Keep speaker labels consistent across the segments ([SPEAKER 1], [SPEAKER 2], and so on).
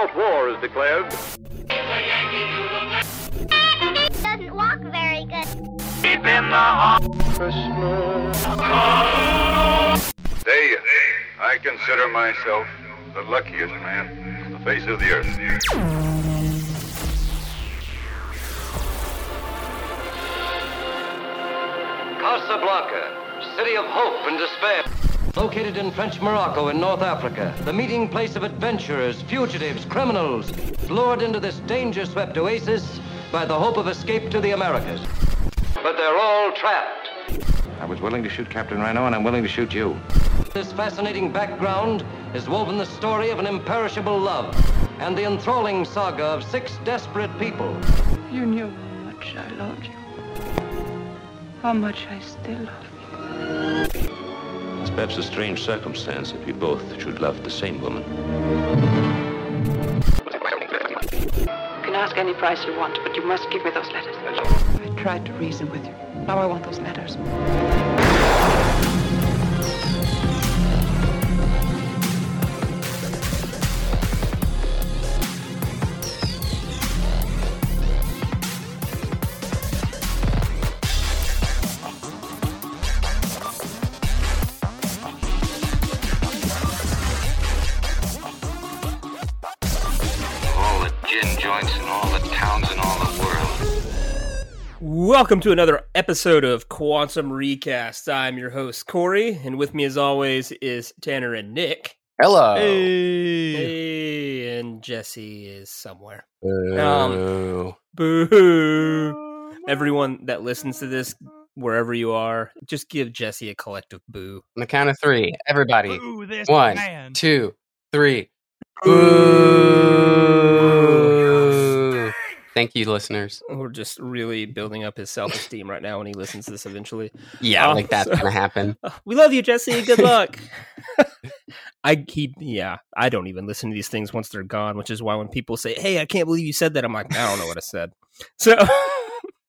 [SPEAKER 1] all-out war is declared.
[SPEAKER 2] Doesn't walk very good.
[SPEAKER 1] Keep in the off Day, I consider myself the luckiest man on the face of the earth.
[SPEAKER 3] Casablanca, city of hope and despair. Located in French Morocco in North Africa, the meeting place of adventurers, fugitives, criminals, lured into this danger swept oasis by the hope of escape to the Americas. But they're all trapped.
[SPEAKER 4] I was willing to shoot Captain Renault, and I'm willing to shoot you.
[SPEAKER 3] This fascinating background is woven the story of an imperishable love and the enthralling saga of six desperate people.
[SPEAKER 5] You knew how much I loved you. How much I still love you.
[SPEAKER 6] It's perhaps a strange circumstance that we both should love the same woman.
[SPEAKER 5] You can ask any price you want, but you must give me those letters. I tried to reason with you. Now I want those letters.
[SPEAKER 7] Welcome to another episode of Quantum Recast. I'm your host, Corey, and with me, as always, is Tanner and Nick.
[SPEAKER 8] Hello.
[SPEAKER 7] Hey, and Jesse is somewhere. Um,
[SPEAKER 8] Boo.
[SPEAKER 7] Boo! Everyone that listens to this, wherever you are, just give Jesse a collective boo.
[SPEAKER 8] On the count of three, everybody.
[SPEAKER 9] Boo this
[SPEAKER 8] One,
[SPEAKER 9] man.
[SPEAKER 8] two, three. Boo. Thank you, listeners.
[SPEAKER 7] We're just really building up his self esteem right now when he listens to this eventually.
[SPEAKER 8] Yeah,
[SPEAKER 7] Um,
[SPEAKER 8] like that's
[SPEAKER 7] so-
[SPEAKER 8] gonna happen.
[SPEAKER 7] We love you, Jesse. Good luck. I keep, yeah, I don't even listen to these things once they're gone, which is why when people say, Hey, I can't believe you said that, I'm like, I don't know what I said. So,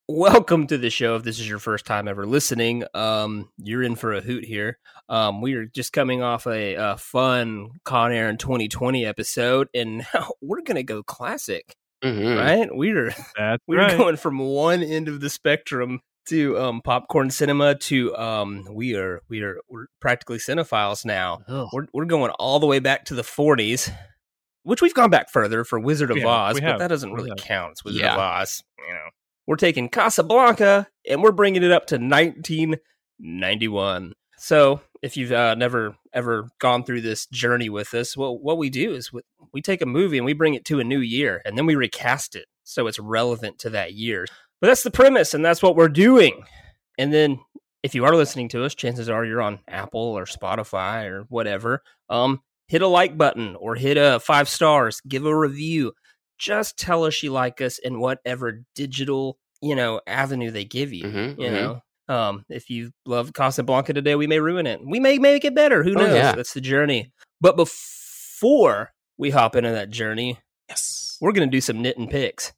[SPEAKER 7] welcome to the show. If this is your first time ever listening, um, you're in for a hoot here. Um, we are just coming off a, a fun Con Air in 2020 episode, and now we're going to go classic,
[SPEAKER 8] Mhm.
[SPEAKER 7] right? We're
[SPEAKER 9] That's
[SPEAKER 7] we're
[SPEAKER 9] right.
[SPEAKER 7] going from one end of the spectrum to um, popcorn cinema to um, we are we are we're practically cinephiles now. We're we're going all the way back to the 40s, which we've gone back further for Wizard of
[SPEAKER 9] We have,
[SPEAKER 7] Oz, but that doesn't really count. It's Wizard
[SPEAKER 8] Yeah.
[SPEAKER 7] of Oz, you know. We're taking Casablanca and we're bringing it up to 1991. So, if you've uh, never ever gone through this journey with us, well, what we do is we, we take a movie and we bring it to a new year, and then we recast it so it's relevant to that year. But that's the premise, and that's what we're doing. And then, if you are listening to us, chances are you're on Apple or Spotify or whatever. Um, hit a like button or hit a five stars, give a review. Just tell us you like us in whatever digital you know avenue they give you.
[SPEAKER 8] Mhm,
[SPEAKER 7] you
[SPEAKER 8] mhm.
[SPEAKER 7] know, um, if you love Casablanca today, we may ruin it. We may make it better. Who
[SPEAKER 8] Oh,
[SPEAKER 7] knows?
[SPEAKER 8] yeah.
[SPEAKER 7] That's the journey. But before we hop into that journey,
[SPEAKER 8] Yes.
[SPEAKER 7] we're going to do some knit and picks.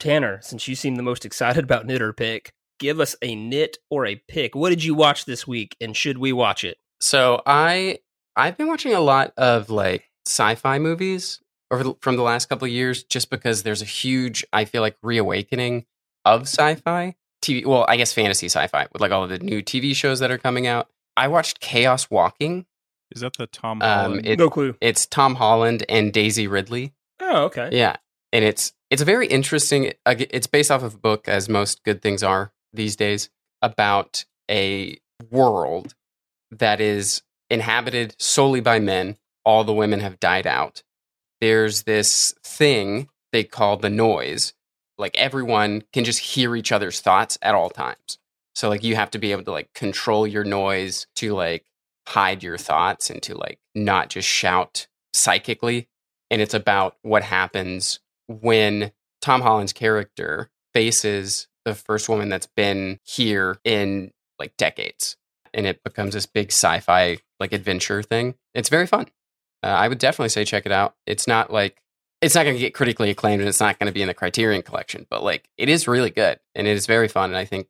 [SPEAKER 7] Tanner, since you seem the most excited about knit or pick, give us a knit or a pick. What did you watch this week, and should we watch it?
[SPEAKER 8] So I I've been watching a lot of like sci-fi movies over the, from the last couple of years, just because there's a huge I feel like reawakening of sci-fi TV. Well, I guess fantasy sci-fi with like all of the new TV shows that are coming out. I watched Chaos Walking.
[SPEAKER 9] Is that the Tom
[SPEAKER 8] Um, it-
[SPEAKER 7] no clue.
[SPEAKER 8] It's Tom Holland and Daisy Ridley.
[SPEAKER 7] Oh, okay.
[SPEAKER 8] Yeah, and it's it's a very interesting. It's based off of a book, as most good things are these days, about a world that is inhabited solely by men. All the women have died out. There's this thing they call the noise. Like everyone can just hear each other's thoughts at all times. So like you have to be able to like control your noise to like hide your thoughts and to like not just shout psychically and it's about what happens when Tom Holland's character faces the first woman that's been here in like decades, and it becomes this big sci-fi like adventure thing. It's very fun. Uh, I would definitely say check it out. It's not like it's not going to get critically acclaimed, and it's not going to be in the Criterion Collection, but like it is really good and it is very fun, and I think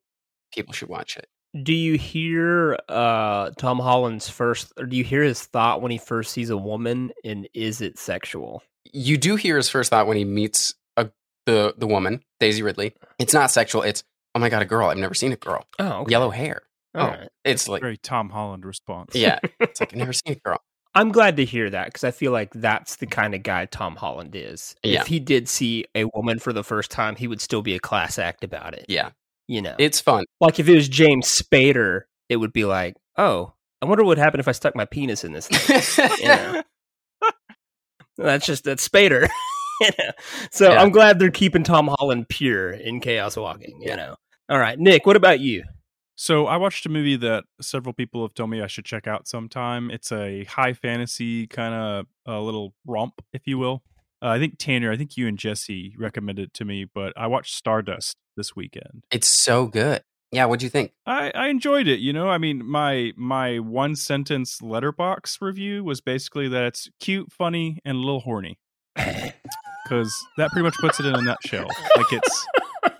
[SPEAKER 8] people should watch it.
[SPEAKER 7] Do you hear uh, Tom Holland's first, or do you hear his thought when he first sees a woman, and is it sexual?
[SPEAKER 8] You do hear his first thought when he meets a, the the woman Daisy Ridley. It's not sexual. It's oh my god, a girl. I've never seen a girl.
[SPEAKER 7] Oh, okay.
[SPEAKER 8] Yellow hair.
[SPEAKER 7] All
[SPEAKER 8] oh,
[SPEAKER 7] right.
[SPEAKER 8] it's like
[SPEAKER 9] Very Tom Holland response.
[SPEAKER 8] yeah. It's like I've never seen a girl.
[SPEAKER 7] I'm glad to hear that because I feel like that's the kind of guy Tom Holland is.
[SPEAKER 8] Yeah.
[SPEAKER 7] If he did see a woman for the first time, he would still be a class act about it.
[SPEAKER 8] Yeah,
[SPEAKER 7] You know,
[SPEAKER 8] it's fun.
[SPEAKER 7] like if it was James Spader, it would be like, oh, I wonder what would happen if I stuck my penis in this thing. Yeah. That's just that's Spader. you know? So
[SPEAKER 8] Yeah.
[SPEAKER 7] I'm glad they're keeping Tom Holland pure in Chaos Walking. You
[SPEAKER 8] Yeah.
[SPEAKER 7] know. All right, Nick. What about you?
[SPEAKER 9] So I watched a movie that several people have told me I should check out sometime. It's a high fantasy kind of a little romp, if you will. Uh, I think Tanner, I think you and Jesse recommended it to me, but I watched Stardust this weekend.
[SPEAKER 8] It's so good. Yeah, what'd you think?
[SPEAKER 9] I, I enjoyed it. You know, I mean, my my one sentence Letterboxd review was basically that it's cute, funny, and a little horny. Because that pretty much puts it in a nutshell. Like it's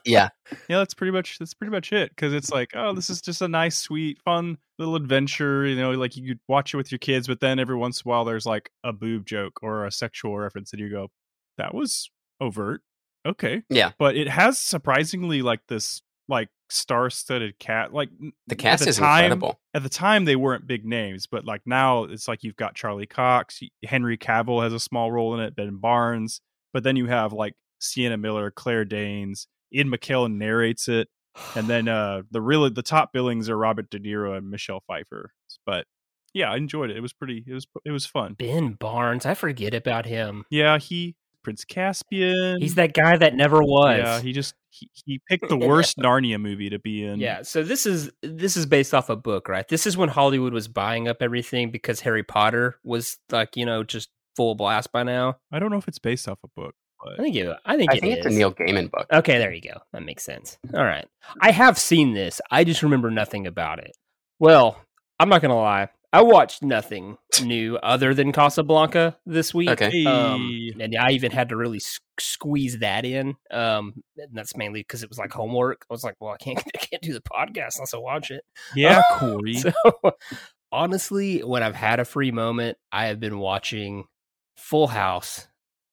[SPEAKER 8] Yeah,
[SPEAKER 9] yeah, that's pretty much that's pretty much it. Because it's like, oh, this is just a nice, sweet, fun little adventure. You know, like you could watch it with your kids, but then every once in a while there's like a boob joke or a sexual reference, and you go, that was overt. Okay,
[SPEAKER 8] yeah.
[SPEAKER 9] but it has surprisingly like this like star-studded cat. Like
[SPEAKER 8] The cast
[SPEAKER 9] the
[SPEAKER 8] is
[SPEAKER 9] time-
[SPEAKER 8] incredible.
[SPEAKER 9] At the time, they weren't big names, but like now, it's like you've got Charlie Cox, Henry Cavill has a small role in it, Ben Barnes, but then you have like Sienna Miller, Claire Danes, Ian McKellen narrates it, and then uh the really the top billings are Robert De Niro and Michelle Pfeiffer. But yeah, I enjoyed it. It was pretty. It was it was fun.
[SPEAKER 7] Ben Barnes. I forget about him.
[SPEAKER 9] Yeah, he Prince Caspian.
[SPEAKER 7] He's that guy that never was.
[SPEAKER 9] Yeah, he just he, he picked the worst Narnia movie to be in.
[SPEAKER 7] Yeah, so this is this is based off a book, right? This is when Hollywood was buying up everything because Harry Potter was like, you know, just full blast by now.
[SPEAKER 9] I don't know if it's based off a book,
[SPEAKER 7] I think it I think
[SPEAKER 8] I
[SPEAKER 7] it
[SPEAKER 8] think it's a. Neil Gaiman book.
[SPEAKER 7] Okay, there you go. That makes sense. All right. I have seen this. I just remember nothing about it. Well, I'm not going to lie. I watched nothing new other than Casablanca this week.
[SPEAKER 8] Okay.
[SPEAKER 7] Um, and I even had to really s- squeeze that in. Um, and that's mainly because it was like homework. I was like, well, I can't, I can't do the podcast unless I watch it.
[SPEAKER 9] yeah, Corey.
[SPEAKER 7] So, honestly, when I've had a free moment, I have been watching Full House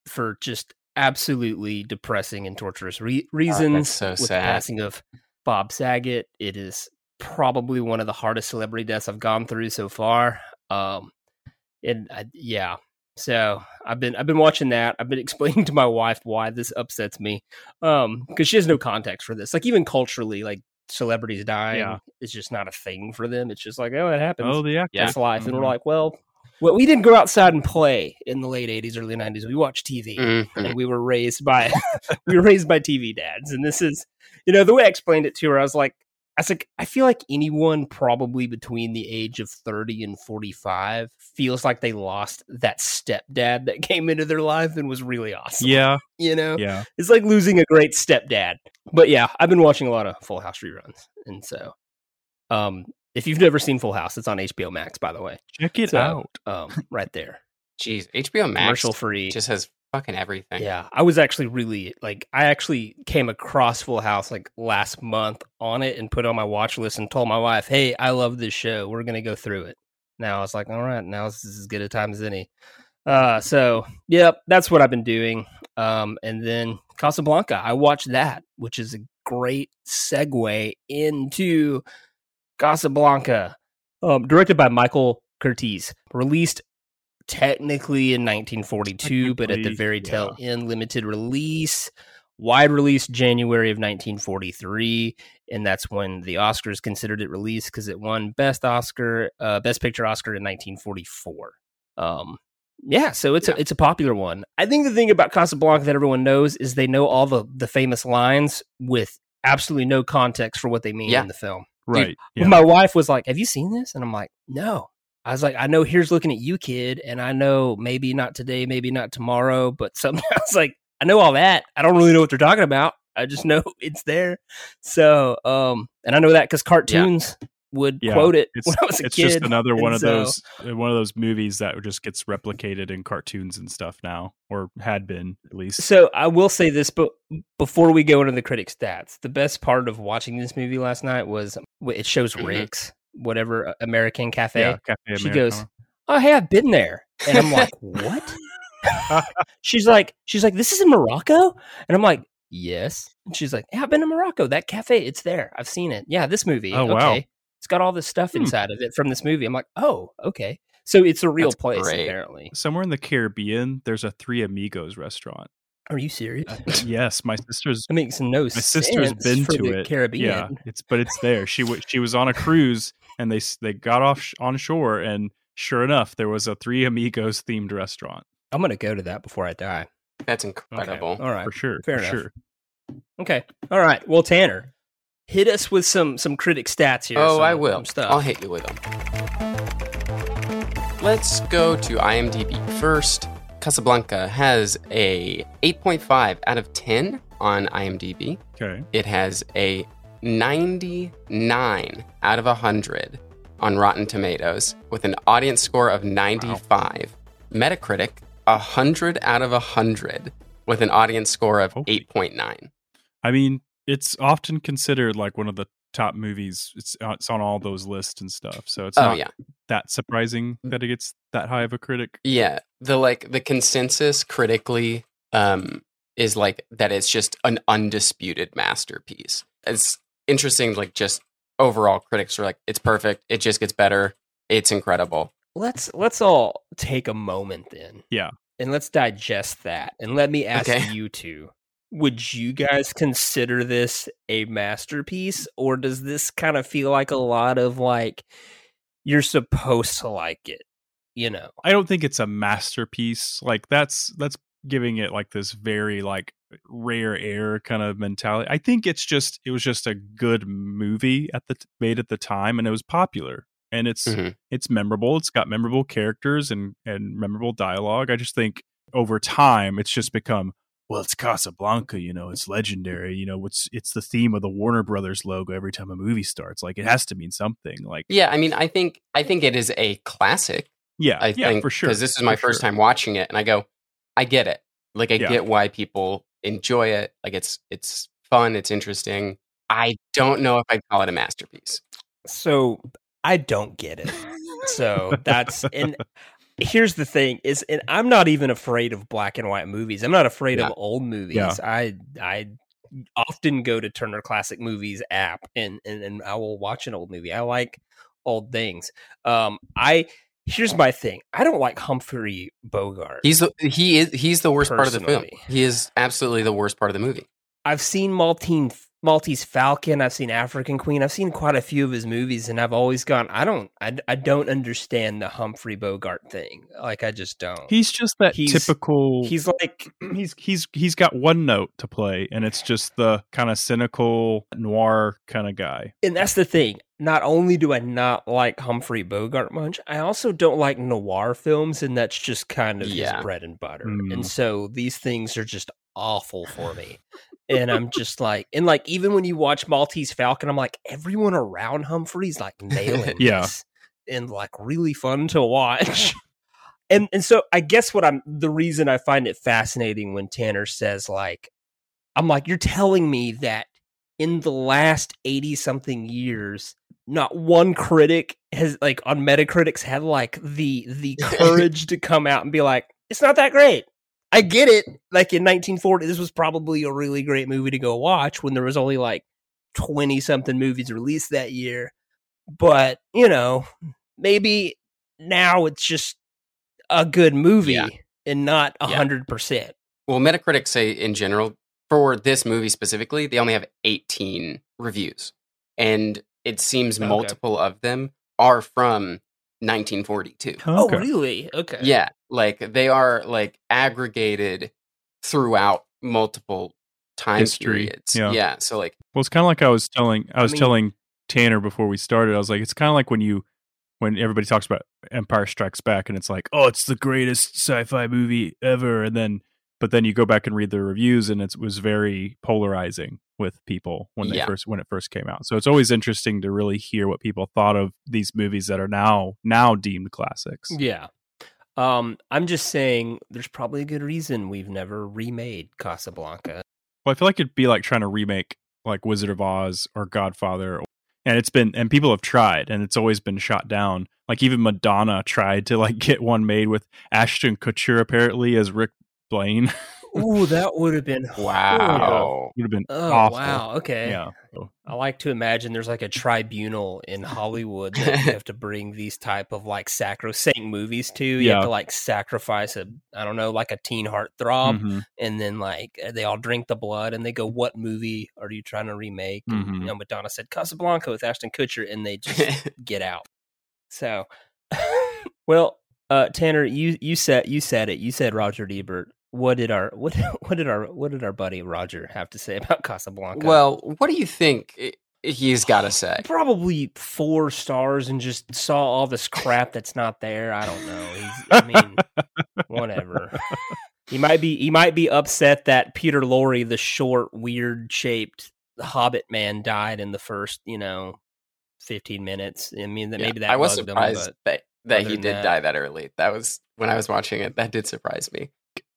[SPEAKER 7] for just absolutely depressing and torturous re- reasons.
[SPEAKER 8] so
[SPEAKER 7] with
[SPEAKER 8] sad.
[SPEAKER 7] the passing of Bob Saget, it is probably one of the hardest celebrity deaths I've gone through so far. Um, and I, yeah, so I've been I've been watching that. I've been explaining to my wife why this upsets me, um, because she has no context for this. Like even culturally, like celebrities dying
[SPEAKER 9] Yeah.
[SPEAKER 7] is just not a thing for them. It's just like oh, it happens.
[SPEAKER 9] oh, the actor.
[SPEAKER 8] Yeah.
[SPEAKER 7] That's life, and we're
[SPEAKER 9] Mhm.
[SPEAKER 7] like, well, well, we didn't go outside and play in the late '80s, early '90s. We watched TV
[SPEAKER 8] Mhm.
[SPEAKER 7] and we were raised by we were raised by TV dads. And this is, you know, the way I explained it to her, I was like, I was like, I feel like anyone probably between the age of 30 and 45 feels like they lost that stepdad that came into their life and was really awesome.
[SPEAKER 9] Yeah,
[SPEAKER 7] You know,
[SPEAKER 9] yeah.
[SPEAKER 7] it's like losing a great stepdad. But yeah, I've been watching a lot of Full House reruns. And so, um, if you've never seen Full House, it's on HBO Max, by the way.
[SPEAKER 9] Check it
[SPEAKER 7] So,
[SPEAKER 9] out.
[SPEAKER 7] Um, right there,
[SPEAKER 8] Jeez, HBO Max
[SPEAKER 7] commercial free.
[SPEAKER 8] just has fucking everything.
[SPEAKER 7] Yeah, I was actually really like I actually came across Full House like last month on it and put it on my watch list and told my wife, "Hey, I love this show. We're gonna go through it." Now I was like, "All right, now this is as good a time as any." Uh, so yep, that's what I've been doing. Um, and then Casablanca, I watched that, which is a great segue into Casablanca, um, directed by Michael Curtiz, released technically in 1942, but at the
[SPEAKER 9] Technically,
[SPEAKER 7] very tail end, limited release, wide release January of 1943, and that's when the Oscars considered it released because it won Best Oscar, uh, Best Picture Oscar in 1944. Um, yeah, so it's
[SPEAKER 8] Yeah.
[SPEAKER 7] a it's a popular one. I think the thing about Casablanca that everyone knows is they know all the the famous lines with absolutely no context for what they mean
[SPEAKER 8] Yeah.
[SPEAKER 7] in the film.
[SPEAKER 9] Right. Yeah.
[SPEAKER 7] My wife was like, "Have you seen this?" And I'm like, "No." I was like, "I know here's looking at you, kid, and I know maybe not today, maybe not tomorrow, but sometimes like I know all that. I don't really know what they're talking about. I just know it's there. So, um, and I know that because cartoons would
[SPEAKER 9] Yeah,
[SPEAKER 7] quote it
[SPEAKER 9] It's,
[SPEAKER 7] when I was a
[SPEAKER 9] it's
[SPEAKER 7] kid.
[SPEAKER 9] just another one
[SPEAKER 7] and
[SPEAKER 9] of
[SPEAKER 7] so-
[SPEAKER 9] those uh, one of those movies that just gets replicated in cartoons and stuff now, or had been at least.
[SPEAKER 7] So I will say this, but before we go into the critic stats, the best part of watching this movie last night was it shows
[SPEAKER 8] Mhm.
[SPEAKER 7] Rick's whatever uh, American Cafe.
[SPEAKER 9] yeah, Cafe
[SPEAKER 7] she goes, "Oh, hey, I've been there," and I'm like, "What?" she's like, "She's like, this is in Morocco," and I'm like, "Yes." And she's like, "Yeah, I've been to Morocco. That cafe, it's there. I've seen it. Yeah, this movie.
[SPEAKER 9] Oh,
[SPEAKER 7] okay,
[SPEAKER 9] wow.
[SPEAKER 7] It's got all this stuff
[SPEAKER 9] Hmm.
[SPEAKER 7] inside of it from this movie." I'm like, "Oh, okay." So it's a real
[SPEAKER 8] That's
[SPEAKER 7] place
[SPEAKER 8] great.
[SPEAKER 7] apparently.
[SPEAKER 9] Somewhere in the Caribbean, there's a Three Amigos restaurant.
[SPEAKER 7] Are you serious?
[SPEAKER 9] yes, my sister's
[SPEAKER 7] That makes no sense.
[SPEAKER 9] my
[SPEAKER 7] sense.
[SPEAKER 9] sister's been
[SPEAKER 7] for
[SPEAKER 9] to
[SPEAKER 7] the
[SPEAKER 9] it.
[SPEAKER 7] Caribbean.
[SPEAKER 9] Yeah, it's but it's there. She w- she was on a cruise and they they got off sh- on shore and sure enough there was a Three Amigos themed restaurant
[SPEAKER 7] I'm gonna go to that before I die.
[SPEAKER 8] That's incredible.
[SPEAKER 7] All right.
[SPEAKER 9] for sure.
[SPEAKER 7] Fair
[SPEAKER 9] for
[SPEAKER 7] enough.
[SPEAKER 9] sure.
[SPEAKER 7] Okay. All right. Well, Tanner, hit us with some some critic stats here.
[SPEAKER 8] Oh,
[SPEAKER 7] some-
[SPEAKER 8] I will.
[SPEAKER 7] some stuff.
[SPEAKER 8] I'll hit you with them. Let's go to IMDb first. Casablanca has a 8.5 out of 10 on IMDb.
[SPEAKER 9] Okay.
[SPEAKER 8] It has a 99 out of 100 on Rotten Tomatoes with an audience score of 95. Metacritic 100 out of 100 with an audience score of
[SPEAKER 9] Oh.
[SPEAKER 8] 8.9.
[SPEAKER 9] I mean, it's often considered like one of the top movies. It's uh, it's on all those lists and stuff. So it's
[SPEAKER 8] Oh
[SPEAKER 9] not
[SPEAKER 8] yeah.
[SPEAKER 9] that surprising that it gets that high of a critic.
[SPEAKER 8] Yeah, the like the consensus critically um is like that it's just an undisputed masterpiece. It's interesting like just overall critics are like it's perfect, it just gets better, it's incredible.
[SPEAKER 7] Let's let's all take a moment then.
[SPEAKER 9] Yeah.
[SPEAKER 7] And let's digest that. And let me ask
[SPEAKER 8] Okay.
[SPEAKER 7] you two. Would you guys consider this a masterpiece or does this kind of feel like a lot of like you're supposed to like it, you know?
[SPEAKER 9] I don't think it's a masterpiece. Like that's that's giving it like this very like rare air kind of mentality. I think it's just it was just a good movie at the made at the time and it was popular and it's
[SPEAKER 8] Mhm.
[SPEAKER 9] it's memorable. It's got memorable characters and and memorable dialogue. I just think over time it's just become well, it's Casablanca, you know, it's legendary, you know, it's it's the theme of the Warner Brothers logo every time a movie starts. Like it has to mean something. Like
[SPEAKER 8] Yeah, I mean, I think I think it is a classic.
[SPEAKER 9] yeah,
[SPEAKER 8] I
[SPEAKER 9] yeah,
[SPEAKER 8] think
[SPEAKER 9] for sure.
[SPEAKER 8] because this is my
[SPEAKER 9] for
[SPEAKER 8] first
[SPEAKER 9] sure.
[SPEAKER 8] time watching it, and I go, I get it. Like I
[SPEAKER 9] Yeah.
[SPEAKER 8] get why people enjoy it. Like it's it's fun, it's interesting. I don't know if I'd call it a masterpiece.
[SPEAKER 7] So I don't get it. So that's and here's the thing is and I'm not even afraid of black and white movies. I'm not afraid
[SPEAKER 8] Yeah.
[SPEAKER 7] of old movies.
[SPEAKER 9] Yeah.
[SPEAKER 7] I I often go to Turner Classic Movies app and, and and I will watch an old movie. I like old things. Um I here's my thing. I don't like Humphrey Bogart.
[SPEAKER 8] He's the he is he's the worst part of the film. He is absolutely the worst part of the movie.
[SPEAKER 7] I've seen Maltine Maltese Falcon. I've seen African Queen. I've seen quite a few of his movies, and I've always gone. I don't. I, I don't understand the Humphrey Bogart thing. Like I just don't.
[SPEAKER 9] He's just that
[SPEAKER 7] He's-
[SPEAKER 9] typical.
[SPEAKER 7] He's like
[SPEAKER 9] he's he's he's got one note to play, and it's just the kind of cynical noir kind of guy.
[SPEAKER 7] and that's the thing. Not only do I not like Humphrey Bogart much, I also don't like noir films, and that's just kind of
[SPEAKER 8] Yeah.
[SPEAKER 7] his bread and butter.
[SPEAKER 9] Mm.
[SPEAKER 7] And so these things are just awful for me. and I'm just like, and like even when you watch Maltese Falcon, I'm like, everyone around Humphrey's like nailing
[SPEAKER 9] Yeah.
[SPEAKER 7] this, and like really fun to watch. and and so I guess what I'm the reason I find it fascinating when Tanner says like, I'm like, you're telling me that in the last 80 something years not one critic has like on metacritics had like the the courage to come out and be like it's not that great. I get it. Like in 1940 this was probably a really great movie to go watch when there was only like 20 something movies released that year. But you know maybe now it's just a good movie
[SPEAKER 8] Yeah.
[SPEAKER 7] and not a hundred percent.
[SPEAKER 8] Well, Metacritic say in general for this movie specifically, they only have 18 reviews, and it seems
[SPEAKER 7] Okay.
[SPEAKER 8] multiple of them are from 1942.
[SPEAKER 7] oh really okay
[SPEAKER 8] Yeah, like they are like aggregated throughout multiple time
[SPEAKER 9] History,
[SPEAKER 8] periods.
[SPEAKER 9] yeah.
[SPEAKER 8] so like
[SPEAKER 9] Well, it's kind of like I was telling I was
[SPEAKER 7] mean-
[SPEAKER 9] telling Tanner before we started. I was like, it's kind of like when you when everybody talks about Empire Strikes Back, and it's like, oh, it's the greatest sci-fi movie ever, and then but then you go back and read the reviews, and it was very polarizing with people when they
[SPEAKER 8] Yeah.
[SPEAKER 9] first when it first came out. So it's always interesting to really hear what people thought of these movies that are now now deemed classics.
[SPEAKER 7] Yeah. Um, I'm just saying there's probably a good reason we've never remade Casablanca.
[SPEAKER 9] Well, I feel like it'd be like trying to remake like Wizard of Oz or Godfather, and it's been and people have tried, and it's always been shot down. Like even Madonna tried to like get one made with Ashton Kutcher apparently as Rick Blaine.
[SPEAKER 7] Ooh, that would have been
[SPEAKER 8] Wow.
[SPEAKER 9] Would have been
[SPEAKER 7] Oh
[SPEAKER 9] awful.
[SPEAKER 7] wow, okay.
[SPEAKER 9] Yeah.
[SPEAKER 7] I like to imagine there's like a tribunal in Hollywood that you have to bring these type of like sacrosanct movies to. You have to like sacrifice a I don't know, like a teen heartthrob,
[SPEAKER 9] mhm.
[SPEAKER 7] and then like they all drink the blood and they go, "What movie are you trying to remake?" And,
[SPEAKER 9] Mhm.
[SPEAKER 7] you know, Madonna said Casablanca with Ashton Kutcher, and they just get out. So, well, uh, Tanner, you you said you said it. You said Roger Ebert. What did our what what did our what did our buddy Roger have to say about Casablanca?
[SPEAKER 8] Well, what do you think he's got to say?
[SPEAKER 7] probably four stars and just saw all this crap that's not there. I don't know. He's, I mean, whatever. he might be he might be upset that Peter Lorre, the short, weird shaped Hobbit man, died in the first you know fifteen minutes. I mean, that
[SPEAKER 8] Yeah,
[SPEAKER 7] maybe that
[SPEAKER 8] I was
[SPEAKER 7] him,
[SPEAKER 8] surprised
[SPEAKER 7] but-
[SPEAKER 8] that, that he did
[SPEAKER 7] that-
[SPEAKER 8] die that early. That was when I was watching it. That did surprise me.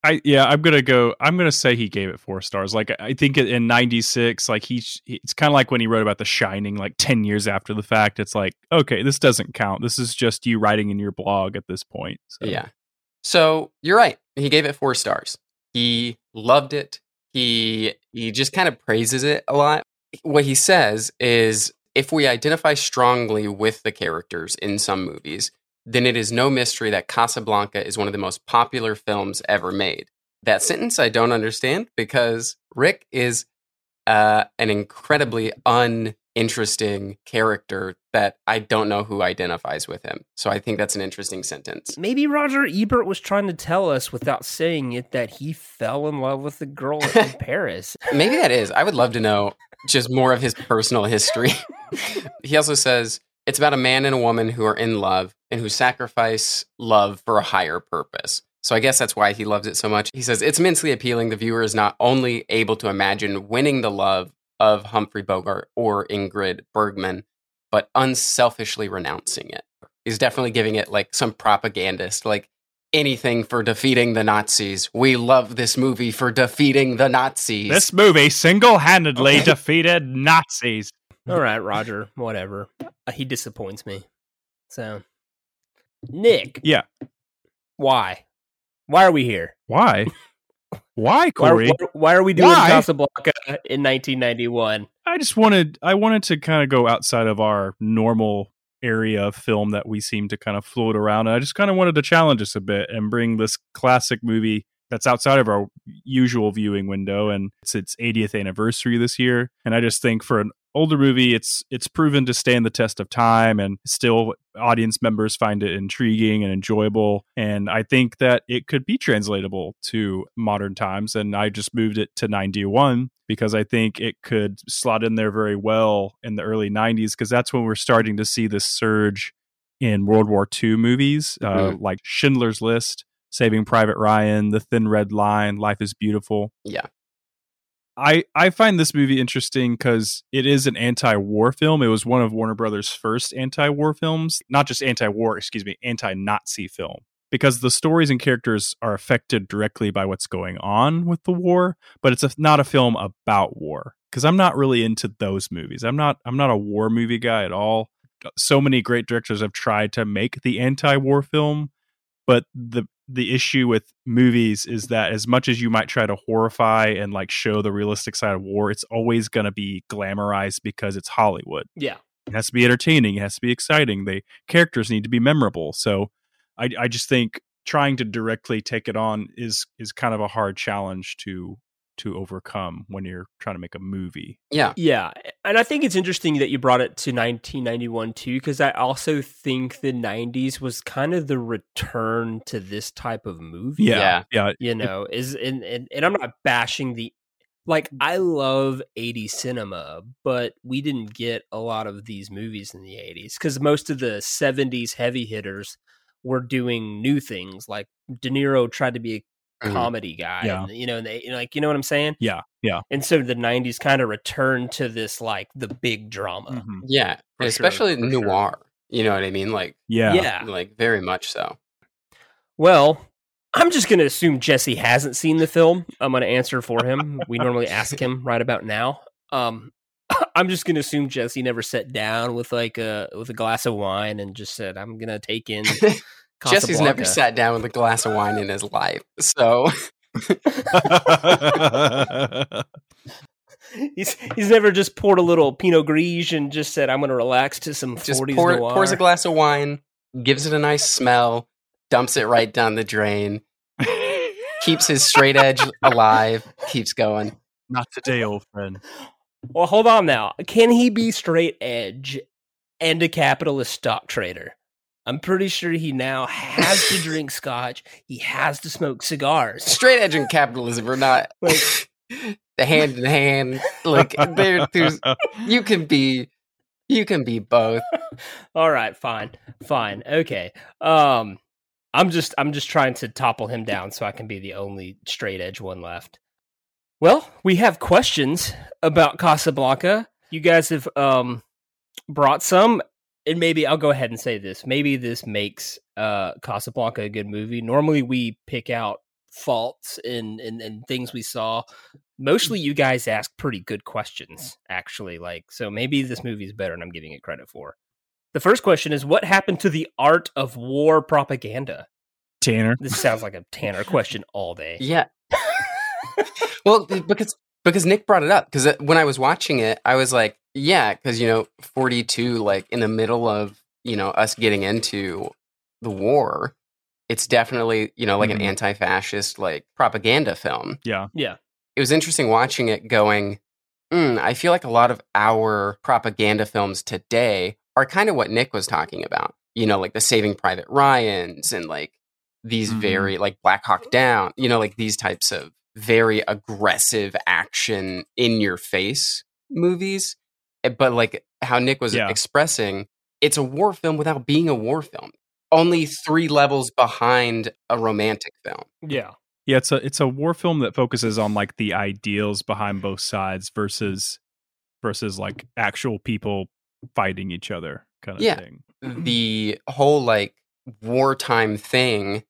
[SPEAKER 9] I yeah, I'm gonna go. I'm gonna say he gave it four stars. Like I think in '96, like he, it's kind of like when he wrote about The Shining, like ten years after the fact. It's like, okay, this doesn't count. This is just you writing in your blog at this point. So.
[SPEAKER 8] Yeah. So you're right. He gave it four stars. He loved it. He he just kind of praises it a lot. What he says is if we identify strongly with the characters in some movies, then it is no mystery that Casablanca is one of the most popular films ever made. That sentence I don't understand because Rick is uh, an incredibly uninteresting character that I don't know who identifies with him. So I think that's an interesting sentence.
[SPEAKER 7] Maybe Roger Ebert was trying to tell us without saying it that he fell in love with the girl in Paris.
[SPEAKER 8] Maybe that is. I would love to know just more of his personal history. he also says it's about a man and a woman who are in love and who sacrifice love for a higher purpose. So I guess that's why he loves it so much. He says it's immensely appealing. The viewer is not only able to imagine winning the love of Humphrey Bogart or Ingrid Bergman, but unselfishly renouncing it. He's definitely giving it like some propagandist, like anything for defeating the Nazis. We love this movie for defeating the Nazis.
[SPEAKER 9] This movie single handedly
[SPEAKER 8] Okay.
[SPEAKER 9] defeated Nazis.
[SPEAKER 7] All right, Roger, whatever. Uh, he disappoints me. So, Nick,
[SPEAKER 9] Yeah.
[SPEAKER 7] why? Why are we here?
[SPEAKER 9] Why? Why,
[SPEAKER 7] Why,
[SPEAKER 9] Corey?
[SPEAKER 7] why, why are we doing
[SPEAKER 9] Why?
[SPEAKER 7] Casablanca in 1991?
[SPEAKER 9] I just wanted I wanted to kind of go outside of our normal area of film that we seem to kind of float around. And I just kind of wanted to challenge us a bit and bring this classic movie that's outside of our usual viewing window and it's its 80th anniversary this year. And I just think for an older movie it's it's proven to stand the test of time and still audience members find it intriguing and enjoyable and I think that it could be translatable to modern times and I just moved it to 91 because I think it could slot in there very well in the early 90s because that's when we're starting to see this surge in World War II movies uh, like Schindler's List, Saving Private Ryan, The Thin Red Line, Life is Beautiful.
[SPEAKER 8] Yeah.
[SPEAKER 9] I, I find this movie interesting because it is an anti-war film. It was one of Warner Brothers' first anti-war films, not just anti-war, excuse me, anti-Nazi film. Because the stories and characters are affected directly by what's going on with the war, but it's a, not a film about war. Because I'm not really into those movies. I'm not I'm not a war movie guy at all. So many great directors have tried to make the anti-war film, but the the issue with movies is that as much as you might try to horrify and like show the realistic side of war, it's always going to be glamorized because it's Hollywood.
[SPEAKER 7] Yeah.
[SPEAKER 9] It has to be entertaining. It has to be exciting. The characters need to be memorable. So I, I just think trying to directly take it on is is kind of a hard challenge to to overcome when you're trying to make a movie.
[SPEAKER 8] Yeah.
[SPEAKER 7] Yeah. And I think it's interesting that you brought it to 1991 too, because I also think the 90s was kind of the return to this type of movie.
[SPEAKER 9] Yeah. Yeah.
[SPEAKER 7] You know, is and, and, and I'm not bashing the like I love 80s cinema, but we didn't get a lot of these movies in the 80s because most of the 70s heavy hitters were doing new things. Like De Niro tried to be
[SPEAKER 8] Mhm.
[SPEAKER 7] Comedy guy.
[SPEAKER 9] Yeah.
[SPEAKER 7] and, you know, and they, you know, like you know what I'm saying.
[SPEAKER 9] Yeah, yeah.
[SPEAKER 7] And so the '90s kind of returned to this like the big drama.
[SPEAKER 9] Mhm.
[SPEAKER 8] Yeah,
[SPEAKER 9] For sure,
[SPEAKER 8] especially
[SPEAKER 9] sure.
[SPEAKER 8] noir. You know what I mean? Like,
[SPEAKER 9] Yeah.
[SPEAKER 7] yeah.
[SPEAKER 8] like very much so.
[SPEAKER 7] Well, I'm just going to assume Jesse hasn't seen the film. I'm going to answer for him. we normally ask him right about now. Um, I'm just going to assume Jesse never sat down with like a with a glass of wine and just said, "I'm going to take in."
[SPEAKER 8] Jesse's never sat down with a glass of wine in his life, so
[SPEAKER 7] he's he's never just poured a little Pinot Gris and just said, "I'm going to relax to some
[SPEAKER 8] just
[SPEAKER 7] 40s
[SPEAKER 8] pour,
[SPEAKER 7] noir."
[SPEAKER 8] pours a glass of wine, gives it a nice smell, dumps it right down the drain, keeps his straight edge alive, keeps going.
[SPEAKER 9] Not today, old friend.
[SPEAKER 7] Well, hold on now. Can he be straight edge and a capitalist stock trader? I'm pretty sure he now has to drink scotch. He has to smoke cigars.
[SPEAKER 8] Straight edge and capitalism are not like the hand in hand. Like there, there's you can be you can be both.
[SPEAKER 7] All right, fine, fine, okay. Um, I'm just I'm just trying to topple him down so I can be the only straight edge one left. Well, we have questions about Casablanca. You guys have um brought some, and maybe I'll go ahead and say this. Maybe this makes uh Casablanca a good movie. Normally, we pick out faults and and, and things we saw. Mostly, you guys ask pretty good questions, actually. Like, so maybe this movie is better, and I'm giving it credit for. The first question is what happened to the art of war propaganda?
[SPEAKER 9] Tanner.
[SPEAKER 7] This sounds like a Tanner question all day.
[SPEAKER 8] Yeah. well, because because Nick brought it up because when I was watching it, I was like, yeah, because you know, forty two, like in the middle of you know us getting into the war, it's definitely you know like
[SPEAKER 9] Mhm.
[SPEAKER 8] an anti fascist like propaganda film.
[SPEAKER 9] Yeah.
[SPEAKER 7] Yeah.
[SPEAKER 8] It was interesting watching it, going, mm, I feel like a lot of our propaganda films today are kind of what Nick was talking about. You know, like the Saving Private Ryan's and like these
[SPEAKER 9] Mhm.
[SPEAKER 8] very like Black Hawk Down, you know, like these types of very aggressive action in your face movies. Eh, But like how Nick was
[SPEAKER 9] Yeah.
[SPEAKER 8] expressing, it's a war film without being a war film. Only three levels behind a romantic film.
[SPEAKER 7] Yeah.
[SPEAKER 9] Yeah, it's a it's a war film that focuses on like the ideals behind both sides versus versus like actual people fighting each other kind of
[SPEAKER 8] Yeah.
[SPEAKER 9] thing.
[SPEAKER 8] the whole like wartime thing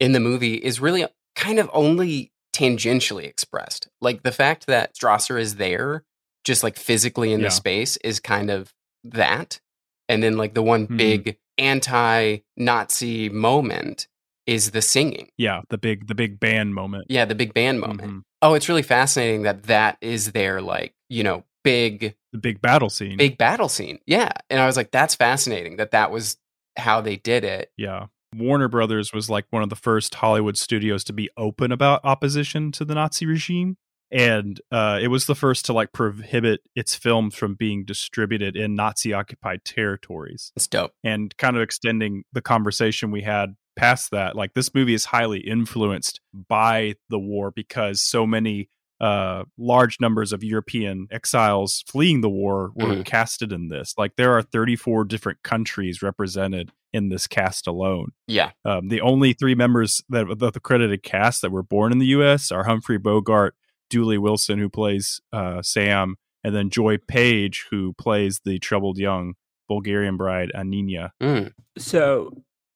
[SPEAKER 8] in the movie is really kind of only tangentially expressed. Like the fact that Strasser is there, just like physically in
[SPEAKER 9] Yeah.
[SPEAKER 8] the space, is kind of that. And then like the one
[SPEAKER 9] Mhm.
[SPEAKER 8] big anti-Nazi moment is the singing.
[SPEAKER 9] Yeah, the big the big band moment.
[SPEAKER 8] Yeah, the big band moment.
[SPEAKER 9] Mhm.
[SPEAKER 8] Oh, it's really fascinating that that is their like you know big
[SPEAKER 9] The big battle scene.
[SPEAKER 8] big battle scene. Yeah, and I was like, that's fascinating that that was how they did it.
[SPEAKER 9] Yeah. Warner Brothers was like one of the first Hollywood studios to be open about opposition to the Nazi regime. And uh, it was the first to like prohibit its films from being distributed in Nazi occupied territories.
[SPEAKER 8] It's dope.
[SPEAKER 9] And kind of extending the conversation we had past that, like this movie is highly influenced by the war because so many uh large numbers of European exiles fleeing the war were
[SPEAKER 8] Mhm.
[SPEAKER 9] casted in this. Like there are 34 different countries represented in this cast alone.
[SPEAKER 8] Yeah.
[SPEAKER 9] Um, the only three members that of the credited cast that were born in the U.S. are Humphrey Bogart, Dooley Wilson, who plays uh, Sam, and then Joy Page, who plays the troubled young Bulgarian bride Annina.
[SPEAKER 8] Mm.
[SPEAKER 7] So,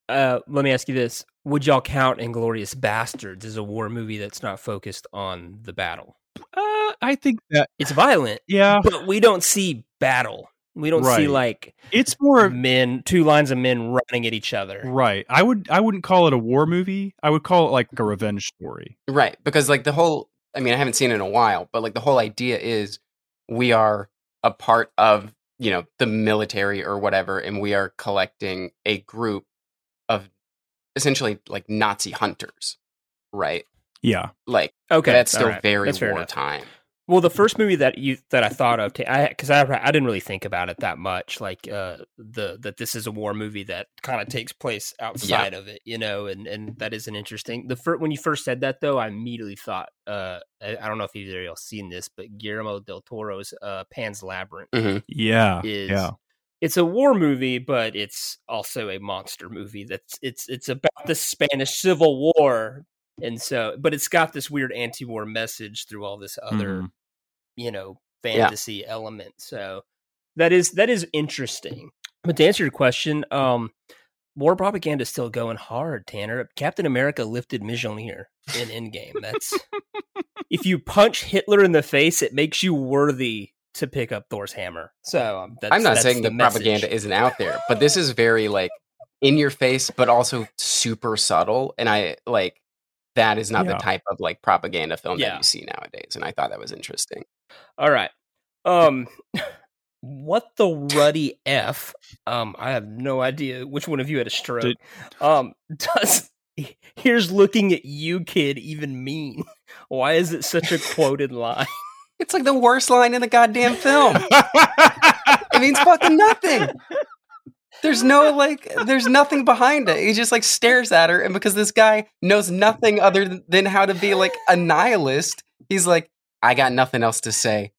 [SPEAKER 7] uh, let me ask you this: Would y'all count *Inglourious Basterds* as a war movie that's not focused on the battle?
[SPEAKER 9] Uh, I think that
[SPEAKER 7] It's violent,
[SPEAKER 9] yeah,
[SPEAKER 7] but we don't see battle. We don't see like
[SPEAKER 9] it's more
[SPEAKER 7] men, two lines of men running at each other.
[SPEAKER 9] right. I would I wouldn't call it a war movie. I would call it like a revenge story.
[SPEAKER 8] Right. Because like the whole I mean, I haven't seen it in a while, but like the whole idea is we are a part of, you know, the military or whatever, and we are collecting a group of essentially like Nazi hunters. Right.
[SPEAKER 9] Yeah,
[SPEAKER 8] Like
[SPEAKER 7] Okay,
[SPEAKER 8] that's still
[SPEAKER 7] right.
[SPEAKER 8] very
[SPEAKER 7] That's fair enough.
[SPEAKER 8] Wartime.
[SPEAKER 7] Well, the first movie that you that I thought of, I because I I didn't really think about it that much, like uh the that this is a war movie that kind of takes place outside of it, you know, and and that is an interesting. The first when you first said that though, I immediately thought, uh, I, I don't know if either of y'all seen this, but Guillermo del Toro's uh Pan's Labyrinth
[SPEAKER 8] hmm
[SPEAKER 9] yeah,
[SPEAKER 7] is
[SPEAKER 9] yeah.
[SPEAKER 7] it's a war movie, but it's also a monster movie. That's it's it's about the Spanish Civil War and so but it's got this weird anti-war message through all this other
[SPEAKER 9] Mhm.
[SPEAKER 7] you know
[SPEAKER 8] Yeah.
[SPEAKER 7] fantasy element so that is that is interesting but to answer your question um war propaganda is still going hard tanner captain america lifted Mjolnir in endgame that's if you punch hitler in the face it makes you worthy to pick up thor's hammer so um, that's,
[SPEAKER 8] I'm not saying the,
[SPEAKER 7] message.
[SPEAKER 8] propaganda isn't out there, but this is very like in your face, but also super subtle. And I like that is not
[SPEAKER 9] Yeah.
[SPEAKER 8] the type of like propaganda film
[SPEAKER 7] Yeah.
[SPEAKER 8] that you see nowadays. And I thought that was interesting.
[SPEAKER 7] All right. Um what the ruddy F? Um I have no idea which one of you had a stroke. Um does here's looking at you kid even mean? Why is it such a quoted line?
[SPEAKER 8] It's like the worst line in the goddamn film. it means fucking nothing. There's no like, there's nothing behind it. He just like stares at her, and because this guy knows nothing other than how to be like a nihilist, he's like, I got nothing else to say.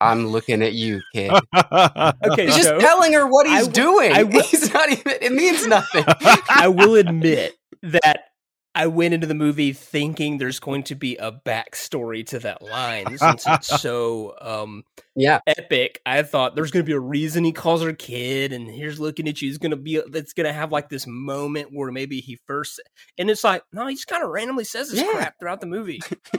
[SPEAKER 8] I'm looking at you, kid.
[SPEAKER 7] Okay,
[SPEAKER 8] He's just
[SPEAKER 7] so
[SPEAKER 8] telling her what he's
[SPEAKER 7] w-
[SPEAKER 8] doing.
[SPEAKER 7] I w-
[SPEAKER 8] he's not even. It means nothing.
[SPEAKER 7] I will admit that I went into the movie thinking there's going to be a backstory to that line since it's so um
[SPEAKER 8] yeah,
[SPEAKER 7] epic. I thought there's going to be a reason he calls her kid, and here's looking at you. He's going to be that's going to have like this moment where maybe he first, and it's like no, he just kind of randomly says this
[SPEAKER 8] Yeah.
[SPEAKER 7] crap throughout the movie.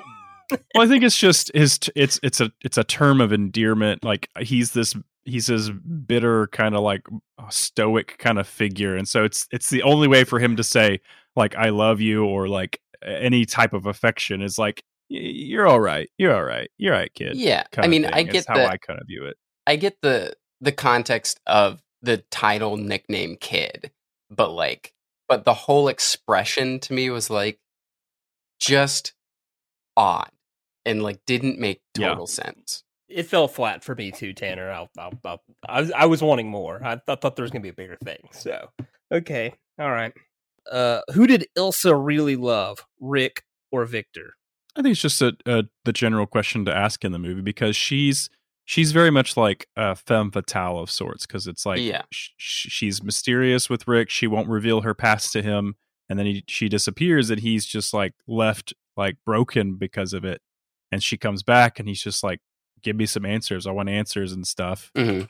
[SPEAKER 9] well, I think it's just his. t- It's it's a it's a term of endearment. Like he's this he's this bitter kind of like stoic kind of figure, and so it's it's the only way for him to say like I love you or like any type of affection is like you're all right, you're all right, you're all right, kid.
[SPEAKER 8] yeah. I mean, I
[SPEAKER 9] is
[SPEAKER 8] get
[SPEAKER 9] how
[SPEAKER 8] the
[SPEAKER 9] I kind of view it.
[SPEAKER 8] I get the the context of the title nickname kid, but like, but the whole expression to me was like just odd and like didn't make
[SPEAKER 9] Yeah.
[SPEAKER 8] total sense.
[SPEAKER 7] it fell flat for me too, Tanner. I'll, I'll, I'll, I, was, I was wanting more. I, th- thought there was going to be a bigger thing. So okay, all right. Uh, who did Ilsa really love, Rick or Victor?
[SPEAKER 9] I think it's just a, a the general question to ask in the movie because she's she's very much like a femme fatale of sorts because it's like
[SPEAKER 8] Yeah.
[SPEAKER 9] sh- sh- she's mysterious with Rick. She won't reveal her past to him, and then he, she disappears, and he's just like left like broken because of it. And she comes back, and he's just like, "Give me some answers. I want answers and stuff."
[SPEAKER 8] hmm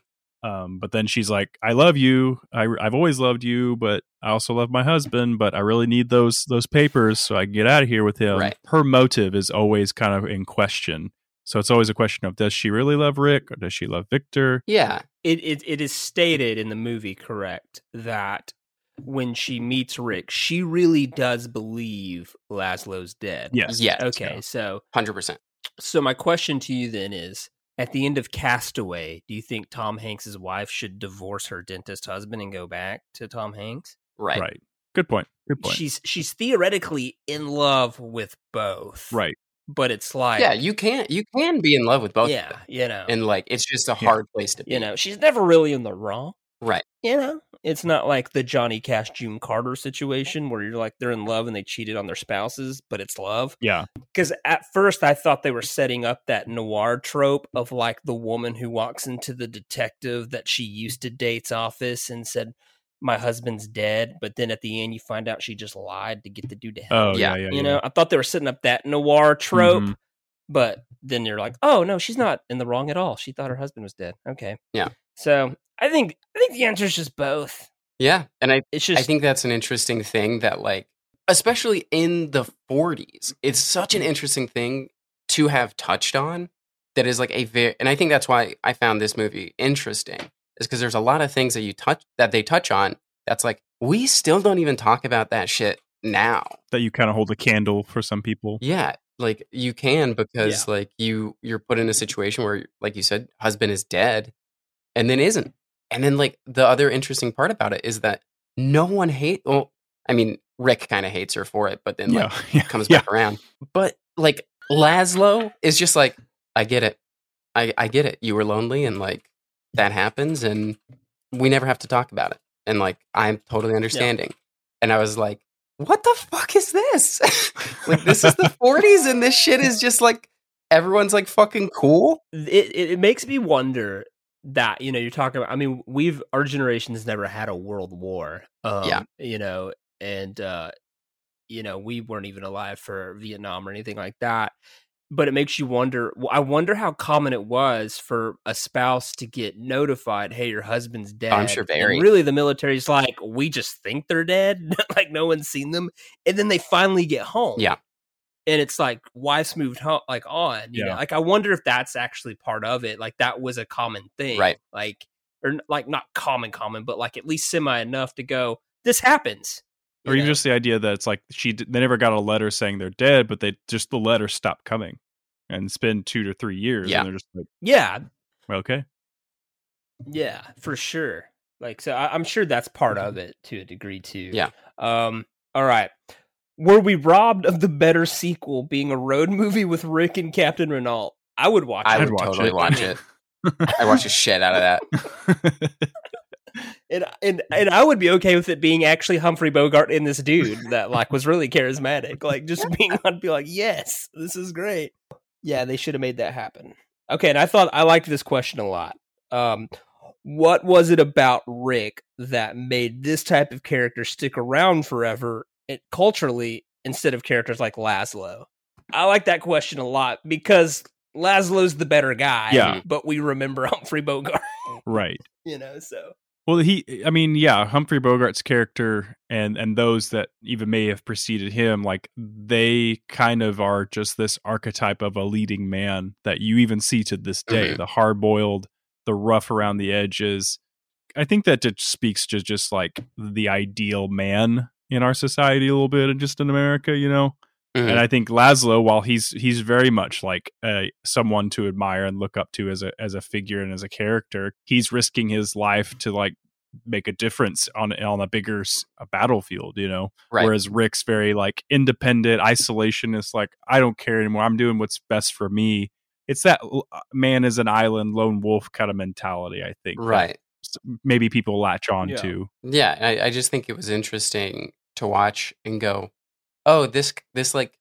[SPEAKER 9] Um, but then she's like, "I love you. I, I've always loved you, but I also love my husband. But I really need those those papers so I can get out of here with him."
[SPEAKER 8] Right.
[SPEAKER 9] Her motive is always kind of in question. So it's always a question of does she really love Rick or does she love Victor?
[SPEAKER 8] Yeah,
[SPEAKER 7] It, it it is stated in the movie, correct, that when she meets Rick, she really does believe Laszlo's dead.
[SPEAKER 9] Yes.
[SPEAKER 8] yes,
[SPEAKER 7] Okay,
[SPEAKER 9] yeah.
[SPEAKER 7] so
[SPEAKER 8] hundred percent.
[SPEAKER 7] so my question to you then is at the end of Castaway, do you think Tom Hanks's wife should divorce her dentist husband and go back to Tom Hanks?
[SPEAKER 8] Right.
[SPEAKER 9] Right. Good point. Good point.
[SPEAKER 7] She's she's theoretically in love with both.
[SPEAKER 9] right.
[SPEAKER 7] But it's like
[SPEAKER 8] Yeah, you can't you can be in love with both. of
[SPEAKER 7] yeah,
[SPEAKER 8] them.
[SPEAKER 7] you know.
[SPEAKER 8] and like it's just a
[SPEAKER 9] Yeah.
[SPEAKER 8] hard place to be.
[SPEAKER 7] you know, she's never really in the wrong.
[SPEAKER 8] Right?
[SPEAKER 7] You know, it's not like the Johnny Cash June Carter situation where you're like they're in love and they cheated on their spouses, but it's love.
[SPEAKER 9] Yeah.
[SPEAKER 7] Because at first I thought they were setting up that noir trope of like the woman who walks into the detective that she used to date's office and said, "My husband's dead," but then at the end you find out she just lied to get the dude to help.
[SPEAKER 9] Oh
[SPEAKER 8] Yeah.
[SPEAKER 9] yeah. Yeah.
[SPEAKER 7] you know, I thought they were setting up that noir trope.
[SPEAKER 9] Mhm.
[SPEAKER 7] But then you're like, oh no, she's not in the wrong at all. She thought her husband was dead. Okay.
[SPEAKER 8] Yeah.
[SPEAKER 7] So I think I think the answer is just both.
[SPEAKER 8] Yeah, and I
[SPEAKER 7] It's just
[SPEAKER 8] I think that's an interesting thing that like especially in the 40s it's such an interesting thing to have touched on that is like a very and I think that's why I found this movie interesting is because there's a lot of things that you touch that they touch on that's like we still don't even talk about that shit now.
[SPEAKER 9] That you kind of hold a candle for some people.
[SPEAKER 8] Yeah, like you can because like you you're put in a situation where like you said husband is dead and then isn't. And then like the other interesting part about it is that no one hate well I mean Rick kind of hates her for it but then like
[SPEAKER 9] yeah. yeah.
[SPEAKER 8] comes
[SPEAKER 9] yeah.
[SPEAKER 8] back around. But like Laszlo is just like I get it. I I get it. You were lonely and like that happens and we never have to talk about it. And like I'm totally understanding. And I was like what the fuck is this? like this is the 40s and this shit is just like everyone's like fucking cool.
[SPEAKER 7] it, it it makes me wonder that you know you're talking about. I mean, we've our generation has never had a world war. Um,
[SPEAKER 8] Yeah.
[SPEAKER 7] you know, and uh, you know, we weren't even alive for Vietnam or anything like that. But it makes you wonder. I wonder how common it was for a spouse to get notified, "Hey, your husband's dead."
[SPEAKER 8] I'm sure
[SPEAKER 7] And
[SPEAKER 8] very.
[SPEAKER 7] really, the military's like, "We just think they're dead, like no one's seen them," and then they finally get home.
[SPEAKER 8] Yeah.
[SPEAKER 7] And it's like wives moved home, like on. You know, like I wonder if that's actually part of it. Like that was a common thing,
[SPEAKER 8] Right.
[SPEAKER 7] Like or like not common, common, but like at least semi enough to go. This happens.
[SPEAKER 9] or even
[SPEAKER 7] know?
[SPEAKER 9] just the idea that it's like she they never got a letter saying they're dead, but they just the letter stopped coming, and it's been two to three years,
[SPEAKER 8] Yeah.
[SPEAKER 9] and they're just like,
[SPEAKER 7] yeah,
[SPEAKER 9] okay,
[SPEAKER 7] Yeah, for sure. Like so I, I'm sure that's part of it to a degree too.
[SPEAKER 8] Yeah.
[SPEAKER 7] Um all right. Were we robbed of the better sequel being a road movie with Rick and Captain Renault? I would watch
[SPEAKER 8] I
[SPEAKER 7] it.
[SPEAKER 9] I'd watch
[SPEAKER 8] totally
[SPEAKER 9] it.
[SPEAKER 8] watch it. I watch the shit out of that.
[SPEAKER 7] And, and and I would be okay with it being actually Humphrey Bogart in this dude that like was really charismatic. Like just being I'd be like, yes, this is great. Yeah, they should have made that happen. Okay, and I thought I liked this question a lot. Um what was it about Rick that made this type of character stick around forever it, culturally instead of characters like Laszlo? I like that question a lot because Laszlo's the better guy,
[SPEAKER 9] Yeah.
[SPEAKER 7] but we remember Humphrey Bogart,
[SPEAKER 9] right.
[SPEAKER 7] you know, so
[SPEAKER 9] Well, he, I mean, yeah, Humphrey Bogart's character and and those that even may have preceded him, like they kind of are just this archetype of a leading man that you even see to this day,
[SPEAKER 8] Mhm.
[SPEAKER 9] the hard boiled, the rough around the edges. I think that just speaks to just like the ideal man in our society a little bit, and just in America, you know.
[SPEAKER 8] Mhm.
[SPEAKER 9] And I think Laszlo, while he's he's very much like uh, someone to admire and look up to as a as a figure and as a character, he's risking his life to like make a difference on on a bigger a battlefield, you know.
[SPEAKER 8] Right.
[SPEAKER 9] Whereas Rick's very like independent, isolationist. Like I don't care anymore. I'm doing what's best for me. It's that uh, man is an island, lone wolf kind of mentality. I think.
[SPEAKER 8] right.
[SPEAKER 9] Maybe people latch on
[SPEAKER 7] Yeah.
[SPEAKER 9] to.
[SPEAKER 8] Yeah, I, I just think it was interesting to watch and go, oh, this this like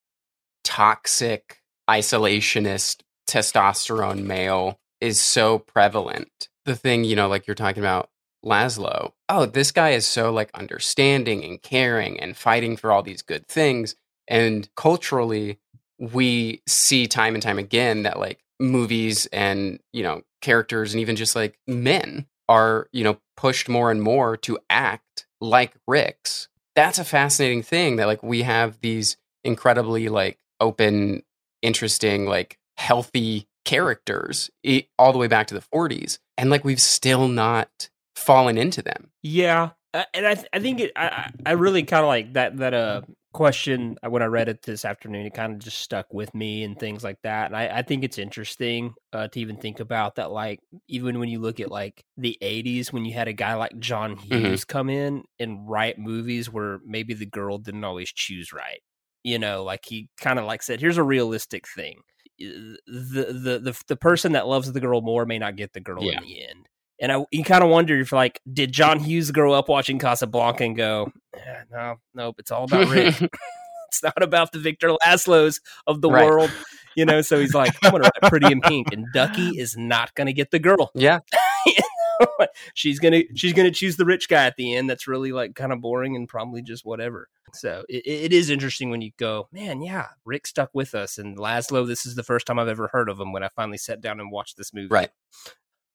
[SPEAKER 8] toxic isolationist testosterone male is so prevalent. The thing, you know, like you're talking about Laszlo. Oh, this guy is so like understanding and caring and fighting for all these good things. And culturally, we see time and time again that like movies and, you know, characters and even just like men are, you know, pushed more and more to act like Ricks. That's a fascinating thing that like we have these incredibly like open, interesting, like healthy characters all the way back to the 40s and like we've still not fallen into them.
[SPEAKER 7] Yeah, uh, and I th- I think it, I I really kind of like that that uh question uh, when I read it this afternoon. It kind of just stuck with me and things like that. And I I think it's interesting uh, to even think about that. Like even when you look at like the '80s, when you had a guy like John Hughes come in and write movies where maybe the girl didn't always choose right. You know, like he kind of like said, "Here's a realistic thing." The, the the the person that loves the girl more may not get the girl
[SPEAKER 8] Yeah.
[SPEAKER 7] in the end. And I, you kind of wonder if, like, did John Hughes grow up watching Casablanca and go, "Eh, no, nope, it's all about Rick. it's not about the Victor Laszlo's of the
[SPEAKER 8] Right.
[SPEAKER 7] world, you know. So he's like, I'm gonna write Pretty in Pink, and Ducky is not gonna get the girl.
[SPEAKER 8] Yeah.
[SPEAKER 7] she's gonna she's gonna choose the rich guy at the end. That's really like kind of boring and probably just whatever. So it, it is interesting when you go, man, yeah, Rick stuck with us, and Laszlo. This is the first time I've ever heard of him when I finally sat down and watched this movie.
[SPEAKER 8] Right.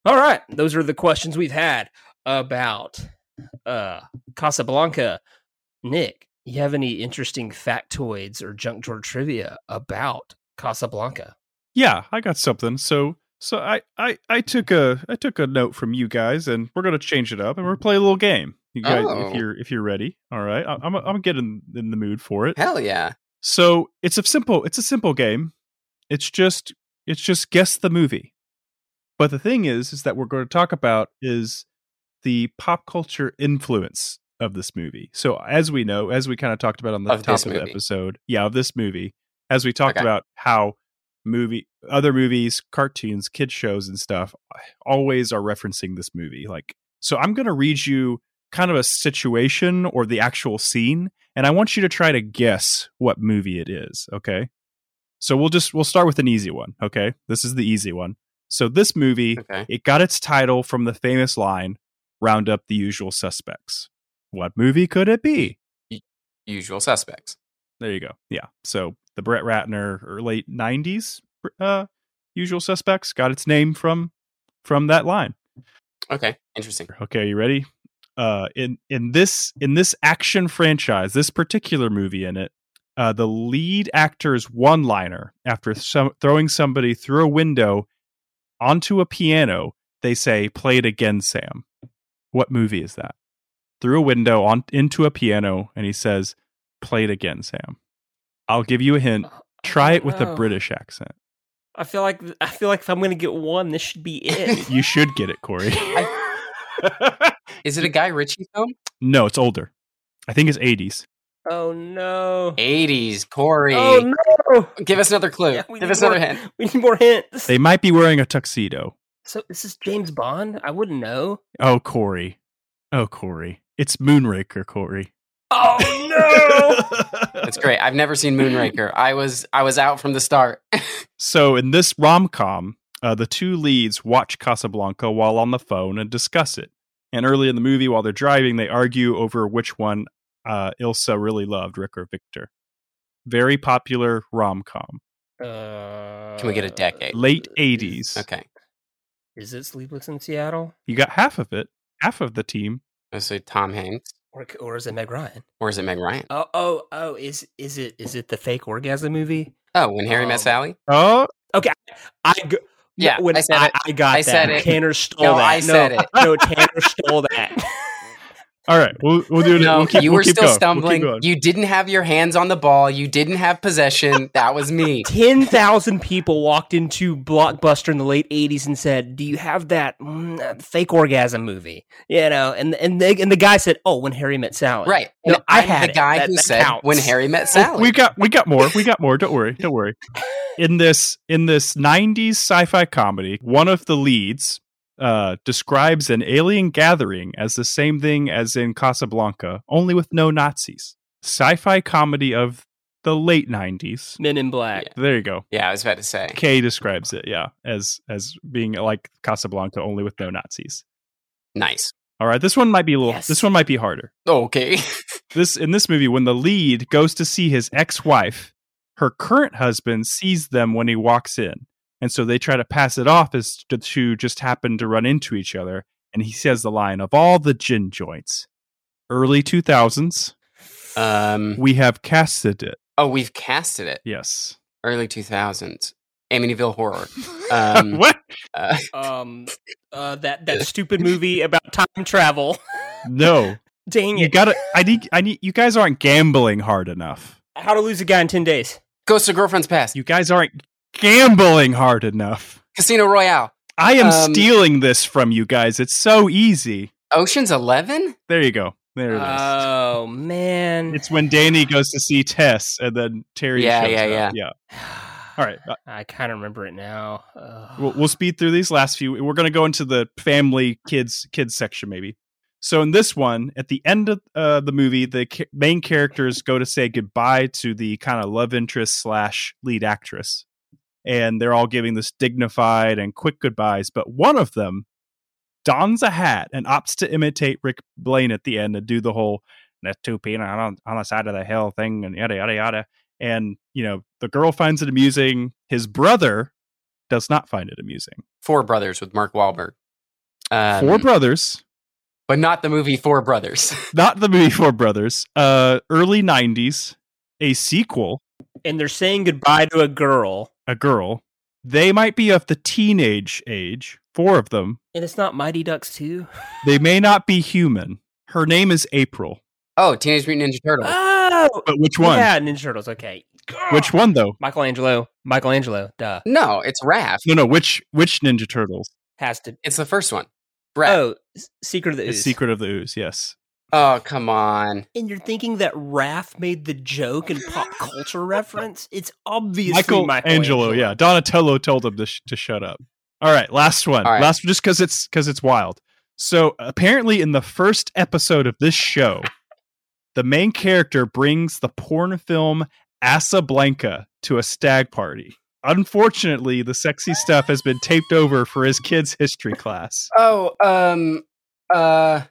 [SPEAKER 7] All right, those are the questions we've had about uh Casablanca. Nick, you have any interesting factoids or junk drawer trivia about Casablanca?
[SPEAKER 9] Yeah, I got something. So so I I I took a I took a note from you guys, and we're gonna change it up, and we're gonna play a little game. You guys,
[SPEAKER 8] Oh.
[SPEAKER 9] if you're if you're ready, all right. I- I'm I'm getting in the mood for it.
[SPEAKER 8] Hell yeah.
[SPEAKER 9] So it's a simple it's a simple game. It's just it's just guess the movie. But the thing is, is that we're going to talk about is the pop culture influence of this movie. So as we know, as we kind of talked about on the
[SPEAKER 8] Of
[SPEAKER 9] top of the episode, yeah, of this movie, as we talked
[SPEAKER 8] Okay.
[SPEAKER 9] about how movie other movies, cartoons, kids shows and stuff always are referencing this movie. Like so I'm going to read you kind of a situation or the actual scene and I want you to try to guess what movie it is, okay? So we'll just we'll start with an easy one, okay? This is the easy one. So this movie,
[SPEAKER 8] Okay.
[SPEAKER 9] it got its title from the famous line, "Round up the usual suspects." What movie could it be?
[SPEAKER 8] Usual suspects.
[SPEAKER 9] There you go. Yeah. So the Brett Ratner or late '90s uh, Usual Suspects got its name from from that line.
[SPEAKER 8] Okay, interesting.
[SPEAKER 9] Okay, you ready? Uh, in in this in this action franchise, this particular movie in it, uh, the lead actor's one liner after some, throwing somebody through a window onto a piano, they say, "Play it again, Sam." What movie is that? Through a window on into a piano, and he says, "Play it again, Sam." I'll give you a hint. Uh, Try it with a.
[SPEAKER 7] Oh.
[SPEAKER 9] British accent.
[SPEAKER 7] I feel like I feel like if I'm gonna get one, this should be it.
[SPEAKER 9] You should get it, Corey.
[SPEAKER 8] Is it a Guy Ritchie film?
[SPEAKER 9] no, it's older. I think it's 80s.
[SPEAKER 7] Oh no!
[SPEAKER 8] 80s, Corey.
[SPEAKER 7] Oh no!
[SPEAKER 8] Give us another clue.
[SPEAKER 7] Yeah, we
[SPEAKER 8] Give
[SPEAKER 7] need
[SPEAKER 8] us another
[SPEAKER 7] more-
[SPEAKER 8] hint.
[SPEAKER 7] We need more hints.
[SPEAKER 9] They might be wearing a tuxedo.
[SPEAKER 7] So this is James Bond. I wouldn't know.
[SPEAKER 9] Oh, Corey. Oh, Corey. It's Moonraker, Corey.
[SPEAKER 7] Oh no!
[SPEAKER 8] That's great. I've never seen Moonraker. I was I was out from the start.
[SPEAKER 9] So, in this rom com, uh, the two leads watch Casablanca while on the phone and discuss it. And early in the movie, while they're driving, they argue over which one uh, Ilsa really loved, Rick or Victor. Very popular rom com.
[SPEAKER 7] Uh,
[SPEAKER 8] Can we get a decade?
[SPEAKER 9] Late 80s.
[SPEAKER 8] okay.
[SPEAKER 7] Is it Sleepless in Seattle,
[SPEAKER 9] You got half of it, half of the team.
[SPEAKER 8] Let's say Tom Hanks.
[SPEAKER 7] or or is it Meg Ryan?
[SPEAKER 8] Or is it Meg Ryan?
[SPEAKER 7] Oh oh oh! Is is it is it the fake orgasm movie?
[SPEAKER 8] Oh, when Harry met
[SPEAKER 7] Um,
[SPEAKER 8] Sally?
[SPEAKER 9] Oh, okay.
[SPEAKER 7] I go,
[SPEAKER 8] Yeah,
[SPEAKER 7] when
[SPEAKER 8] I said
[SPEAKER 7] I,
[SPEAKER 8] it.
[SPEAKER 7] I got
[SPEAKER 8] I
[SPEAKER 7] that.
[SPEAKER 8] said it.
[SPEAKER 7] Tanner stole
[SPEAKER 8] No,
[SPEAKER 7] that.
[SPEAKER 8] I said
[SPEAKER 7] no,
[SPEAKER 8] it.
[SPEAKER 7] No, Tanner stole that.
[SPEAKER 9] all right. We'll, we'll do it.
[SPEAKER 8] No,
[SPEAKER 9] we'll keep,
[SPEAKER 8] you
[SPEAKER 9] we'll
[SPEAKER 8] were still
[SPEAKER 9] going. We'll
[SPEAKER 8] stumbling. you didn't have your hands on the ball. You didn't have possession. That was me.
[SPEAKER 7] Ten thousand people walked into Blockbuster in the late '80s and said, "Do you have that mm, fake orgasm movie?" You know, and and the, and the guy said, "Oh, when Harry met Sally."
[SPEAKER 8] Right.
[SPEAKER 7] No,
[SPEAKER 8] And
[SPEAKER 7] I had
[SPEAKER 8] the guy
[SPEAKER 7] That-
[SPEAKER 8] who
[SPEAKER 7] that
[SPEAKER 8] said
[SPEAKER 7] counts.
[SPEAKER 8] when Harry met
[SPEAKER 9] Oh,
[SPEAKER 8] Sally.
[SPEAKER 9] we got we got more. We got more. Don't worry. Don't worry. In this in this 90s sci-fi comedy, one of the leads uh, describes an alien gathering as the same thing as in Casablanca, only with no Nazis. Sci-fi comedy of the late 90s.
[SPEAKER 7] Men in Black.
[SPEAKER 9] There you go.
[SPEAKER 8] yeah, I was about to say.
[SPEAKER 9] Kay describes it, yeah, as as being like Casablanca, only with no Nazis.
[SPEAKER 8] Nice.
[SPEAKER 9] All right, this one might be a little.
[SPEAKER 7] Yes.
[SPEAKER 9] This one might be harder.
[SPEAKER 8] Okay.
[SPEAKER 9] this in this movie when the lead goes to see his ex-wife her current husband sees them when he walks in and so they try to pass it off as the two just happen to run into each other and he says the line of all the gin joints early 2000s
[SPEAKER 8] Um.
[SPEAKER 9] we have casted it
[SPEAKER 8] Oh, we've casted it.
[SPEAKER 9] yes
[SPEAKER 8] Early 2000s. Amityville Horror. Um,
[SPEAKER 9] what
[SPEAKER 8] uh,
[SPEAKER 7] Um, uh, that that stupid movie about time travel.
[SPEAKER 9] no
[SPEAKER 7] Dang
[SPEAKER 9] you gotta i need i need you guys aren't gambling hard enough
[SPEAKER 7] How to lose a guy in ten days?
[SPEAKER 8] Ghost of Girlfriend's Past.
[SPEAKER 9] you guys aren't gambling hard enough
[SPEAKER 8] Casino Royale.
[SPEAKER 9] i am
[SPEAKER 8] Um,
[SPEAKER 9] stealing this from you guys it's so easy
[SPEAKER 8] Ocean's 11?
[SPEAKER 9] there you go there it is
[SPEAKER 7] Oh man!
[SPEAKER 9] It's when Danny goes to see Tess, and then Terry.
[SPEAKER 8] Yeah,
[SPEAKER 9] shows
[SPEAKER 8] yeah,
[SPEAKER 9] up. yeah. All right, uh,
[SPEAKER 7] I kind of remember it now. Ugh.
[SPEAKER 9] we'll, we'll speed through these last few. We're going to go into the family kids kids section, maybe. So in this one, at the end of uh, the movie, the ca- main characters go to say goodbye to the kind of love interest slash lead actress, and they're all giving this dignified and quick goodbyes. But one of them dons a hat and opts to imitate Rick Blaine at the end and do the whole "that's two peanut on, on the side of the hill" thing and yada yada yada. And you know, the girl finds it amusing. His brother does not find it amusing.
[SPEAKER 8] Four Brothers with Mark Wahlberg. Um,
[SPEAKER 9] Four brothers,
[SPEAKER 8] But not the movie Four Brothers.
[SPEAKER 9] not the movie Four Brothers. Uh, early '90s, a sequel,
[SPEAKER 7] and they're saying goodbye to a girl,
[SPEAKER 9] a girl. They might be of the teenage age. Four of them.
[SPEAKER 7] and it's not Mighty Ducks two.
[SPEAKER 9] They may not be human. Her name is April.
[SPEAKER 8] oh, Teenage Mutant Ninja Turtles.
[SPEAKER 7] Oh,
[SPEAKER 9] But which one?
[SPEAKER 7] Yeah, Ninja Turtles. Okay,
[SPEAKER 9] Which one though?
[SPEAKER 7] Michelangelo. Michelangelo. Duh.
[SPEAKER 8] No, it's Raph.
[SPEAKER 9] No, no. Which which Ninja Turtles?
[SPEAKER 7] Has to.
[SPEAKER 8] It's the first one. Raph.
[SPEAKER 7] Oh, S- Secret of the
[SPEAKER 9] It's Secret of the Ooze. Yes.
[SPEAKER 8] Oh, come on.
[SPEAKER 7] And you're thinking that Raph made the joke and pop culture reference? It's obviously
[SPEAKER 9] Michael
[SPEAKER 7] Michelangelo.
[SPEAKER 9] Angelo. Yeah, Donatello told him to sh- to shut up. All right, last one.
[SPEAKER 8] All right.
[SPEAKER 9] Last just because it's because it's wild. So apparently, in the first episode of this show, the main character brings the porn film Assablanca to a stag party. Unfortunately, the sexy stuff has been taped over for his kids' history class.
[SPEAKER 8] Oh, um, uh,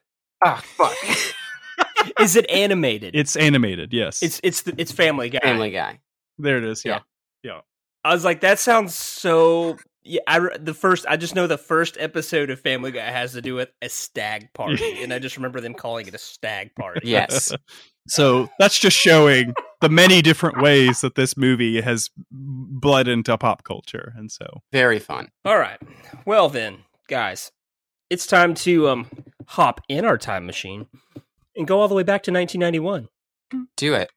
[SPEAKER 8] ah, fuck.
[SPEAKER 7] Is it animated?
[SPEAKER 9] It's animated. Yes.
[SPEAKER 7] it's it's the, it's Family Guy.
[SPEAKER 8] Family Guy.
[SPEAKER 9] there. It is. Yeah. Yeah.
[SPEAKER 7] I was like, that sounds so. Yeah, I the first. I just know the first episode of Family Guy has to do with a stag party, and I just remember them calling it a stag party.
[SPEAKER 8] Yes.
[SPEAKER 9] So that's just showing the many different ways that this movie has bled into pop culture, and so
[SPEAKER 8] Very fun.
[SPEAKER 7] All right. Well then, guys, it's time to um hop in our time machine and go all the way back to 1991.
[SPEAKER 8] Do it.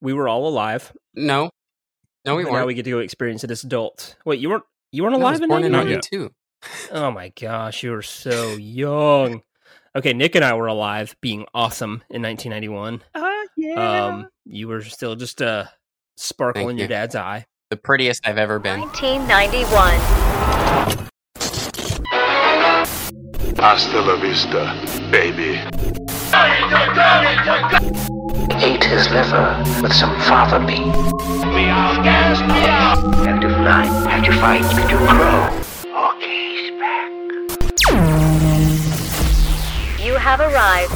[SPEAKER 7] We were all alive.
[SPEAKER 8] No. No, we
[SPEAKER 7] and
[SPEAKER 8] weren't.
[SPEAKER 7] Now we get to go experience it as adults. Wait, you weren't you weren't
[SPEAKER 8] I
[SPEAKER 7] alive in
[SPEAKER 8] born in
[SPEAKER 7] 91?
[SPEAKER 8] 92.
[SPEAKER 7] Oh my gosh, you were so young. Okay, Nick and I were alive, being awesome in 1991.
[SPEAKER 9] uh, yeah.
[SPEAKER 7] Um, you were still just a sparkle
[SPEAKER 8] Thank
[SPEAKER 7] in your
[SPEAKER 8] you.
[SPEAKER 7] dad's eye.
[SPEAKER 8] The prettiest I've ever been.
[SPEAKER 2] 1991.
[SPEAKER 1] Hasta la vista, baby.
[SPEAKER 10] ate his liver with some fava bean. we are gasping we Have to fly, have to fight, have to grow. Okay, he's back.
[SPEAKER 2] You have arrived.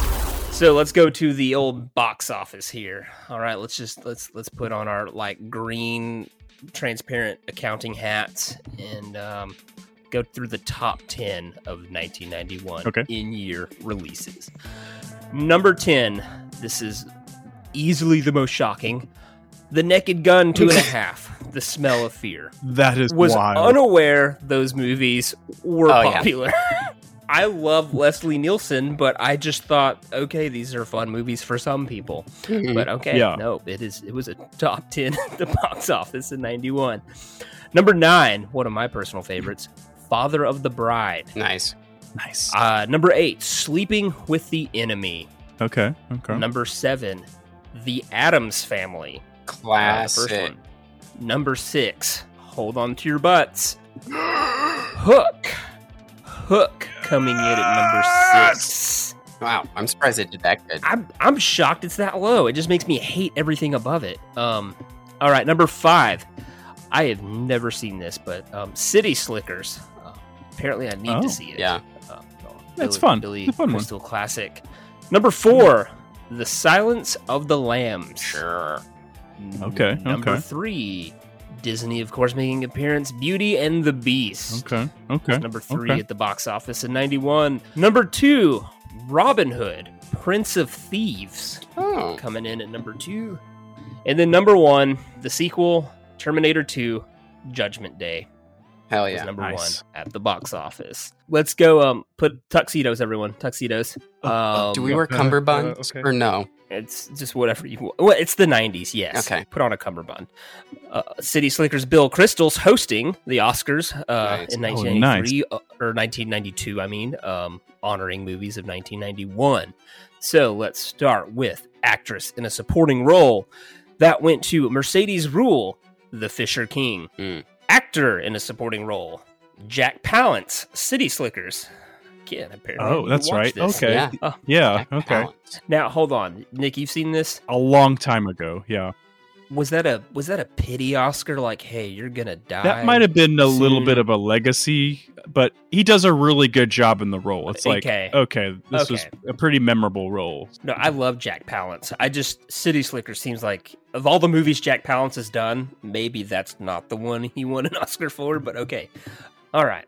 [SPEAKER 7] So let's go to the old box office here. All right, let's just let's let's put on our like green transparent accounting hats and um, go through the top 10 of 1991
[SPEAKER 9] Okay.
[SPEAKER 7] in year releases. Number 10, this is easily the most shocking. The Naked Gun two and a half. The Smell of Fear.
[SPEAKER 9] that is
[SPEAKER 7] Was
[SPEAKER 9] wild.
[SPEAKER 7] unaware those movies were
[SPEAKER 8] Oh, yeah.
[SPEAKER 7] popular. I love Leslie Nielsen, but I just thought, okay, these are fun movies for some people. Mm-hmm. But okay,
[SPEAKER 9] Yeah.
[SPEAKER 7] no, it is. It was a top ten at the box office in '91. Number nine, one of my personal favorites, Father of the Bride.
[SPEAKER 8] Nice.
[SPEAKER 9] nice.
[SPEAKER 7] Uh, number eight, Sleeping with the Enemy.
[SPEAKER 9] okay. Okay.
[SPEAKER 7] Number seven, The Addams Family. Uh, first
[SPEAKER 8] Classic.
[SPEAKER 7] one. Number six, Hold on to your butts. Hook. Hook coming in at number six.
[SPEAKER 8] Wow. I'm surprised it did that good.
[SPEAKER 7] I'm I'm shocked it's that low. It just makes me hate everything above it. Um, all right, number five. I have never seen this, but um, City Slickers. Apparently, I need
[SPEAKER 9] Oh,
[SPEAKER 7] to see it.
[SPEAKER 8] yeah.
[SPEAKER 7] Uh,
[SPEAKER 9] That's
[SPEAKER 7] Billy-
[SPEAKER 9] fun.
[SPEAKER 7] Billy
[SPEAKER 9] It's a fun one.
[SPEAKER 7] Crystal classic. Number four. The Silence of the Lambs.
[SPEAKER 8] Sure.
[SPEAKER 9] Okay,
[SPEAKER 7] Number
[SPEAKER 9] okay.
[SPEAKER 7] three. Disney, of course, making an appearance. Beauty and the Beast.
[SPEAKER 9] Okay. Okay.
[SPEAKER 7] Number three
[SPEAKER 9] Okay.
[SPEAKER 7] at the box office in 91. Number two, Robin Hood, Prince of Thieves,
[SPEAKER 8] Oh.
[SPEAKER 7] coming in at number two. And then number one, the sequel, Terminator 2, Judgment Day,
[SPEAKER 8] Hell
[SPEAKER 7] was
[SPEAKER 8] yeah.
[SPEAKER 7] number
[SPEAKER 9] Nice.
[SPEAKER 7] one at the box office. Let's go um put tuxedos, everyone. Tuxedos. Um,
[SPEAKER 8] Do we wear
[SPEAKER 9] uh,
[SPEAKER 8] cummerbunds
[SPEAKER 9] okay.
[SPEAKER 8] or no?
[SPEAKER 7] It's just whatever you want. Well, it's the 90s, yes.
[SPEAKER 8] Okay.
[SPEAKER 7] Put on a cummerbund. Uh, City Slickers Bill Crystal's hosting the Oscars uh,
[SPEAKER 8] Nice.
[SPEAKER 7] in
[SPEAKER 9] Oh,
[SPEAKER 7] 1993, uh, or 1992, I mean, um, honoring movies of 1991. So let's start with actress in a supporting role. That went to Mercedes Ruehl, The Fisher King.
[SPEAKER 8] Mm.
[SPEAKER 7] Actor in a supporting role, Jack Palance, City Slickers. Kid, apparently.
[SPEAKER 9] Oh, that's right.
[SPEAKER 7] this.
[SPEAKER 9] Okay.
[SPEAKER 8] Yeah.
[SPEAKER 7] Oh,
[SPEAKER 9] Yeah. Okay.
[SPEAKER 8] Palance.
[SPEAKER 7] now hold on, Nick. You've seen this?
[SPEAKER 9] A long time ago. Yeah.
[SPEAKER 7] Was that a was that a pity Oscar? Like, hey, you're gonna die.
[SPEAKER 9] That might have been a little bit of a legacy, but he does a really good job in the role. It's like,
[SPEAKER 7] Okay.
[SPEAKER 9] okay, this was
[SPEAKER 7] Okay.
[SPEAKER 9] a pretty memorable role.
[SPEAKER 7] No, I love Jack Palance. I just City Slicker seems like of all the movies Jack Palance has done, maybe that's not the one he won an Oscar for. But okay, all right.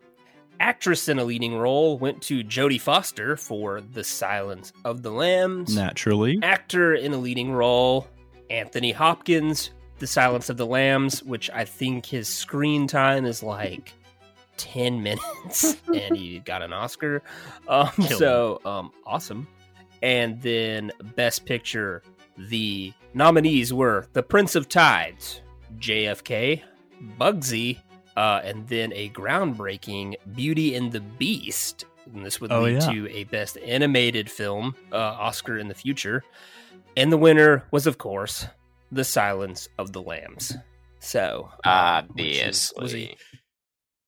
[SPEAKER 7] Actress in a leading role went to Jodie Foster for The Silence of the Lambs.
[SPEAKER 9] Naturally.
[SPEAKER 7] Actor in a leading role, Anthony Hopkins, The Silence of the Lambs, which I think his screen time is like 10 minutes and he got an Oscar. Um, so, um, awesome. And then Best Picture, the nominees were The Prince of Tides, JFK, Bugsy, uh, and then a groundbreaking Beauty and the Beast. And this would
[SPEAKER 9] Oh,
[SPEAKER 7] lead
[SPEAKER 9] yeah.
[SPEAKER 7] to a Best Animated Film uh, Oscar in the future. And the winner was, of course, The Silence of the Lambs. So, uh, which is- was a,
[SPEAKER 8] Obviously.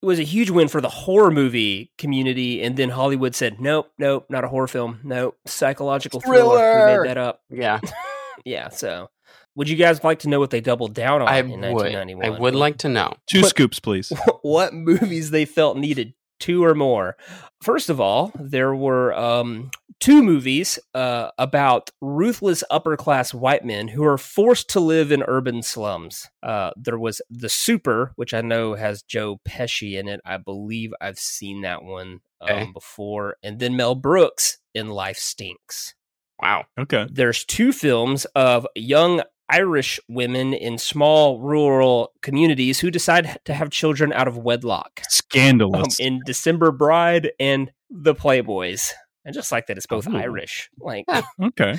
[SPEAKER 7] it was a huge win for the horror movie community. And then Hollywood said, nope, nope, not a horror film. Nope, psychological thriller. We made that up.
[SPEAKER 8] Yeah,
[SPEAKER 7] Yeah, so would you guys like to know what they doubled down on
[SPEAKER 8] I
[SPEAKER 7] in
[SPEAKER 8] would.
[SPEAKER 7] 1991?
[SPEAKER 8] I would like to know.
[SPEAKER 9] Two
[SPEAKER 7] But-
[SPEAKER 9] scoops, please.
[SPEAKER 7] what movies they felt needed two or more. First of all, there were um, two movies uh, about ruthless upper class white men who are forced to live in urban slums. Uh, there was The Super, which I know has Joe Pesci in it. I believe I've seen that one um,
[SPEAKER 8] Okay.
[SPEAKER 7] before. And then Mel Brooks in Life Stinks.
[SPEAKER 8] Wow.
[SPEAKER 9] Okay.
[SPEAKER 7] There's two films of young Irish women in small rural communities who decide to have children out of wedlock. Um,
[SPEAKER 9] Scandalous.
[SPEAKER 7] in December Bride and The Playboys. And just like that, it's both
[SPEAKER 9] Ooh.
[SPEAKER 7] Irish. Like,
[SPEAKER 9] okay.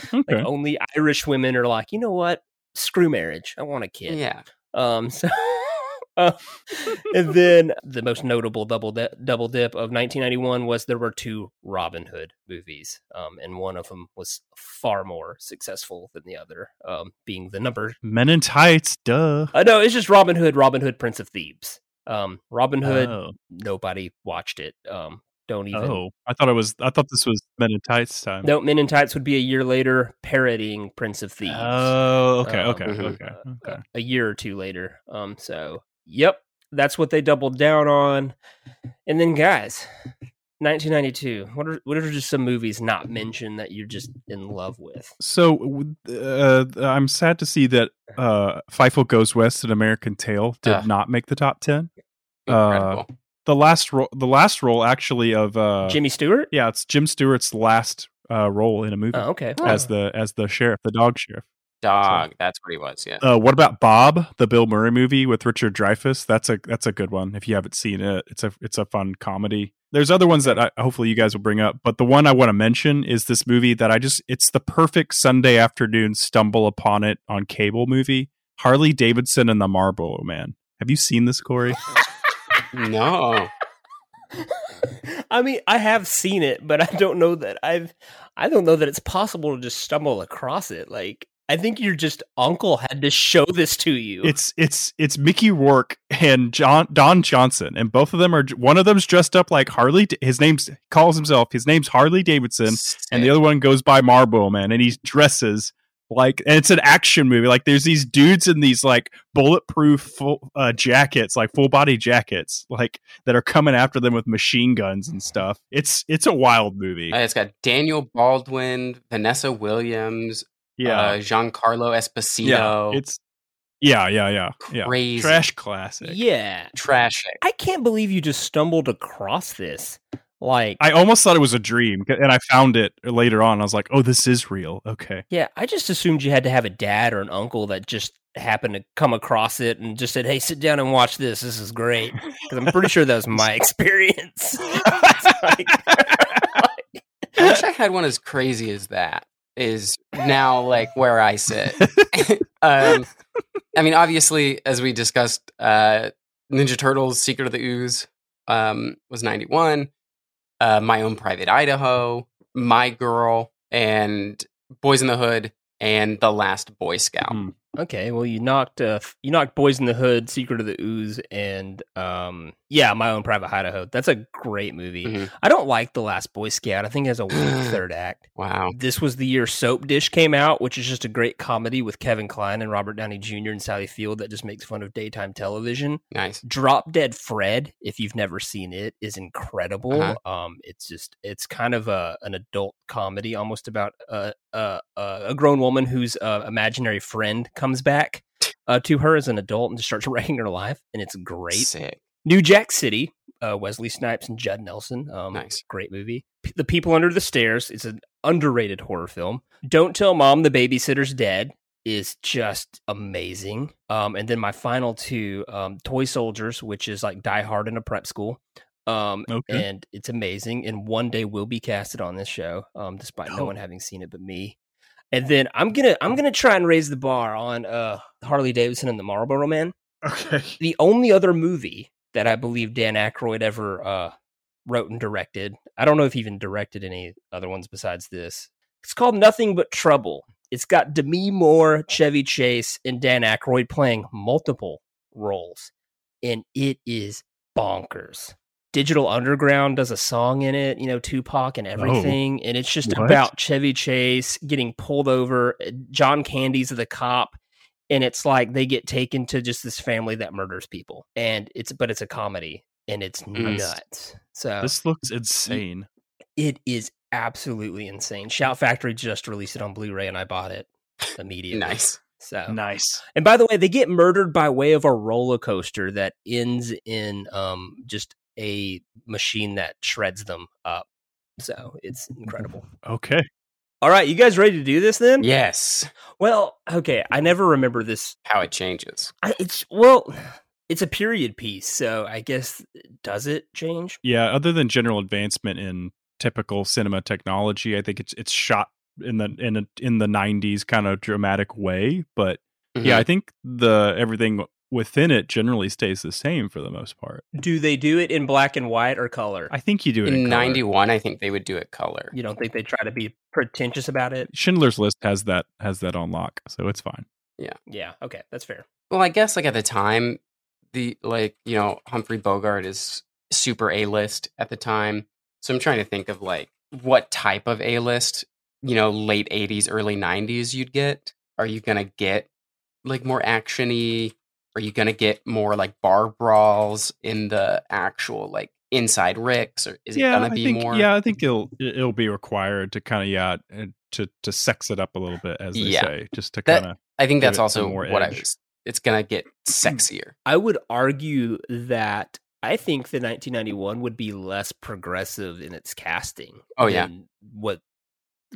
[SPEAKER 9] Okay.
[SPEAKER 7] like only Irish women are like, you know what? Screw marriage. I want a kid.
[SPEAKER 8] Yeah.
[SPEAKER 7] Um. So, uh, and then the most notable double di- double dip of 1991 was there were two Robin Hood movies. Um, and one of them was far more successful than the other. Um, being the number.
[SPEAKER 9] Men in tights. Duh.
[SPEAKER 7] Uh, no, it's just Robin Hood. Robin Hood, Prince of Thieves. Um, Robin Hood.
[SPEAKER 9] Oh.
[SPEAKER 7] Nobody watched it. Um, don't even.
[SPEAKER 9] Oh, I thought it was. I thought this was Men in Tights time.
[SPEAKER 7] No, Men in Tights would be a year later, parodying Prince of Thieves.
[SPEAKER 9] Oh, okay,
[SPEAKER 7] Um,
[SPEAKER 9] okay,
[SPEAKER 8] mhm.
[SPEAKER 9] okay,
[SPEAKER 7] uh,
[SPEAKER 9] okay.
[SPEAKER 7] a year or two later. Um, so yep, that's what they doubled down on. And then, guys, 1992. What are what are just some movies not mentioned that you're just in love with?
[SPEAKER 9] So uh, I'm sad to see that uh, Fievel Goes West and American Tail did
[SPEAKER 8] Ugh.
[SPEAKER 9] not make the top ten.
[SPEAKER 8] Incredible.
[SPEAKER 9] The last role, the last role actually of uh,
[SPEAKER 7] Jimmy Stewart.
[SPEAKER 9] yeah, it's Jim Stewart's last uh, role in a movie
[SPEAKER 7] Oh, okay.
[SPEAKER 9] as the as the sheriff, the dog sheriff.
[SPEAKER 8] Dog. That's what he was. Yeah.
[SPEAKER 9] Uh, what about Bob, the Bill Murray movie with Richard Dreyfuss? That's a that's a good one. If you haven't seen it, it's a it's a fun comedy. There's other ones that I, hopefully you guys will bring up, but the one I want to mention is this movie that I just it's the perfect Sunday afternoon stumble upon it on cable movie. Harley Davidson and the Marlboro Man. Have you seen this, Corey?
[SPEAKER 8] No.
[SPEAKER 7] I mean, I have seen it, but I don't know that I've. I don't know that it's possible to just stumble across it. Like, I think your just uncle had to show this to you.
[SPEAKER 9] It's it's it's Mickey Rourke and John Don Johnson, and both of them are one of them's dressed up like Harley. His name's calls himself his name's Harley Davidson, and the other one goes by Marlboro Man, and he dresses like and it's an action movie. Like there's these dudes in these like bulletproof full uh, jackets, like full body jackets, like that are coming after them with machine guns and stuff. It's it's a wild movie.
[SPEAKER 8] Uh, it's got Daniel Baldwin, Vanessa Williams,
[SPEAKER 9] yeah,
[SPEAKER 8] uh, Giancarlo Esposito.
[SPEAKER 9] yeah, it's yeah, yeah, yeah, yeah.
[SPEAKER 8] Crazy.
[SPEAKER 9] Trash classic.
[SPEAKER 7] yeah.
[SPEAKER 8] trash.
[SPEAKER 7] I can't believe you just stumbled across this. Like,
[SPEAKER 9] I almost thought it was a dream, and I found it later on. I was like, "Oh, this is real." Okay.
[SPEAKER 7] yeah, I just assumed you had to have a dad or an uncle that just happened to come across it and just said, "Hey, sit down and watch this. This is great." Because I'm pretty sure that was my experience. It's like-
[SPEAKER 8] I wish I had one as crazy as that. Is now like where I sit. um, I mean, obviously, as we discussed, uh, Ninja Turtles: Secret of the Ooze um, was ninety one. Uh, My Own Private Idaho, My Girl, and Boys in the Hood, and The Last Boy Scout.
[SPEAKER 9] Hmm.
[SPEAKER 7] Okay, well, you knocked uh, you knocked Boys in the Hood, Secret of the Ooze, and um, yeah, My Own Private Idaho. That's a great movie.
[SPEAKER 8] Mhm.
[SPEAKER 7] I don't like The Last Boy Scout. I think it has a weak third act.
[SPEAKER 8] Wow.
[SPEAKER 7] This was the year Soap Dish came out, which is just a great comedy with Kevin Kline and Robert Downey Jr. and Sally Field that just makes fun of daytime television.
[SPEAKER 8] Nice.
[SPEAKER 7] Drop Dead Fred, if you've never seen it, is incredible.
[SPEAKER 8] Uh-huh.
[SPEAKER 7] Um, it's just it's kind of a an adult comedy, almost about a a, a a grown woman whose uh, imaginary friend comes back uh, to her as an adult and just starts wrecking her life, and it's great.
[SPEAKER 8] Sick.
[SPEAKER 7] New Jack City, uh, Wesley Snipes and Judd Nelson. Um,
[SPEAKER 8] Nice.
[SPEAKER 7] Great movie. P- the People Under the Stairs is an underrated horror film. Don't Tell Mom the Babysitter's Dead is just amazing. Um, and then my final two, um, Toy Soldiers, which is like Die Hard in a prep school. Um,
[SPEAKER 9] Okay.
[SPEAKER 7] and it's amazing. And one day will be casted on this show, um, despite no
[SPEAKER 9] Oh.
[SPEAKER 7] one having seen it but me. And then I'm gonna I'm gonna try and raise the bar on uh Harley Davidson and the Marlboro Man
[SPEAKER 9] Okay.
[SPEAKER 7] the only other movie that I believe Dan Aykroyd ever uh, wrote and directed. I don't know if he even directed any other ones besides this. It's called Nothing But Trouble. It's got Demi Moore, Chevy Chase, and Dan Aykroyd playing multiple roles, and it is bonkers. Digital Underground does a song in it, you know, Tupac and everything, and it's just
[SPEAKER 9] What?
[SPEAKER 7] about Chevy Chase getting pulled over. uh, John Candy's the cop, and it's like they get taken to just this family that murders people and it's but it's a comedy and it's
[SPEAKER 8] Mm.
[SPEAKER 7] nuts. So
[SPEAKER 9] This looks insane.
[SPEAKER 7] it is absolutely insane. Shout Factory just released it on Blu-ray, and I bought it immediately.
[SPEAKER 8] Nice.
[SPEAKER 7] So
[SPEAKER 9] Nice.
[SPEAKER 7] And by the way, they get murdered by way of a roller coaster that ends in um just a machine that shreds them up. So it's incredible.
[SPEAKER 9] Okay.
[SPEAKER 7] All right, you guys ready to do this then?
[SPEAKER 8] Yes.
[SPEAKER 7] Well, okay. I never remember this.
[SPEAKER 8] How it changes.
[SPEAKER 7] I, it's well, it's a period piece, so I guess does it change?
[SPEAKER 9] Yeah, other than general advancement in typical cinema technology, I think it's it's shot in the in a, in the 90s kind of dramatic way, but yeah, I mm-hmm. think the everything within it generally stays the same for the most part.
[SPEAKER 7] Do they do it in black and white or color?
[SPEAKER 9] I think you do it in,
[SPEAKER 8] in
[SPEAKER 9] color.
[SPEAKER 8] 91 i think they would do it color
[SPEAKER 7] You don't think they try to be pretentious about it?
[SPEAKER 9] Schindler's List has that has that on lock, so it's fine.
[SPEAKER 7] Yeah. Yeah. Okay, that's fair.
[SPEAKER 8] well i guess like at the time the like you know humphrey bogart is super a list at the time so i'm trying to think of like what type of a list you know late 80s early 90s you'd get are you gonna get like more actiony are you gonna get more like bar brawls in the actual like inside ricks or is it gonna be
[SPEAKER 9] think,
[SPEAKER 8] more
[SPEAKER 9] Yeah, I think it'll it'll be required to kind of yeah uh, to to sex it up a little bit, as they
[SPEAKER 8] Yeah.
[SPEAKER 9] say, just to
[SPEAKER 8] That-
[SPEAKER 9] kind of
[SPEAKER 8] i think that's also
[SPEAKER 9] more
[SPEAKER 8] what i was it's gonna get sexier
[SPEAKER 7] I would argue that I think the 1991 would be less progressive in its casting.
[SPEAKER 8] Oh, yeah.
[SPEAKER 7] what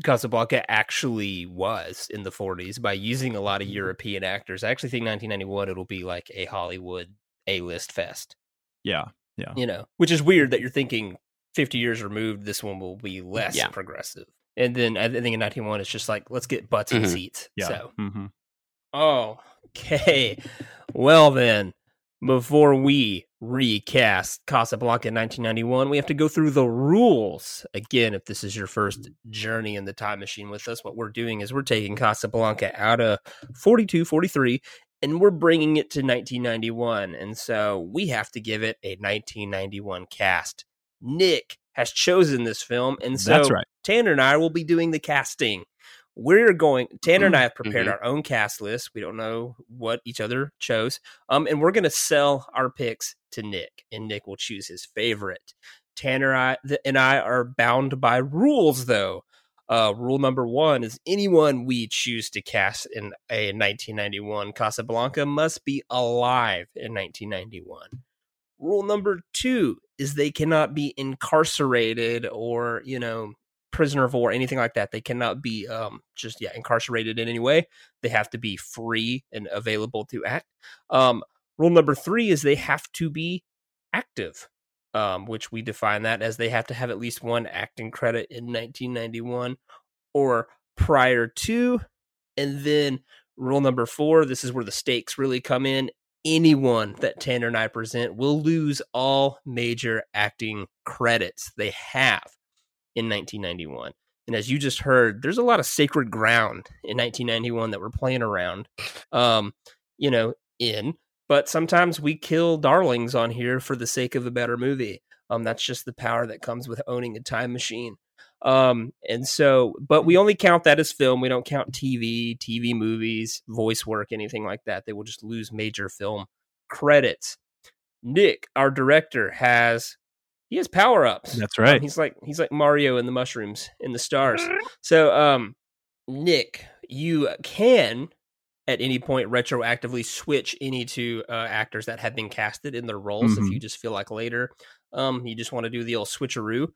[SPEAKER 7] Casablanca actually was in the 40s by using a lot of European actors. I actually think 1991 it'll be like a Hollywood A-list fest.
[SPEAKER 9] yeah yeah.
[SPEAKER 7] You know, which is weird that you're thinking 50 years removed, this one will be less
[SPEAKER 8] Yeah.
[SPEAKER 7] progressive. And then I think in 91 it's just like let's get butts in
[SPEAKER 8] Mhm.
[SPEAKER 7] seats.
[SPEAKER 9] Yeah.
[SPEAKER 7] So
[SPEAKER 9] hmm
[SPEAKER 7] Oh, okay. Well, then, before we recast Casablanca in 1991, we have to go through the rules. Again, if this is your first journey in the time machine with us, what we're doing is we're taking Casablanca out of 42, 43, and we're bringing it to 1991. And so we have to give it a 1991 cast. Nick has chosen this film, and so
[SPEAKER 9] That's right.
[SPEAKER 7] Tanner and I will be doing the casting. We're going. Tanner and I have prepared
[SPEAKER 8] Mhm.
[SPEAKER 7] our own cast list. We don't know what each other chose, um, and we're going to sell our picks to Nick, and Nick will choose his favorite. Tanner I, and I are bound by rules, though. Uh, rule number one is anyone we choose to cast in a 1991 Casablanca must be alive in 1991. Rule number two is they cannot be incarcerated or, you know, prisoner of war, anything like that. They cannot be um, just, yeah, incarcerated in any way. They have to be free and available to act. Um, rule number three is they have to be active, um, which we define that as they have to have at least one acting credit in 1991 or prior to. And then rule number four this is where the stakes really come in. Anyone that Tanner and I present will lose all major acting credits they have in 1991. And as you just heard, there's a lot of sacred ground in 1991 that we're playing around, um, you know, in. But sometimes we kill darlings on here for the sake of a better movie. Um, that's just the power that comes with owning a time machine. Um, and so, but we only count that as film. We don't count TV, TV movies, voice work, anything like that. They will just lose major film credits. Nick, our director, has he has power ups.
[SPEAKER 9] That's right.
[SPEAKER 7] he's like he's like Mario in the mushrooms in the stars. So, um, Nick, you can at any point retroactively switch any two uh, actors that have been casted in their roles if
[SPEAKER 9] Mhm.
[SPEAKER 7] you just feel like later um you just want to do the old switcheroo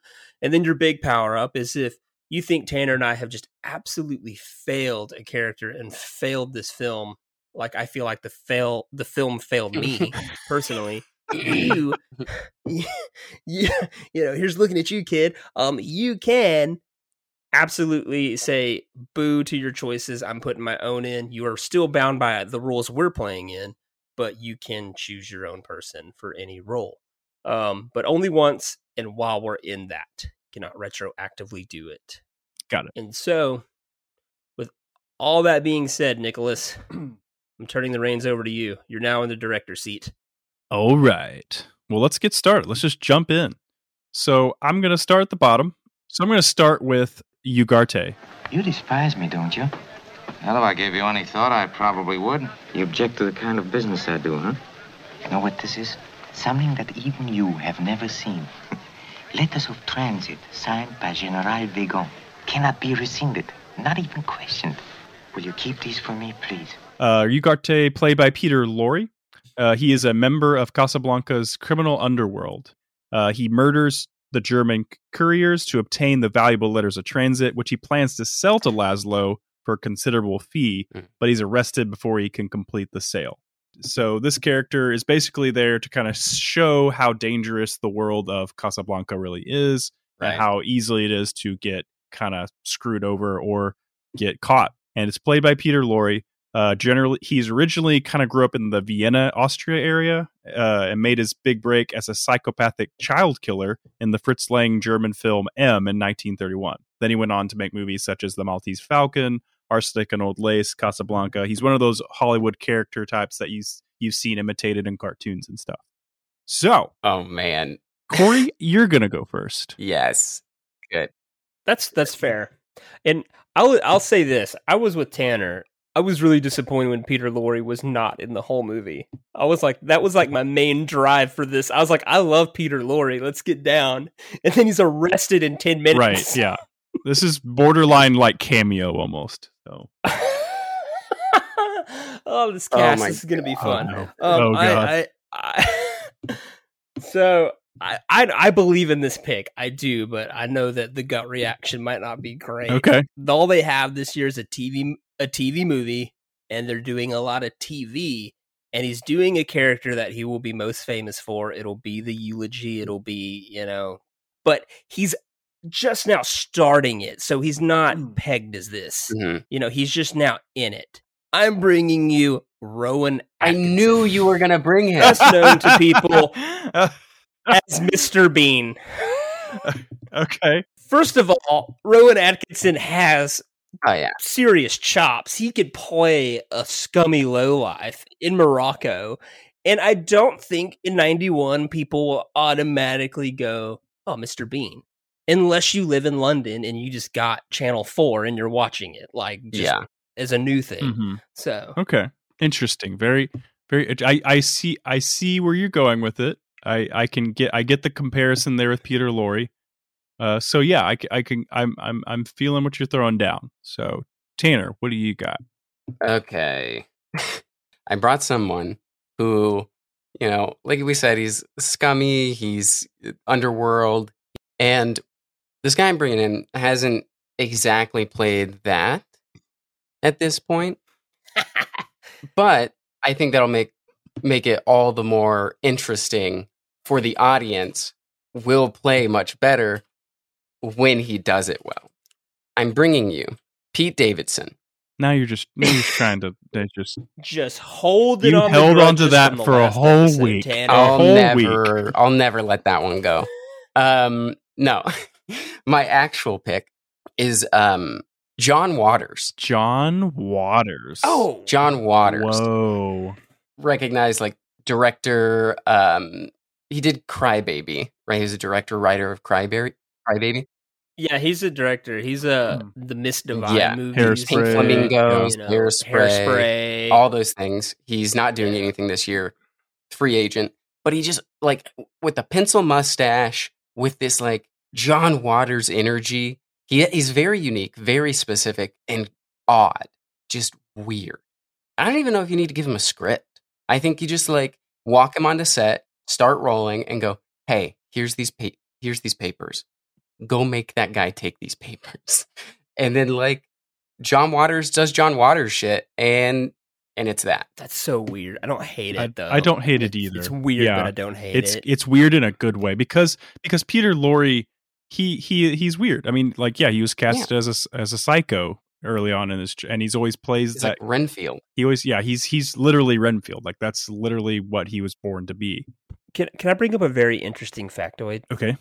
[SPEAKER 7] and then your big power up is if you think tanner and i have just absolutely failed a character and failed this film like i feel like the fail the film failed me personally you, you you know here's looking at you kid. Um you can absolutely say boo to your choices i'm putting my own in. You are still bound by the rules we're playing in but you can choose your own person for any role. Um but only once and while we're in that. You cannot retroactively do it.
[SPEAKER 9] Got it.
[SPEAKER 7] and so with all that being said nicholas i'm turning the reins over to you. You're now in the director's seat
[SPEAKER 9] All right. Well, let's get started. Let's just jump in. So I'm going to start at the bottom. So I'm going to start with Ugarte.
[SPEAKER 10] You despise me, don't you?
[SPEAKER 6] Hell, if I gave you any thought, I probably would.
[SPEAKER 10] You object to the kind of business I do, huh? You know what this is? Something that even you have never seen. Letters of transit signed by General Weygand cannot be rescinded, not even questioned. Will you keep these for me, please?
[SPEAKER 9] Uh, Ugarte, played by Peter Lorre. Uh, he is a member of Casablanca's criminal underworld. Uh, he murders the German couriers to obtain the valuable letters of transit, which he plans to sell to Laszlo for a considerable fee, but he's arrested before he can complete the sale. So this character is basically there to kind of show how dangerous the world of Casablanca really is,
[SPEAKER 8] Right.
[SPEAKER 9] and how easily it is to get kind of screwed over or get caught. And it's played by Peter Lorre. Uh, generally, he's originally kind of grew up in the Vienna, Austria area, uh, and made his big break as a psychopathic child killer in the Fritz Lang German film M in 1931. Then he went on to make movies such as The Maltese Falcon, Arsenic and Old Lace, Casablanca. He's one of those Hollywood character types that you you've seen imitated in cartoons and stuff. So,
[SPEAKER 8] Oh man.
[SPEAKER 9] Corey, you're gonna go first.
[SPEAKER 8] Yes. Good.
[SPEAKER 7] That's that's fair. And I'll I'll say this: I was with Tanner. I was really disappointed when Peter Lorre was not in the whole movie. I was like, that was like my main drive for this. I was like, I love Peter Lorre. Let's get down. And then he's arrested in ten minutes.
[SPEAKER 9] Right? Yeah. This is borderline like cameo almost. So,
[SPEAKER 7] oh, this
[SPEAKER 8] Oh
[SPEAKER 7] cast
[SPEAKER 8] my
[SPEAKER 7] this is gonna be fun.
[SPEAKER 9] Oh, no.
[SPEAKER 7] Um,
[SPEAKER 9] Oh, God.
[SPEAKER 7] I, I, I, so I, I I believe in this pick. I do, but I know that the gut reaction might not be great.
[SPEAKER 9] okay.
[SPEAKER 7] all they have this year is a TV a TV movie, and they're doing a lot of TV. And he's doing a character that he will be most famous for. It'll be the eulogy. It'll be you know, but he's just now starting it, so he's not
[SPEAKER 9] Hmm.
[SPEAKER 7] pegged as this.
[SPEAKER 8] Mhm.
[SPEAKER 7] You know, he's just now in it. I'm bringing you Rowan.
[SPEAKER 8] I knew you were gonna bring him.
[SPEAKER 7] best known to people as Mr. Bean.
[SPEAKER 9] okay.
[SPEAKER 7] First of all, Rowan Atkinson has
[SPEAKER 8] Oh yeah.
[SPEAKER 7] serious chops. He could play a scummy lowlife in Morocco. And I don't think in 91 people will automatically go, oh, Mr. Bean. Unless you live in London and you just got Channel 4 and you're watching it, like, just
[SPEAKER 8] Yeah.
[SPEAKER 7] as a new thing.
[SPEAKER 9] hmm
[SPEAKER 7] So,
[SPEAKER 9] Okay. Interesting. Very, very. I, I see. I see where you're going with it. I, I can get. I get the comparison there with Peter Lorre. Uh, so yeah, I, I can. I'm, I'm, I'm feeling what you're throwing down. So Tanner, what do you got?
[SPEAKER 8] Okay. I brought someone who, you know, like we said, he's scummy, he's uh, underworld, and this guy I'm bringing in hasn't exactly played that at this point. but I think that'll make make it all the more interesting for the audience. Will play much better when he does it well. I'm bringing you Pete Davidson.
[SPEAKER 9] Now you're just. Now you're trying to. Just.
[SPEAKER 7] just hold it
[SPEAKER 9] You
[SPEAKER 7] on
[SPEAKER 9] held on to that for a whole
[SPEAKER 7] episode,
[SPEAKER 9] week.
[SPEAKER 7] Tanner.
[SPEAKER 8] I'll
[SPEAKER 9] whole
[SPEAKER 8] never I'll never let that one go. Um no. My actual pick is um John Waters.
[SPEAKER 9] John Waters.
[SPEAKER 7] Oh,
[SPEAKER 8] John Waters.
[SPEAKER 9] Whoa.
[SPEAKER 8] Recognized like director um he did Crybaby, right? He was a director writer of Crybaby. Crybaby.
[SPEAKER 7] yeah, he's a director. He's a
[SPEAKER 9] Hmm.
[SPEAKER 7] the Miss Divine
[SPEAKER 8] Yeah.
[SPEAKER 7] movies,
[SPEAKER 9] Pink
[SPEAKER 8] Pink Flamingos,
[SPEAKER 7] you know,
[SPEAKER 8] Hairspray,
[SPEAKER 7] Hairspray,
[SPEAKER 8] all those things. He's not doing anything this year. Free agent, but he just like with the pencil mustache, with this like John Waters energy. He he's very unique, very specific, and odd. Just weird. I don't even know if you need to give him a script. I think you just like walk him onto set, start rolling, and go, "Hey, here's these pa- here's these papers. Go make that guy take these papers." And then like John Waters does John Waters shit, and and it's that.
[SPEAKER 7] That's so weird. I don't hate it
[SPEAKER 9] I,
[SPEAKER 7] though.
[SPEAKER 9] I don't hate it either.
[SPEAKER 7] It's weird,
[SPEAKER 9] Yeah.
[SPEAKER 7] but I don't hate
[SPEAKER 9] it's
[SPEAKER 7] it.
[SPEAKER 9] it's weird in a good way because because Peter Lorre he he he's weird. I mean, like yeah, he was cast as a s- as a psycho early on in his and he's always plays
[SPEAKER 8] He's
[SPEAKER 9] that
[SPEAKER 8] like Renfield.
[SPEAKER 9] he always yeah he's he's literally Renfield like that's literally what he was born to be.
[SPEAKER 7] Can Can I bring up a very interesting factoid
[SPEAKER 9] Okay,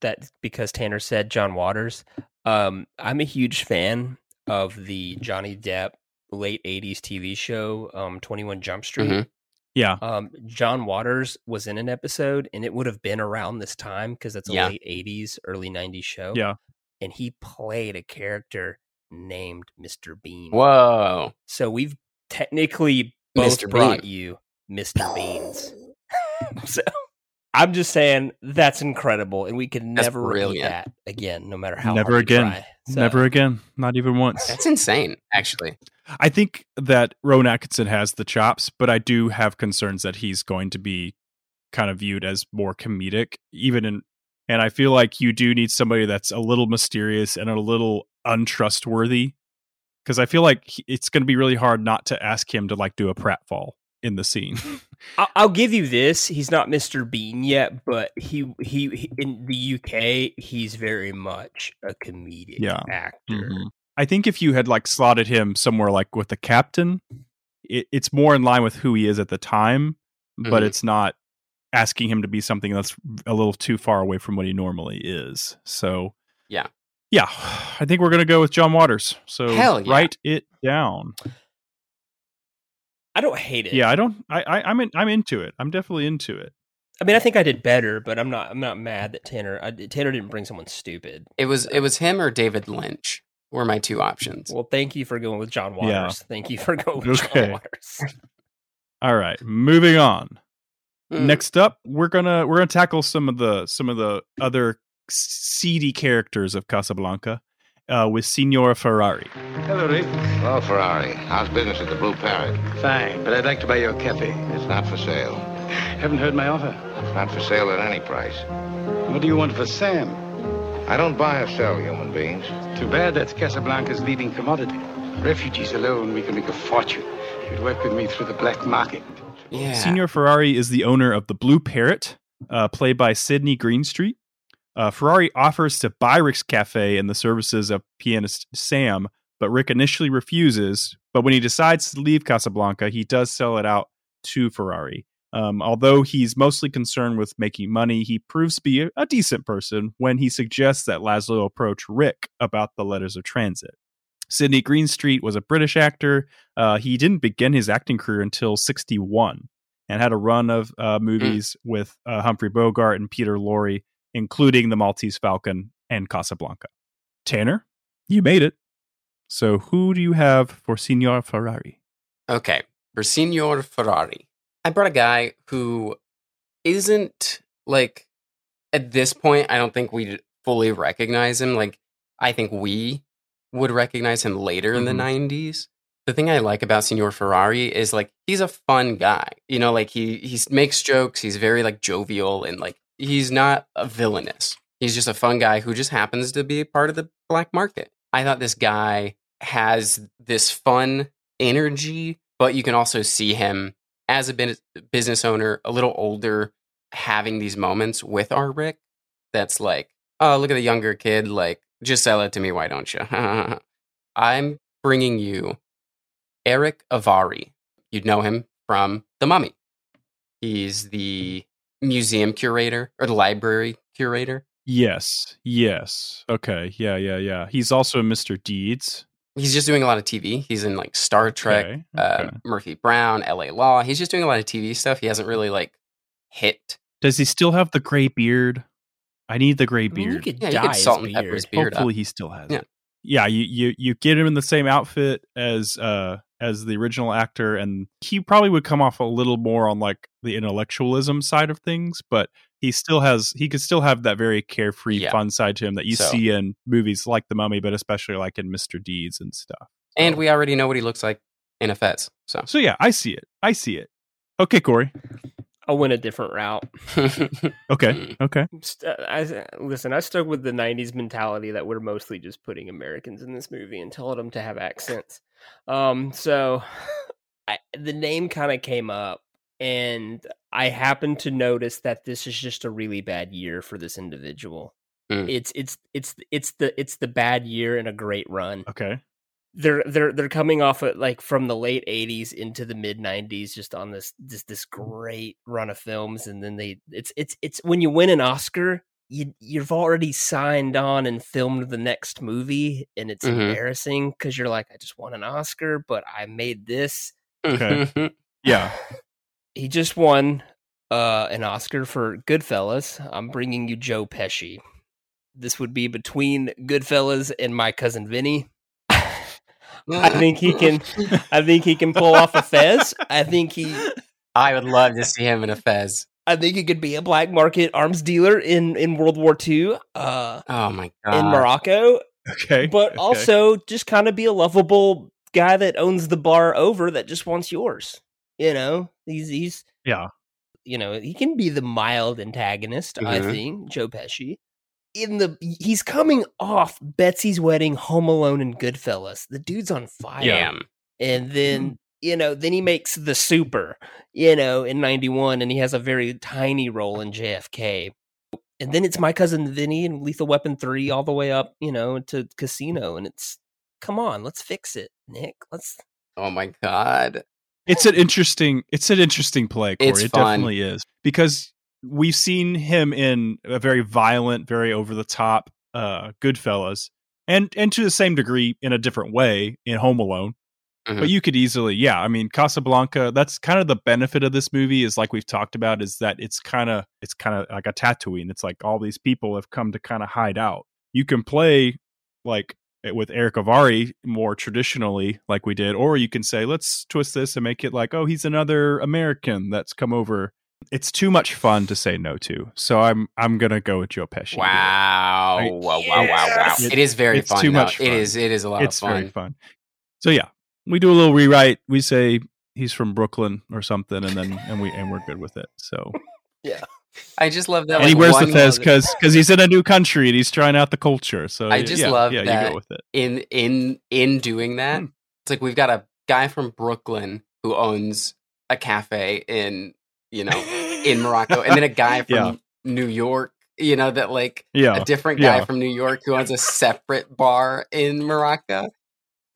[SPEAKER 7] that because Tanner said John Waters, um, I'm a huge fan of the Johnny Depp late '80s TV show, um, Twenty One Jump Street.
[SPEAKER 8] Mhm.
[SPEAKER 9] yeah,
[SPEAKER 7] Um, John Waters was in an episode, and it would have been around this time because it's a
[SPEAKER 8] Yeah.
[SPEAKER 7] late '80s, early '90s show.
[SPEAKER 9] yeah.
[SPEAKER 7] and he played a character named Mr. Bean.
[SPEAKER 8] Whoa.
[SPEAKER 7] So we've technically both
[SPEAKER 8] Mr.
[SPEAKER 7] brought
[SPEAKER 8] Bean.
[SPEAKER 7] you Mr. Beans. so I'm just saying that's incredible, and we can
[SPEAKER 8] That's
[SPEAKER 7] never repeat that again, no matter how
[SPEAKER 9] Never
[SPEAKER 7] hard
[SPEAKER 9] again.
[SPEAKER 7] try. So-
[SPEAKER 9] Never again. Not even once.
[SPEAKER 8] That's insane, actually.
[SPEAKER 9] I think that Rowan Atkinson has the chops, but I do have concerns that he's going to be kind of viewed as more comedic, even in. And I feel like you do need somebody that's a little mysterious and a little untrustworthy, because I feel like he- it's going to be really hard not to ask him to like do a pratfall in the scene.
[SPEAKER 7] I'll, give you this. He's not Mr. Bean yet, but he, he he in the UK he's very much a comedic
[SPEAKER 9] Yeah.
[SPEAKER 7] actor.
[SPEAKER 9] Mhm. I think if you had like slotted him somewhere like with the captain, it, it's more in line with who he is at the time, but
[SPEAKER 8] Mhm.
[SPEAKER 9] it's not asking him to be something that's a little too far away from what he normally is. So,
[SPEAKER 8] Yeah.
[SPEAKER 9] yeah, I think we're gonna go with John Waters. So
[SPEAKER 8] Hell yeah.
[SPEAKER 9] write it down.
[SPEAKER 7] I don't hate it.
[SPEAKER 9] Yeah, I don't. I, I I'm in, I'm into it. I'm definitely into it.
[SPEAKER 7] I mean, I think I did better, but I'm not. I'm not mad that Tanner. I, Tanner didn't bring someone stupid.
[SPEAKER 8] It was it was him or David Lynch were my two options.
[SPEAKER 7] Well, thank you for going with John Waters.
[SPEAKER 9] Yeah.
[SPEAKER 7] Thank you for going with
[SPEAKER 9] Okay.
[SPEAKER 7] John Waters.
[SPEAKER 9] All right, moving on.
[SPEAKER 8] Hmm.
[SPEAKER 9] Next up, we're gonna we're gonna tackle some of the some of the other seedy characters of Casablanca uh, with Signora Ferrari.
[SPEAKER 11] Hello, Rick.
[SPEAKER 12] Well, Ferrari, how's business at the Blue Parrot?
[SPEAKER 11] Fine, but I'd like to buy your cafe.
[SPEAKER 12] It's not for sale.
[SPEAKER 11] Haven't heard my offer.
[SPEAKER 12] It's not for sale at any price.
[SPEAKER 11] What do you want for Sam?
[SPEAKER 12] I don't buy or sell human beings.
[SPEAKER 11] Too bad that's Casablanca's leading commodity. Refugees alone, we can make a fortune. You'd work with me through the black market.
[SPEAKER 8] Yeah.
[SPEAKER 9] Signor Ferrari is the owner of the Blue Parrot, uh, played by Sidney Greenstreet. Uh, Ferrari offers to buy Rick's cafe and the services of pianist Sam, but Rick initially refuses. But when he decides to leave Casablanca, he does sell it out to Ferrari. Um, although he's mostly concerned with making money, he proves to be a, a decent person when he suggests that Laszlo approach Rick about the letters of transit. Sidney Greenstreet was a British actor. Uh, he didn't begin his acting career until 61 and had a run of uh, movies with uh, Humphrey Bogart and Peter Lorre, including The Maltese Falcon and Casablanca. Tanner, you made it. So who do you have for Signor Ferrari?
[SPEAKER 8] Okay, for Signor Ferrari, I brought a guy who isn't like at this point. I don't think we fully recognize him. Like I think we would recognize him later in the mm-hmm. '90s. The thing I like about Signor Ferrari is like he's a fun guy. You know, like he he makes jokes. He's very like jovial and like he's not a villainous. He's just a fun guy who just happens to be a part of the black market. I thought this guy has this fun energy, but you can also see him as a business owner, a little older, having these moments with our Rick. That's like, oh, look at the younger kid. Like, just sell it to me. Why don't you? I'm bringing you Erick Avari. You'd know him from The Mummy. He's the museum curator or the library curator.
[SPEAKER 9] Yes, yes. Okay, yeah, yeah, yeah. He's also Mr. Deeds.
[SPEAKER 8] He's just doing a lot of TV. He's in like Star Trek,
[SPEAKER 9] Okay,
[SPEAKER 8] Uh,
[SPEAKER 9] okay.
[SPEAKER 8] Murphy Brown, L.A. Law. He's just doing a lot of TV stuff. He hasn't really like hit.
[SPEAKER 9] Does he still have the gray beard? I need the gray
[SPEAKER 7] I mean, you
[SPEAKER 9] beard.
[SPEAKER 7] could
[SPEAKER 8] Yeah, you
[SPEAKER 7] dye
[SPEAKER 8] salt and
[SPEAKER 7] beard.
[SPEAKER 8] pepper his beard
[SPEAKER 9] Hopefully
[SPEAKER 8] up.
[SPEAKER 9] he still has
[SPEAKER 8] Yeah.
[SPEAKER 9] it. Yeah, you, you you get him in the same outfit as uh as the original actor and he probably would come off a little more on like the intellectualism side of things, but he still has he could still have that very carefree
[SPEAKER 8] Yeah.
[SPEAKER 9] fun side to him that you
[SPEAKER 8] So-
[SPEAKER 9] see in movies like The Mummy, but especially like in Mr. Deeds and stuff.
[SPEAKER 8] And we already know what he looks like in a fez. So
[SPEAKER 9] So yeah, I see it. I see it. Okay, Corey.
[SPEAKER 7] I went a different route.
[SPEAKER 9] Okay. Okay.
[SPEAKER 7] I, listen, I stuck with the '90s mentality that we're mostly just putting Americans in this movie and telling them to have accents. Um, so I, the name kind of came up, and I happened to notice that this is just a really bad year for this individual.
[SPEAKER 8] Mm.
[SPEAKER 7] It's it's it's it's the it's the bad year and a great run.
[SPEAKER 9] Okay.
[SPEAKER 7] They're they're they're coming off of like from the late '80s into the mid '90s, just on this this this great run of films, and then they it's it's it's when you win an Oscar, you you've already signed on and filmed the next movie, and it's
[SPEAKER 8] Mhm.
[SPEAKER 7] embarrassing because you're like, I just won an Oscar, but I made this.
[SPEAKER 9] Okay. Yeah.
[SPEAKER 7] He just won uh, an Oscar for Goodfellas. I'm bringing you Joe Pesci. This would be between Goodfellas and my cousin Vinny. I think he can. I think he can pull off a fez. I think he.
[SPEAKER 8] I would love to see him in a fez.
[SPEAKER 7] I think he could be a black market arms dealer in in World War II. Uh,
[SPEAKER 8] oh my god,
[SPEAKER 7] in Morocco.
[SPEAKER 9] Okay,
[SPEAKER 7] but
[SPEAKER 9] okay.
[SPEAKER 7] also just kind of be a lovable guy that owns the bar over that just wants yours. You know, he's he's
[SPEAKER 9] yeah.
[SPEAKER 7] You know, he can be the mild antagonist. Mm-hmm. I think Joe Pesci. In the he's coming off Betsy's wedding, Home Alone, and Goodfellas. The dude's on fire.
[SPEAKER 8] Yeah.
[SPEAKER 7] And then mm-hmm. you know, then he makes the Super. You know, in '91, and he has a very tiny role in JFK. And then it's my cousin Vinny and Lethal Weapon three, all the way up, you know, to Casino, and it's come on, let's fix it, Nick. Let's.
[SPEAKER 8] Oh my god,
[SPEAKER 9] it's an interesting it's an interesting play Corey.
[SPEAKER 8] It's
[SPEAKER 9] it
[SPEAKER 8] fun.
[SPEAKER 9] definitely is because we've seen him in a very violent very over the top uh goodfellas and and to the same degree in a different way in home alone
[SPEAKER 8] Mm-hmm.
[SPEAKER 9] but you could easily yeah i mean casablanca that's kind of the benefit of this movie is like we've talked about is that it's kind of it's kind of like a Tatooine. it's like all these people have come to kind of hide out you can play like with Erick Avari more traditionally, like we did, or you can say, let's twist this and make it like, oh, he's another American that's come over. It's too much fun to say no to, so I'm I'm gonna go with Joe Pesci.
[SPEAKER 8] Wow!
[SPEAKER 9] I,
[SPEAKER 8] wow! Wow! Wow! Wow!
[SPEAKER 9] It,
[SPEAKER 8] it is very
[SPEAKER 9] it's
[SPEAKER 8] fun.
[SPEAKER 9] Too
[SPEAKER 8] though.
[SPEAKER 9] much. Fun.
[SPEAKER 8] It is. It is a lot
[SPEAKER 9] it's
[SPEAKER 8] of fun.
[SPEAKER 9] very fun. So yeah, we do a little rewrite. We say he's from Brooklyn or something, and then and we and we're good with it. So
[SPEAKER 7] yeah.
[SPEAKER 8] I just love that.
[SPEAKER 9] And
[SPEAKER 8] like,
[SPEAKER 9] he wears the fez because because he's in a new country and he's trying out the culture. So
[SPEAKER 8] I just
[SPEAKER 9] yeah,
[SPEAKER 8] love
[SPEAKER 9] yeah,
[SPEAKER 8] that
[SPEAKER 9] you go with it.
[SPEAKER 8] in in in doing that.
[SPEAKER 9] Hmm.
[SPEAKER 8] It's like we've got a guy from Brooklyn who owns a cafe in you know in Morocco, and then a guy from
[SPEAKER 9] Yeah.
[SPEAKER 8] New York. You know that like
[SPEAKER 9] Yeah,
[SPEAKER 8] a different guy
[SPEAKER 9] yeah.
[SPEAKER 8] from New York who owns a separate bar in Morocco.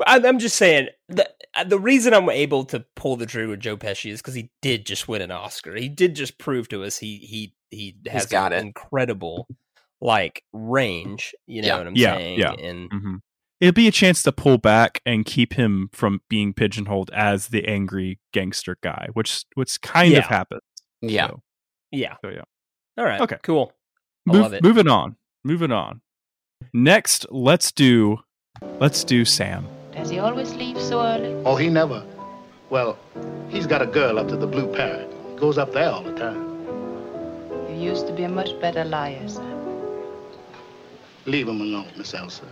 [SPEAKER 7] I'm, I'm just saying the uh, the reason I'm able to pull the trigger with Joe Pesci is because he did just win an Oscar. He did just prove to us he he he has
[SPEAKER 8] got
[SPEAKER 7] an
[SPEAKER 8] it.
[SPEAKER 7] incredible like range. You know
[SPEAKER 8] Yeah.
[SPEAKER 7] what I'm
[SPEAKER 9] Yeah,
[SPEAKER 7] saying?
[SPEAKER 9] yeah.
[SPEAKER 7] And
[SPEAKER 9] hmm It'd be a chance to pull back and keep him from being pigeonholed as the angry gangster guy, which which kind of
[SPEAKER 7] Yeah.
[SPEAKER 9] Happens.
[SPEAKER 8] Yeah.
[SPEAKER 9] So,
[SPEAKER 7] yeah.
[SPEAKER 9] so yeah.
[SPEAKER 7] All right.
[SPEAKER 9] Okay.
[SPEAKER 7] Cool. I
[SPEAKER 9] Move-
[SPEAKER 7] love it.
[SPEAKER 9] Moving on. Moving on. Next, let's do let's do Sam.
[SPEAKER 13] Does he always leave so early?
[SPEAKER 14] Oh, he never. Well, he's got a girl up to the Blue Parrot. He Goes up there all the time.
[SPEAKER 13] You used to be a much better liar, Sam.
[SPEAKER 14] Leave him alone, Miss Elsa.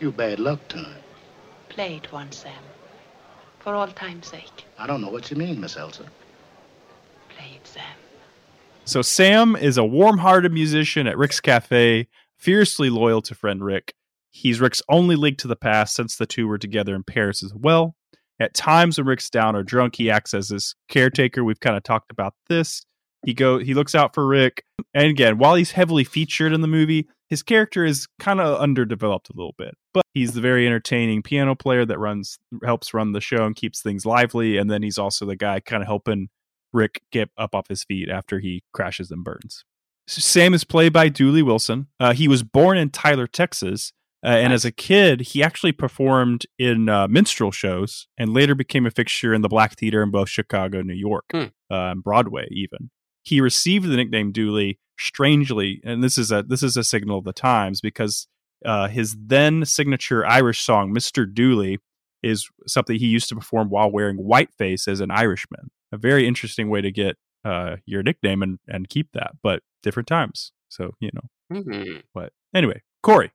[SPEAKER 14] You bad luck to him.
[SPEAKER 13] Play it once, Sam. For all time's sake.
[SPEAKER 14] I don't know what you mean, Miss Elsa.
[SPEAKER 13] Sam.
[SPEAKER 9] So Sam is a warm-hearted musician at Rick's Cafe, fiercely loyal to friend Rick. He's Rick's only link to the past since the two were together in Paris as well. At times when Rick's down or drunk, he acts as his caretaker. We've kind of talked about this. He go he looks out for Rick. And again, while he's heavily featured in the movie, his character is kind of underdeveloped a little bit. But he's the very entertaining piano player that runs helps run the show and keeps things lively. And then he's also the guy kind of helping Rick get up off his feet after he crashes and burns. Sam is played by Dooley Wilson. Uh, he was born in Tyler, Texas, uh, and as a kid, he actually performed in uh, minstrel shows and later became a fixture in the Black Theater in both Chicago and New York,
[SPEAKER 8] Hmm.
[SPEAKER 9] uh, and Broadway even. He received the nickname Dooley strangely, and this is a this is a signal of the times because uh, his then signature Irish song "Mister Dooley" is something he used to perform while wearing whiteface as an Irishman. A very interesting way to get uh, your nickname and and keep that, but different times. So you know,
[SPEAKER 8] Mhm.
[SPEAKER 9] but anyway, Corey,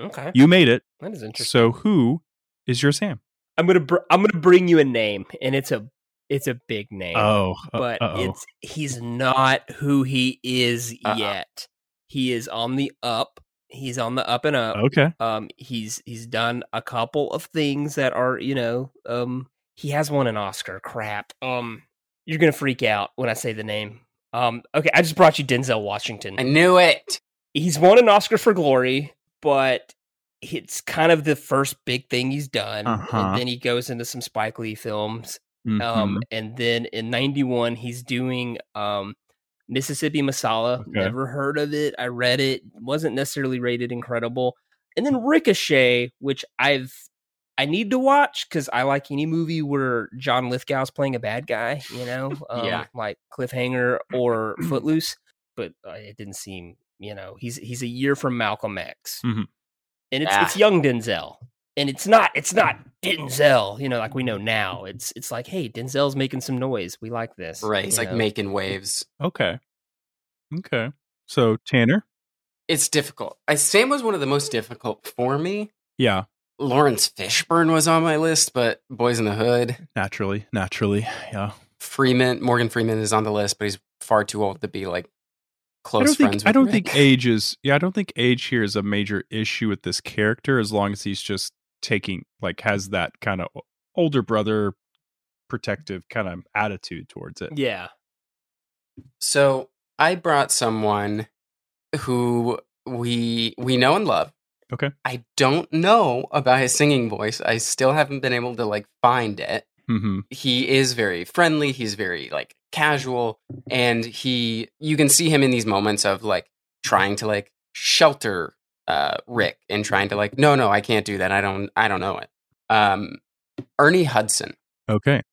[SPEAKER 7] Okay.
[SPEAKER 9] you made it.
[SPEAKER 7] That is interesting.
[SPEAKER 9] So who is your Sam?
[SPEAKER 7] I'm gonna br- I'm gonna bring you a name, and it's a it's a big name.
[SPEAKER 9] Oh, uh,
[SPEAKER 7] but
[SPEAKER 9] uh-oh.
[SPEAKER 7] it's he's not who he is
[SPEAKER 8] Uh-uh.
[SPEAKER 7] yet. He is on the up. He's on the up and up.
[SPEAKER 9] Okay.
[SPEAKER 7] Um, he's he's done a couple of things that are you know um he has won an Oscar. Crap. Um, you're gonna freak out when I say the name. Um, okay, I just brought you Denzel Washington.
[SPEAKER 8] I knew it.
[SPEAKER 7] He's won an Oscar for Glory, but it's kind of the first big thing he's done.
[SPEAKER 9] Uh-huh.
[SPEAKER 7] And then he goes into some Spike Lee films.
[SPEAKER 9] Mhm.
[SPEAKER 7] Um, and then in '91, he's doing um, Mississippi Masala.
[SPEAKER 9] Okay.
[SPEAKER 7] Never heard of it. I read it. wasn't necessarily rated incredible. And then Ricochet, which I've I need to watch because I like any movie where John Lithgow's playing a bad guy. You know, um,
[SPEAKER 8] Yeah.
[SPEAKER 7] like Cliffhanger or Footloose. But uh, it didn't seem. You know, he's he's a year from Malcolm X,
[SPEAKER 9] Mhm.
[SPEAKER 7] and it's
[SPEAKER 8] Ah.
[SPEAKER 7] it's young Denzel. and it's not it's not Denzel, you know, like we know now. It's it's like, hey, Denzel's making some noise. We like this.
[SPEAKER 8] Right. He's
[SPEAKER 7] you
[SPEAKER 8] like making waves.
[SPEAKER 9] Okay. Okay. So Tanner?
[SPEAKER 8] It's difficult. I Sam was one of the most difficult for me.
[SPEAKER 9] Yeah.
[SPEAKER 8] Laurence Fishburne was on my list, but Boys in the Hood.
[SPEAKER 9] Naturally. Naturally. Yeah.
[SPEAKER 8] Freeman, Morgan Freeman is on the list, but he's far too old to be like close
[SPEAKER 9] I don't
[SPEAKER 8] friends
[SPEAKER 9] think
[SPEAKER 8] with
[SPEAKER 9] I don't
[SPEAKER 8] Rick.
[SPEAKER 9] think age is yeah, I don't think age here is a major issue with this character as long as he's just taking like has that kind of older brother protective kind of attitude towards it.
[SPEAKER 7] Yeah.
[SPEAKER 8] So I brought someone who we we know and love.
[SPEAKER 9] Okay.
[SPEAKER 8] I don't know about his singing voice. I still haven't been able to like find it.
[SPEAKER 9] Mhm.
[SPEAKER 8] He is very friendly, he's very like casual and he you can see him in these moments of like trying to like shelter uh Rick and trying to like no no I can't do that. I don't I don't know it. Um Ernie Hudson
[SPEAKER 9] Okay.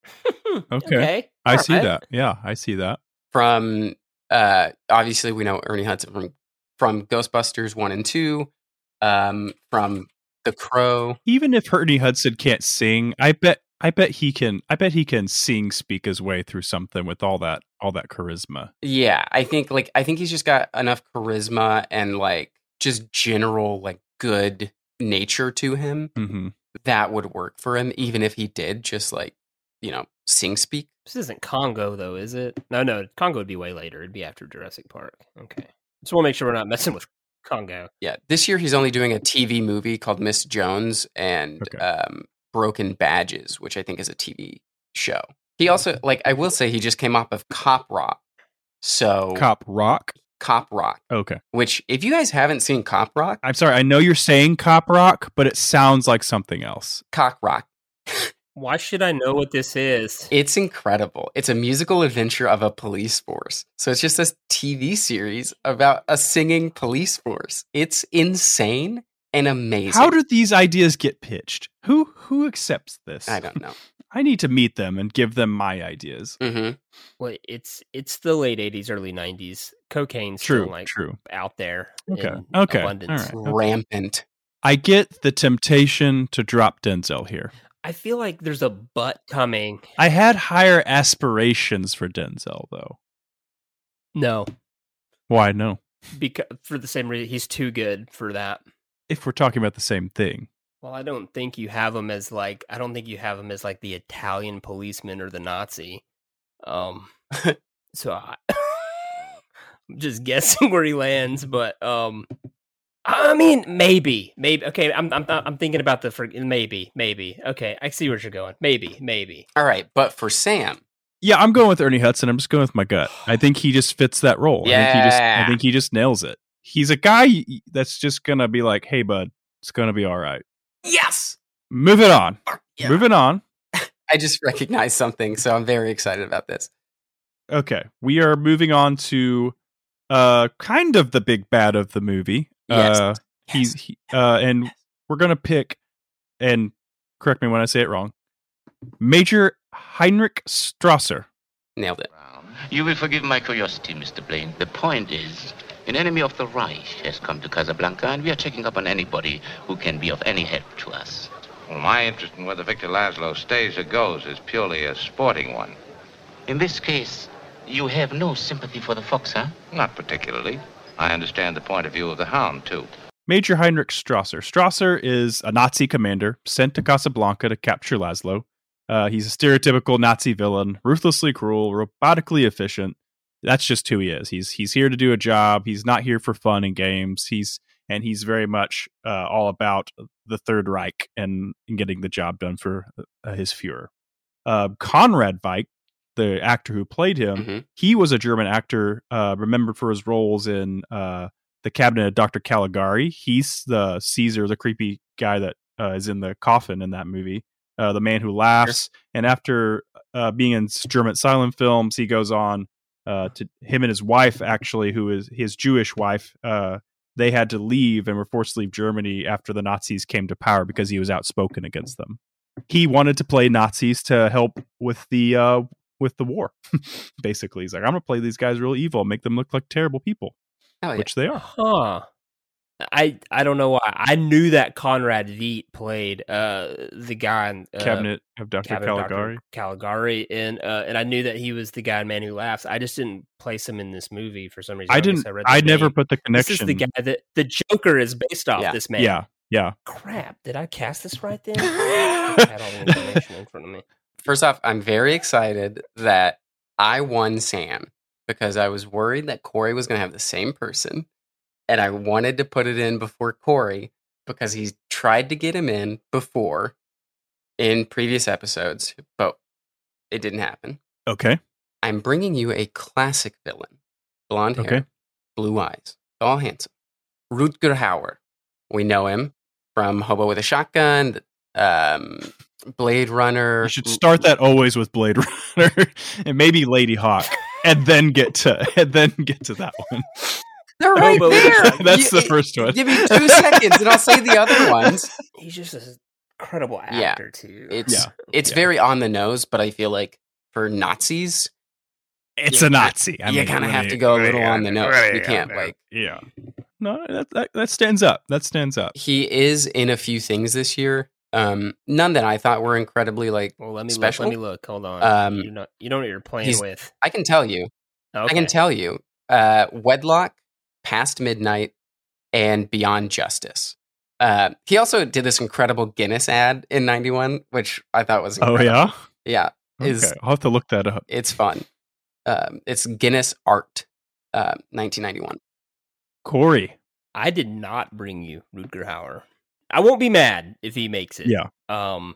[SPEAKER 9] Okay.
[SPEAKER 7] Okay.
[SPEAKER 9] I
[SPEAKER 7] All
[SPEAKER 9] see
[SPEAKER 7] right.
[SPEAKER 9] that. Yeah, I see that.
[SPEAKER 8] from uh obviously we know Ernie Hudson from from Ghostbusters 1 and 2 um from The Crow
[SPEAKER 9] Even if Ernie Hudson can't sing, I bet I bet he can I bet he can sing speak his way through something with all that all that charisma.
[SPEAKER 8] yeah I think like I think he's just got enough charisma and like just general like good nature to him
[SPEAKER 9] Mhm.
[SPEAKER 8] that would work for him even if he did just like you know sing speak
[SPEAKER 7] This isn't Congo though, is it? No, no. Congo would be way later. It'd be after Jurassic Park. Okay. Just want to make sure we're not messing with Congo.
[SPEAKER 8] yeah this year he's only doing a TV movie called Miss Jones and
[SPEAKER 9] Okay.
[SPEAKER 8] um Broken Badges which I think is a TV show he also like I will say he just came off of Cop Rock so
[SPEAKER 9] Cop Rock.
[SPEAKER 8] Cop Rock
[SPEAKER 9] Okay.
[SPEAKER 8] which if you guys haven't seen Cop Rock
[SPEAKER 9] I'm sorry, I know you're saying Cop Rock, but it sounds like something else.
[SPEAKER 8] Cock Rock
[SPEAKER 7] Why should I know what this is?
[SPEAKER 8] It's incredible. It's a musical adventure of a police force. So it's just this TV series about a singing police force. It's insane and amazing.
[SPEAKER 9] How do these ideas get pitched? Who who accepts this?
[SPEAKER 8] I don't know.
[SPEAKER 9] I need to meet them and give them my ideas.
[SPEAKER 8] hmm
[SPEAKER 7] Well, it's it's the late '80s, early '90s. Cocaine's
[SPEAKER 9] True,
[SPEAKER 7] still like
[SPEAKER 9] true.
[SPEAKER 7] out there.
[SPEAKER 9] Okay,
[SPEAKER 7] in
[SPEAKER 9] okay,
[SPEAKER 7] abundance.
[SPEAKER 9] all right.
[SPEAKER 8] Rampant.
[SPEAKER 9] I get the temptation to drop Denzel here.
[SPEAKER 7] I feel like there's a butt coming.
[SPEAKER 9] I had higher aspirations for Denzel though.
[SPEAKER 7] No,
[SPEAKER 9] Why no?
[SPEAKER 7] because for the same reason he's too good for that.
[SPEAKER 9] If we're talking about the same thing.
[SPEAKER 7] Well, I don't think you have him as like I don't think you have him as like the Italian policeman or the Nazi. Um, so I, I'm just guessing where he lands, but um, I mean maybe, maybe. Okay, I'm I'm I'm thinking about the for, maybe, maybe. Okay, I see where you're going. Maybe, maybe.
[SPEAKER 8] All right, but for Sam,
[SPEAKER 9] Yeah, I'm going with Ernie Hudson. I'm just going with my gut. I think he just fits that role. I think he just I think he just nails it. He's a guy that's just gonna be like, hey bud, it's gonna be all right.
[SPEAKER 8] yes,
[SPEAKER 9] Moving on.
[SPEAKER 8] Yeah.
[SPEAKER 9] Moving on.
[SPEAKER 8] I just recognized something, so I'm very excited about this.
[SPEAKER 9] Okay. We are moving on to uh kind of the big bad of the movie.
[SPEAKER 8] Yes.
[SPEAKER 9] Uh he's he, uh and we're gonna pick and correct me when I say it wrong. Major Heinrich Strasser.
[SPEAKER 8] Nailed it.
[SPEAKER 10] You will forgive my curiosity, Mr. Blaine. The point is, an enemy of the Reich has come to Casablanca, and we are checking up on anybody who can be of any help to us.
[SPEAKER 12] Well, my interest in whether Victor Laszlo stays or goes is purely a sporting one.
[SPEAKER 10] In this case, you have no sympathy for the fox, huh?
[SPEAKER 12] Not particularly. I understand the point of view of the hound, too.
[SPEAKER 9] Major Heinrich Strasser. Strasser is a Nazi commander sent to Casablanca to capture Laszlo. Uh, he's a stereotypical Nazi villain, ruthlessly cruel, robotically efficient. That's just who he is. He's he's here to do a job. He's not here for fun and games. He's and he's very much uh, all about the Third Reich and, and getting the job done for uh, his Führer. Uh, Conrad Veidt, the actor who played him,
[SPEAKER 8] Mhm.
[SPEAKER 9] he was a German actor, uh, remembered for his roles in uh, the Cabinet of Dr. Caligari. He's the Caesar, the creepy guy that uh, is in the coffin in that movie, uh, the man who laughs. And after uh, being in German silent films, he goes on uh, to him and his wife, actually, who is his Jewish wife. Uh, they had to leave and were forced to leave Germany after the Nazis came to power because he was outspoken against them. He wanted to play Nazis to help with the uh, with the war. Basically, he's like, I'm gonna play these guys real evil, make them look like terrible people,
[SPEAKER 8] Hell yeah.
[SPEAKER 9] which they are.
[SPEAKER 7] Huh. I I don't know why. I knew that Conrad Veidt played uh the guy in uh,
[SPEAKER 9] Cabinet of Dr.
[SPEAKER 7] Cabinet of
[SPEAKER 9] Caligari.
[SPEAKER 7] Caligari, and uh, and I knew that he was the guy in Man Who Laughs. I just didn't place him in this movie for some reason.
[SPEAKER 9] I didn't.
[SPEAKER 7] read
[SPEAKER 9] I never put the connection.
[SPEAKER 7] This is the guy that the Joker is based off.
[SPEAKER 8] Yeah.
[SPEAKER 7] This man.
[SPEAKER 9] Yeah, yeah.
[SPEAKER 7] Crap! Did I cast this right then? I had all the information in front of me.
[SPEAKER 8] First off, I'm very excited that I won Sam because I was worried that Corey was going to have the same person. And I wanted to put it in before Corey because he's tried to get him in before in previous episodes, but it didn't happen.
[SPEAKER 9] Okay.
[SPEAKER 8] I'm bringing you a classic villain blonde hair,
[SPEAKER 9] Okay.
[SPEAKER 8] blue eyes, all handsome. Rutger Hauer. We know him from Hobo with a Shotgun, um, Blade Runner.
[SPEAKER 9] You should start that always with Blade Runner and maybe Ladyhawke, and then get to and then get to that one.
[SPEAKER 8] They're right
[SPEAKER 7] Hobo with a
[SPEAKER 8] there.
[SPEAKER 9] That's
[SPEAKER 8] You-
[SPEAKER 9] the first one.
[SPEAKER 8] Give me two seconds and I'll say the other ones.
[SPEAKER 7] He's just an incredible
[SPEAKER 8] Yeah.
[SPEAKER 7] actor too.
[SPEAKER 8] It's
[SPEAKER 9] Yeah.
[SPEAKER 8] it's
[SPEAKER 9] Yeah.
[SPEAKER 8] very on the nose, but I feel like for Nazis,
[SPEAKER 9] It's
[SPEAKER 8] you-
[SPEAKER 9] a Nazi. I
[SPEAKER 8] you kind of
[SPEAKER 9] really-
[SPEAKER 8] have to go a little
[SPEAKER 9] really,
[SPEAKER 8] on the nose.
[SPEAKER 9] really
[SPEAKER 8] You can't
[SPEAKER 9] on
[SPEAKER 8] like
[SPEAKER 9] Yeah. No, that, that that stands up. That stands up.
[SPEAKER 8] he is in a few things this year. Um, none that I thought were incredibly like
[SPEAKER 7] well, let me
[SPEAKER 8] special.
[SPEAKER 7] look. Let me look. Hold on.
[SPEAKER 8] Um,
[SPEAKER 7] you know, you know what you're playing with.
[SPEAKER 8] I can tell you.
[SPEAKER 7] Okay.
[SPEAKER 8] I can tell you. Uh, Wedlock, Past Midnight, and Beyond Justice. Uh, he also did this incredible Guinness ad in '91, which I thought was
[SPEAKER 9] Oh
[SPEAKER 8] incredible.
[SPEAKER 9] yeah.
[SPEAKER 8] yeah. Is
[SPEAKER 9] Okay. I'll have to look that up.
[SPEAKER 8] it's fun. Um, it's Guinness Art, uh, 1991.
[SPEAKER 9] Corey.
[SPEAKER 7] I did not bring you Rutger Hauer. I won't be mad if he makes it.
[SPEAKER 9] Yeah.
[SPEAKER 7] Um,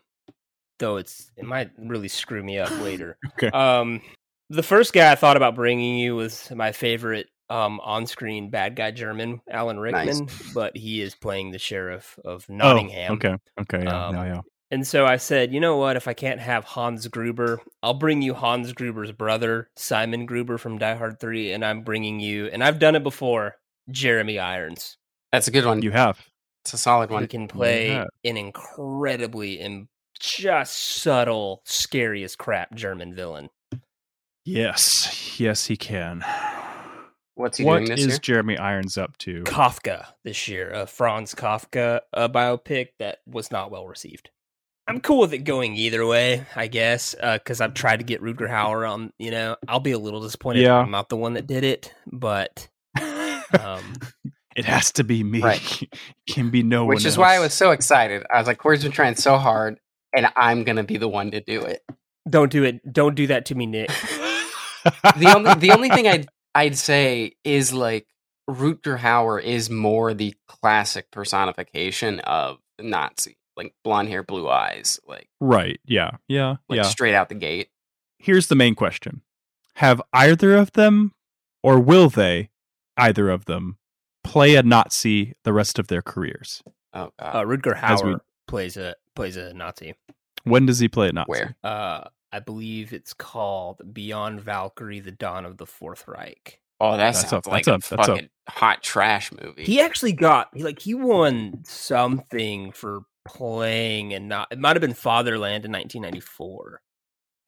[SPEAKER 7] though it's it might really screw me up later.
[SPEAKER 9] Okay.
[SPEAKER 7] Um, the first guy I thought about bringing you was my favorite um on-screen bad guy German, Alan Rickman, but he is playing the sheriff of Nottingham.
[SPEAKER 9] Oh, okay. Okay. Yeah.
[SPEAKER 7] Um,
[SPEAKER 9] yeah. Yeah.
[SPEAKER 7] And so I said, you know what? If I can't have Hans Gruber, I'll bring you Hans Gruber's brother, Simon Gruber from Die Hard 3, and I'm bringing you, and I've done it before, Jeremy Irons,
[SPEAKER 8] That's a good one.
[SPEAKER 9] You have.
[SPEAKER 8] It's a solid
[SPEAKER 7] who
[SPEAKER 8] one.
[SPEAKER 7] can play
[SPEAKER 9] Yeah.
[SPEAKER 7] an incredibly and just subtle, scary as crap German villain.
[SPEAKER 9] Yes. Yes, he can.
[SPEAKER 8] What's he
[SPEAKER 9] What
[SPEAKER 8] doing this
[SPEAKER 9] is
[SPEAKER 8] year?
[SPEAKER 9] Jeremy Irons up to?
[SPEAKER 7] Kafka this year, a Franz Kafka uh, biopic that was not well received. I'm cool with it going either way, I guess, because I've tried to get Rutger Hauer on. You know, I'll be a little disappointed.
[SPEAKER 9] Yeah.
[SPEAKER 7] if I'm not the one that did it, but um,
[SPEAKER 9] it has to be me.
[SPEAKER 8] Right.
[SPEAKER 9] can be no one
[SPEAKER 8] Which is why I was so excited. I was like, Corey's been trying so hard, and I'm gonna be the one to do it.
[SPEAKER 7] don't do it. Don't do that to me, Nick.
[SPEAKER 8] The only the only thing I'd I'd say is like Rutger Hauer is more the classic personification of the Nazi, like blonde hair, blue eyes, like
[SPEAKER 9] right. Yeah. Yeah.
[SPEAKER 8] like
[SPEAKER 9] yeah.
[SPEAKER 8] straight out the gate.
[SPEAKER 9] Here's the main question: Have either of them, or will they, either of them, play a Nazi the rest of their careers?
[SPEAKER 8] Oh god,
[SPEAKER 7] Uh, Rutger
[SPEAKER 9] As we-
[SPEAKER 7] Hauer plays a plays a Nazi.
[SPEAKER 9] When does he play a Nazi?
[SPEAKER 8] where?
[SPEAKER 7] Uh, I believe it's called Beyond Valkyrie: The Dawn of the Fourth Reich.
[SPEAKER 8] Oh, that
[SPEAKER 9] That's
[SPEAKER 8] sounds
[SPEAKER 9] a-
[SPEAKER 8] like
[SPEAKER 9] that's
[SPEAKER 8] a,
[SPEAKER 9] a- that's a-
[SPEAKER 8] fucking hot trash movie.
[SPEAKER 7] He actually got he like he won something for playing and not it might have been Fatherland in 1994,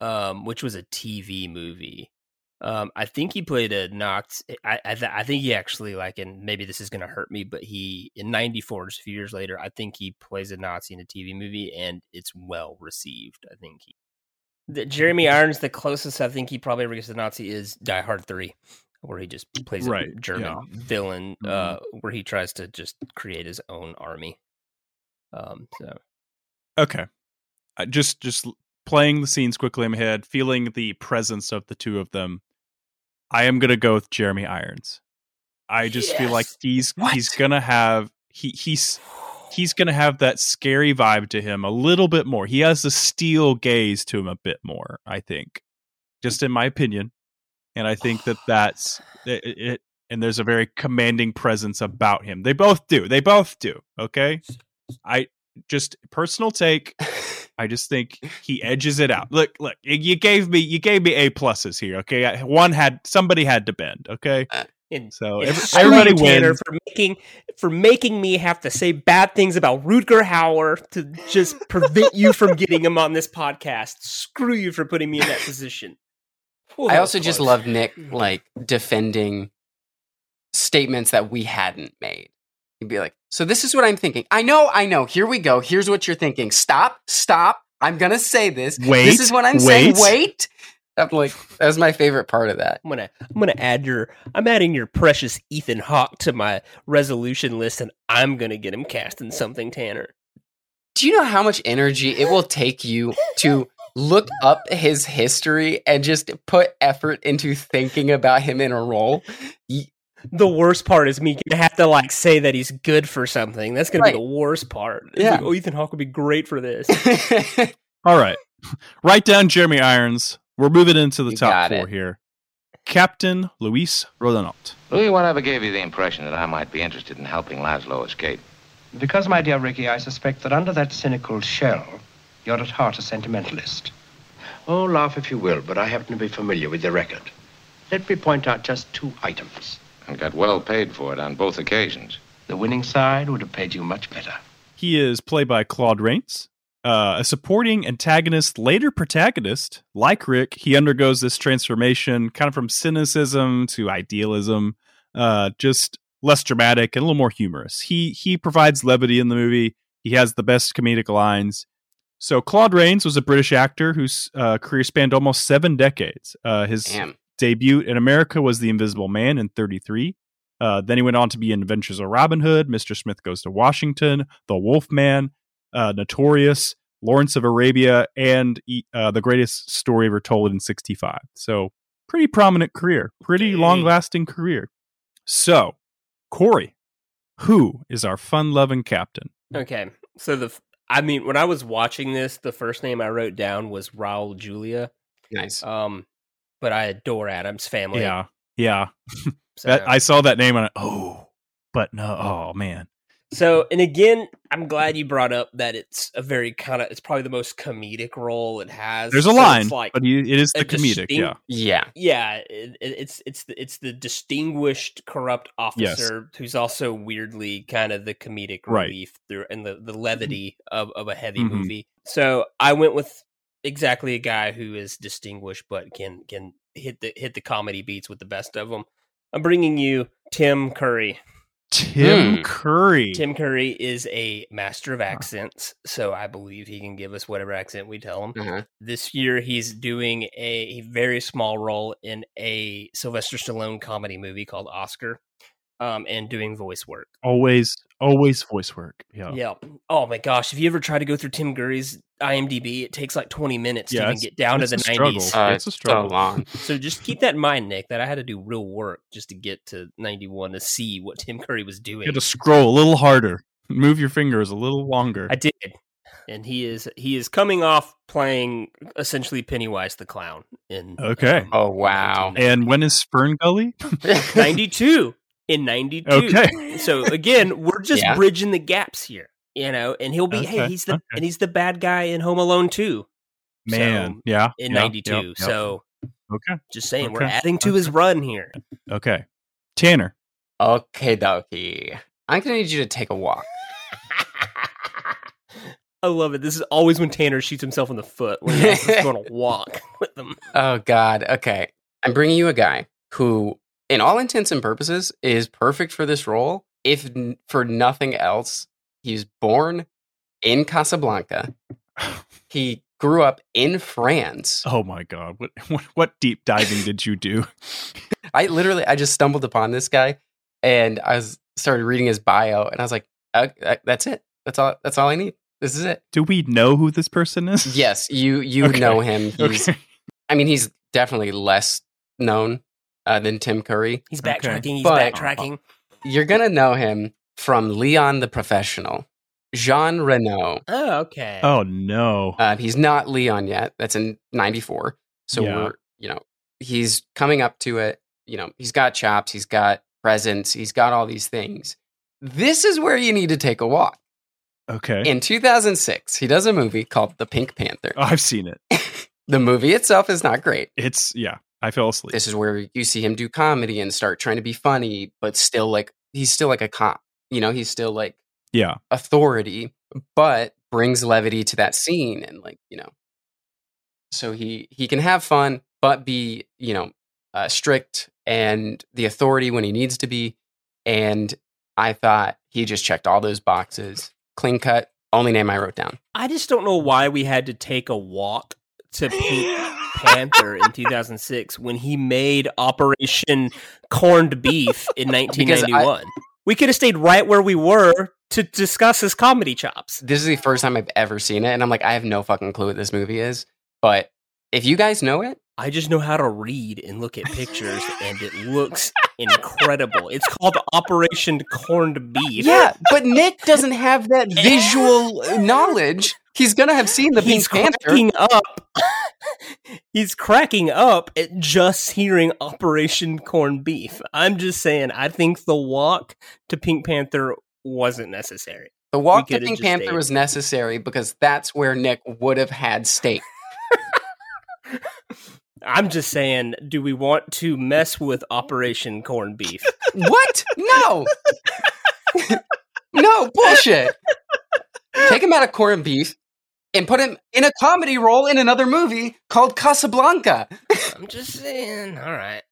[SPEAKER 7] um, which was a TV movie. Um, I think he played a Nazi. I I, th- I think he actually like, and maybe this is gonna hurt me, but he in '94, just a few years later, I think he plays a Nazi in a TV movie, and it's well received. I think he, the, Jeremy Irons, the closest I think he probably ever gets to Nazi is Die Hard Three, where he just plays
[SPEAKER 9] Right,
[SPEAKER 7] a German
[SPEAKER 9] yeah.
[SPEAKER 7] villain,
[SPEAKER 9] Mhm.
[SPEAKER 7] uh, where he tries to just create his own army. Um, so
[SPEAKER 9] Okay. I just just playing the scenes quickly in my head, feeling the presence of the two of them. I am gonna go with Jeremy Irons. I just feel like
[SPEAKER 7] Yes!
[SPEAKER 9] he's he's gonna have he he's he's gonna have that scary vibe to him a little bit more. He has the steel gaze to him a bit more. I think, just in my opinion, and I think that that's it. it and there's a very commanding presence about him. They both do. They both do. Okay. I just personal take. I just think he edges it out. Look, look, you gave me you gave me A pluses here. Okay, I- one had somebody had to bend. Okay, uh,
[SPEAKER 7] and,
[SPEAKER 9] so
[SPEAKER 7] and
[SPEAKER 9] every,
[SPEAKER 7] screw
[SPEAKER 9] everybody
[SPEAKER 7] you,
[SPEAKER 9] wins.
[SPEAKER 7] for making for making me have to say bad things about Rutger Hauer to just prevent you from getting him on this podcast. Screw you for putting me in that position. Whew,
[SPEAKER 8] I also
[SPEAKER 7] was
[SPEAKER 8] just love Nick like defending statements that we hadn't made. He'd be like, "So this is what I'm thinking. I know, I know. Here we go. Here's what you're thinking. Stop, stop. I'm gonna say this.
[SPEAKER 9] Wait,
[SPEAKER 8] this is what I'm saying.
[SPEAKER 9] wait."
[SPEAKER 8] Wait." I'm like, that was my favorite part of that.
[SPEAKER 7] I'm gonna I'm gonna add your I'm adding your precious Ethan Hawke to my resolution list, and I'm gonna get him cast in something, Tanner.
[SPEAKER 8] Do you know how much energy it will take you to look up his history and just put effort into thinking about him in a role? Y-
[SPEAKER 7] The worst part is me gonna have to like say that he's good for something. That's gonna
[SPEAKER 8] Right.
[SPEAKER 7] be the worst part. It's
[SPEAKER 8] Yeah.
[SPEAKER 7] like, oh, Ethan Hawke would be great for this.
[SPEAKER 9] All right. Write down Jeremy Irons. We're moving into the
[SPEAKER 8] You
[SPEAKER 9] top four
[SPEAKER 8] it.
[SPEAKER 9] here. Captain Louis Renault.
[SPEAKER 12] Louis, whatever gave you the impression that I might be interested in helping Laszlo escape?
[SPEAKER 15] Because, my dear Ricky, I suspect that under that cynical shell, you're at heart a sentimentalist. Oh, laugh if you will, but I happen to be familiar with your record. Let me point out just two items.
[SPEAKER 12] And got well paid for it on both occasions.
[SPEAKER 15] The winning side would have paid you much better.
[SPEAKER 9] He is played by Claude Rains, uh, a supporting antagonist, later protagonist. Like Rick, he undergoes this transformation kind of from cynicism to idealism, uh, just less dramatic and a little more humorous. He he provides levity in the movie. He has the best comedic lines. So Claude Rains was a British actor whose uh, career spanned almost seven decades. Uh, his
[SPEAKER 8] Damn.
[SPEAKER 9] Debut in America was The Invisible Man in 33. Uh, then he went on to be in Adventures of Robin Hood, Mr. Smith Goes to Washington, The Wolf Man, uh, Notorious, Lawrence of Arabia, and uh, The Greatest Story Ever Told in 65. So, pretty prominent career, pretty long lasting career. So, Corey, who is our fun loving captain?
[SPEAKER 7] Okay, so the f- I mean, when I was watching this, the first name I wrote down was Raul Julia.
[SPEAKER 8] Nice.
[SPEAKER 7] Um, but I adore Addams Family.
[SPEAKER 9] Yeah. Yeah.
[SPEAKER 7] So,
[SPEAKER 9] That, I saw that name and I, oh, but no, oh man.
[SPEAKER 7] so, and again, I'm glad you brought up that it's a very kind of it's probably the most comedic role it has.
[SPEAKER 9] There's a
[SPEAKER 7] So
[SPEAKER 9] line,
[SPEAKER 7] it's like
[SPEAKER 9] but he, it is the comedic.
[SPEAKER 7] distinct-
[SPEAKER 9] Yeah.
[SPEAKER 8] Yeah.
[SPEAKER 7] yeah, it, it- it's it's the, it's the distinguished corrupt officer who's also weirdly kind of the comedic
[SPEAKER 9] Right.
[SPEAKER 7] relief through and the, the levity of, of a heavy
[SPEAKER 9] Mhm.
[SPEAKER 7] movie. So I went with exactly a guy who is distinguished but can can hit the hit the comedy beats with the best of them. I'm bringing you Tim Curry.
[SPEAKER 9] Tim
[SPEAKER 8] Hmm.
[SPEAKER 9] Curry.
[SPEAKER 7] Tim Curry is a master of accents, so I believe he can give us whatever accent we tell him.
[SPEAKER 8] Uh-huh.
[SPEAKER 7] This year, he's doing a, a very small role in a Sylvester Stallone comedy movie called Oscar, um, and doing voice work.
[SPEAKER 9] Always, always voice work. Yeah.
[SPEAKER 7] Yeah. Oh my gosh! If you ever try to go through Tim Curry's IMDb, it takes like 20 minutes
[SPEAKER 9] Yeah,
[SPEAKER 7] to even get down to
[SPEAKER 9] it's
[SPEAKER 7] the
[SPEAKER 9] a struggle.
[SPEAKER 7] 90s.
[SPEAKER 8] Uh,
[SPEAKER 9] It's a
[SPEAKER 8] so long.
[SPEAKER 7] So just keep that in mind, Nick. That I had to do real work just to get to 91 to see what Tim Curry was doing.
[SPEAKER 9] You had to scroll a little harder. Move your fingers a little longer.
[SPEAKER 7] I did. And he is he is coming off playing essentially Pennywise the clown in
[SPEAKER 9] Okay.
[SPEAKER 7] um,
[SPEAKER 8] Oh, wow.
[SPEAKER 9] And when is FernGully?
[SPEAKER 7] 92 in 92.
[SPEAKER 9] Okay.
[SPEAKER 7] So again, we're just
[SPEAKER 8] Yeah.
[SPEAKER 7] bridging the gaps here, you know, and he'll be hey, he's the
[SPEAKER 9] okay.
[SPEAKER 7] and he's the bad guy in Home Alone 2
[SPEAKER 9] Man,
[SPEAKER 7] So,
[SPEAKER 9] yeah.
[SPEAKER 7] in
[SPEAKER 9] yeah,
[SPEAKER 7] 92.
[SPEAKER 9] yep, yep.
[SPEAKER 7] So
[SPEAKER 9] okay,
[SPEAKER 7] just saying we're adding to his run here.
[SPEAKER 9] okay. Tanner.
[SPEAKER 8] Okay, dokie. I'm going to need you to take a walk.
[SPEAKER 7] I love it. This is always when Tanner shoots himself in the foot when he's going to walk with them.
[SPEAKER 8] Oh, God. Okay. I'm bringing you a guy who, in all intents and purposes, is perfect for this role. If n- for nothing else, he's born in Casablanca. He grew up in France.
[SPEAKER 9] Oh my God! What what, what deep diving did you do?
[SPEAKER 8] I literally, I just stumbled upon this guy, and I was started reading his bio, and I was like, uh, uh, "That's it. That's all. That's all I need. This is it."
[SPEAKER 9] Do we know who this person is?
[SPEAKER 8] Yes, you you
[SPEAKER 9] Okay.
[SPEAKER 8] know him. He's,
[SPEAKER 9] Okay.
[SPEAKER 8] I mean, he's definitely less known uh, than Tim Curry.
[SPEAKER 7] He's
[SPEAKER 9] Okay.
[SPEAKER 7] backtracking. He's
[SPEAKER 8] But-
[SPEAKER 7] backtracking.
[SPEAKER 8] You're gonna know him from Leon the Professional, Jean Reno.
[SPEAKER 7] Oh, okay.
[SPEAKER 9] Oh no!
[SPEAKER 8] Uh, he's not Leon yet. That's in '94. So
[SPEAKER 9] Yeah.
[SPEAKER 8] we're, you know, he's coming up to it. You know, he's got chops. He's got presence. He's got all these things. This is where you need to take a walk.
[SPEAKER 9] Okay,
[SPEAKER 8] In 2006, he does a movie called The Pink Panther.
[SPEAKER 9] Oh, I've seen it.
[SPEAKER 8] The movie itself is not great.
[SPEAKER 9] It's yeah. I fell asleep.
[SPEAKER 8] This is where you see him do comedy and start trying to be funny, but still like he's still like a cop. You know, he's still like
[SPEAKER 9] yeah.
[SPEAKER 8] authority, but brings levity to that scene and like you know, so he he can have fun, but be you know uh, strict and the authority when he needs to be, and I thought he just checked all those boxes. Clean cut, only name I wrote down.
[SPEAKER 7] I just don't know why we had to take a walk to Pink Panther in 2006 when he made Operation Corned Beef in 1991. we could have stayed right where we were to discuss his comedy chops.
[SPEAKER 8] This is the first time I've ever seen it, and I'm like, I have no fucking clue what this movie is. But if you guys know it,
[SPEAKER 7] I just know how to read and look at pictures, and it looks incredible. It's called Operation Corned Beef.
[SPEAKER 8] yeah, but Nick doesn't have that visual uh, knowledge. He's gonna have seen the
[SPEAKER 7] He's
[SPEAKER 8] Pink Panther.
[SPEAKER 7] cracking up. He's cracking up at just hearing Operation Corned Beef. I'm just saying, I think the walk to Pink Panther wasn't necessary.
[SPEAKER 8] The walk to Pink Panther
[SPEAKER 7] stayed.
[SPEAKER 8] was necessary because that's where Nick would have had steak.
[SPEAKER 7] I'm just saying, do we want to mess with Operation Corned Beef?
[SPEAKER 8] what? No. no, bullshit. Take him out of corned beef and put him in a comedy role in another movie called Casablanca.
[SPEAKER 7] I'm just saying. All right.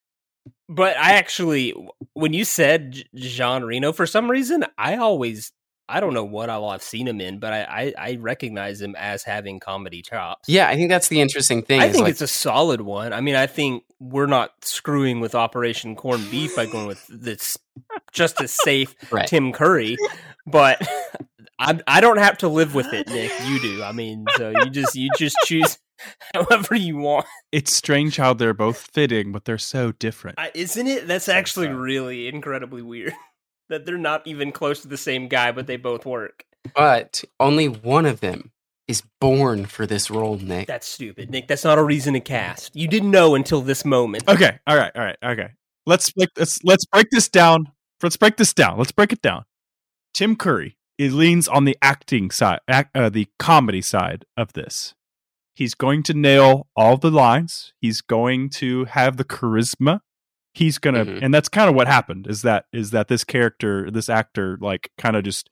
[SPEAKER 7] But I actually, when you said Jean Reno, for some reason, I always, I don't know what all I've seen him in, but I, I, I recognize him as having comedy chops.
[SPEAKER 8] Yeah, I think that's the interesting thing.
[SPEAKER 7] I think
[SPEAKER 8] like,
[SPEAKER 7] it's a solid one. I mean, I think we're not screwing with Operation Corned Beef by going with this just as safe
[SPEAKER 8] Right.
[SPEAKER 7] Tim Curry, but I I don't have to live with it, Nick. You do. I mean, so you just you just choose however you want.
[SPEAKER 9] It's strange how they're both fitting, but they're so different.
[SPEAKER 7] I, isn't it? That's actually really incredibly weird that they're not even close to the same guy, but they both work.
[SPEAKER 8] but only one of them is born for this role, Nick.
[SPEAKER 7] That's stupid, Nick. That's not a reason to cast. You didn't know until this moment.
[SPEAKER 9] Okay, all right, all right, okay. Let's like let's let's break this down. Let's break this down. Let's break it down. Tim Curry he leans on the acting side, act, uh, the comedy side of this. He's going to nail all the lines. He's going to have the charisma. He's gonna,
[SPEAKER 8] Mhm.
[SPEAKER 9] and that's kind of what happened. Is that is that this character, this actor, like kind of just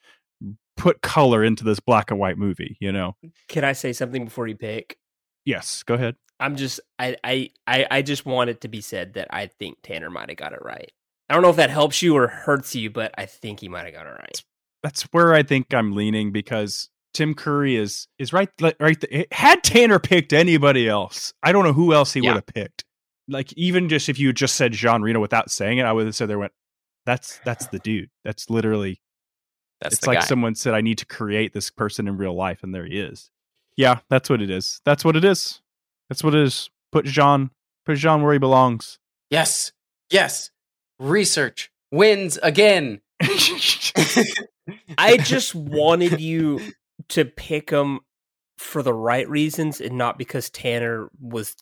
[SPEAKER 9] put color into this black and white movie. You know?
[SPEAKER 7] Can I say something before you pick?
[SPEAKER 9] Yes. Go ahead.
[SPEAKER 7] I'm just I I I, I just want it to be said that I think Tanner might have got it right. I don't know if that helps you or hurts you, but I think he might have got it right.
[SPEAKER 9] that's where I think I'm leaning because Tim Curry is is right right. Had Tanner picked anybody else, I don't know who else he
[SPEAKER 8] Yeah.
[SPEAKER 9] would have picked. Like even just if you just said Jean Reno without saying it, I would have said there went. That's that's the dude. That's literally.
[SPEAKER 8] That's
[SPEAKER 9] it's
[SPEAKER 8] the
[SPEAKER 9] like
[SPEAKER 8] guy.
[SPEAKER 9] someone said, "I need to create this person in real life," and there he is. Yeah, that's what it is. That's what it is. That's what it is. Put Jean. Put Jean where he belongs.
[SPEAKER 8] Yes, yes. Research wins again.
[SPEAKER 7] I just wanted you to pick him for the right reasons and not because Tanner was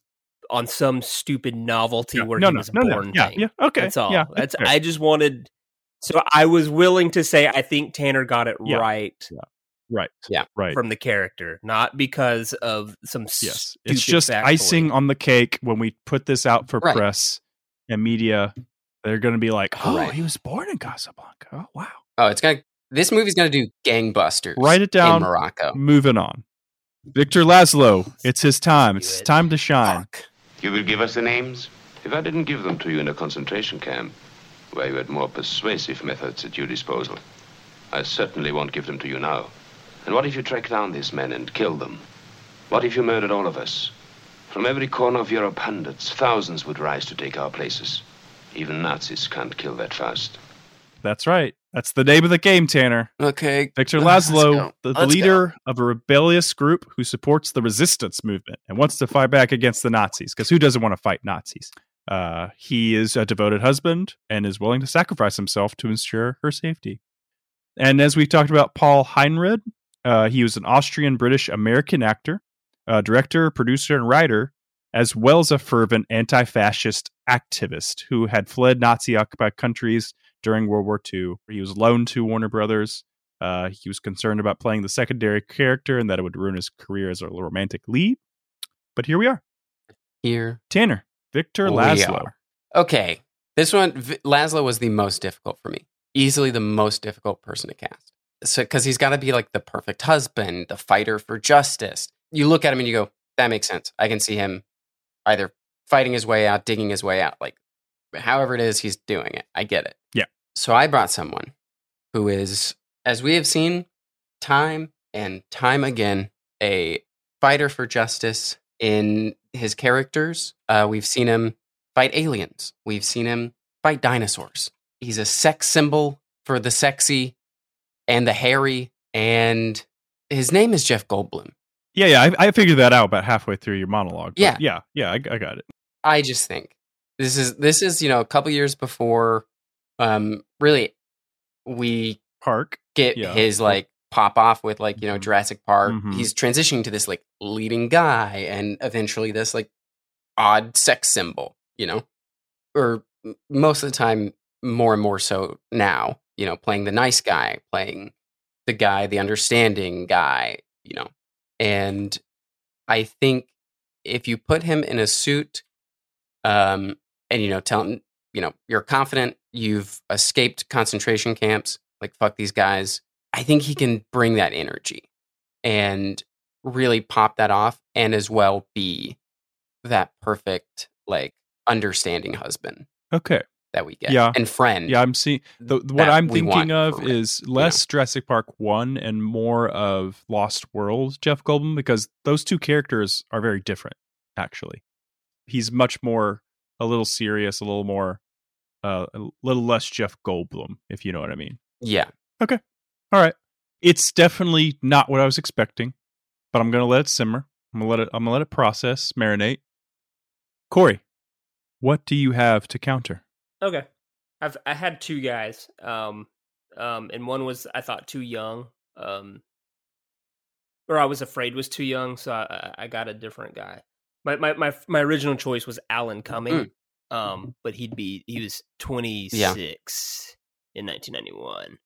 [SPEAKER 7] on some stupid novelty
[SPEAKER 9] Yeah,
[SPEAKER 7] where
[SPEAKER 9] no,
[SPEAKER 7] he
[SPEAKER 9] no,
[SPEAKER 7] was
[SPEAKER 9] no, no.
[SPEAKER 7] born.
[SPEAKER 9] Yeah,
[SPEAKER 7] thing.
[SPEAKER 9] yeah, okay,
[SPEAKER 7] That's all.
[SPEAKER 9] yeah,
[SPEAKER 7] That's
[SPEAKER 9] that's.
[SPEAKER 7] I just wanted so I was willing to say I think Tanner got it
[SPEAKER 9] Yeah.
[SPEAKER 7] right
[SPEAKER 9] Right.
[SPEAKER 8] Yeah.
[SPEAKER 9] Right.
[SPEAKER 7] from the character, not because of some
[SPEAKER 9] Yes, it's just
[SPEAKER 7] factoid.
[SPEAKER 9] icing on the cake when we put this out for
[SPEAKER 8] Right.
[SPEAKER 9] press and media. They're going to be like, "Oh,
[SPEAKER 8] Right.
[SPEAKER 9] he was born in Casablanca." Oh, wow.
[SPEAKER 8] Oh, it's gonna. This movie's gonna do gangbusters.
[SPEAKER 9] Write it down.
[SPEAKER 8] in Morocco.
[SPEAKER 9] Moving on. Victor Laszlo, it's his time. It's his
[SPEAKER 7] it.
[SPEAKER 9] time to shine.
[SPEAKER 6] You will give us the names? If I didn't give them to you in a concentration camp, where you had more persuasive methods at your disposal, I certainly won't give them to you now. And what if you track down these men and kill them? What if you murdered all of us? From every corner of Europe, hundreds, thousands would rise to take our places. Even Nazis can't kill that fast.
[SPEAKER 9] That's right. That's the name of the game, Tanner.
[SPEAKER 8] Okay.
[SPEAKER 9] Victor Laszlo,
[SPEAKER 8] go.
[SPEAKER 9] the, the leader of a rebellious group who supports the resistance movement and wants to fight back against the Nazis. Because who doesn't want to fight Nazis? Uh, he is a devoted husband and is willing to sacrifice himself to ensure her safety. And as we talked about, Paul Henreid, uh, he was an Austrian British American actor, uh, director, producer, and writer, as well as a fervent anti fascist activist who had fled Nazi occupied countries during World War II. He was loaned to Warner Brothers. Uh, he was concerned about playing the secondary character and that it would ruin his career as a romantic lead. But here we are.
[SPEAKER 8] Here
[SPEAKER 9] Tanner, Victor Laszlo.
[SPEAKER 8] are. Okay, this one V- Laszlo was the most difficult for me. Easily the most difficult person to cast. So because he's got to be like the perfect husband, the fighter for justice. You look at him and you go, that makes sense. I can see him either fighting his way out, digging his way out, like however it is he's doing it. I get it.
[SPEAKER 9] Yeah.
[SPEAKER 8] So I brought someone who is, as we have seen time and time again, a fighter for justice in his characters. Uh, we've seen him fight aliens, we've seen him fight dinosaurs. He's a sex symbol for the sexy and the hairy, and his name is Jeff Goldblum.
[SPEAKER 9] Yeah, yeah, I, I figured that out about halfway through your monologue.
[SPEAKER 8] Yeah.
[SPEAKER 9] yeah, yeah, I, I got it.
[SPEAKER 8] I just think this is this is you know a couple years before, um, really, we
[SPEAKER 9] Park
[SPEAKER 8] get
[SPEAKER 9] yeah.
[SPEAKER 8] his like pop off with like you know Jurassic Park.
[SPEAKER 9] Mhm.
[SPEAKER 8] He's transitioning to this like leading guy, and eventually this like odd sex symbol. You know, or most of the time, more and more so now. You know, playing the nice guy, playing the guy, the understanding guy. You know, and I think if you put him in a suit, um, and you know, tell him, you know, you're confident you've escaped concentration camps, like fuck these guys. I think he can bring that energy and really pop that off, and as well be that perfect, like, understanding husband
[SPEAKER 9] Okay.
[SPEAKER 8] that we get,
[SPEAKER 9] Yeah.
[SPEAKER 8] and friend.
[SPEAKER 9] Yeah, I'm seeing the, the- what I'm thinking of is less Jurassic Park 1 and more of Lost World Jeff Goldblum because those two characters are very different actually. He's much more a little serious, a little more uh, a little less Jeff Goldblum if you know what I mean.
[SPEAKER 8] Yeah.
[SPEAKER 9] Okay. All right. It's definitely not what I was expecting, but I'm going to let it simmer. I'm going to let it I'm going to let it process, marinate. Corey, what do you have to counter?
[SPEAKER 7] Okay. I've I had two guys. Um um and one was I thought too young. Um or I was afraid was too young, so I I got a different guy. My my my my original choice was Alan Cumming. Um but he'd be he was 26 in 1991.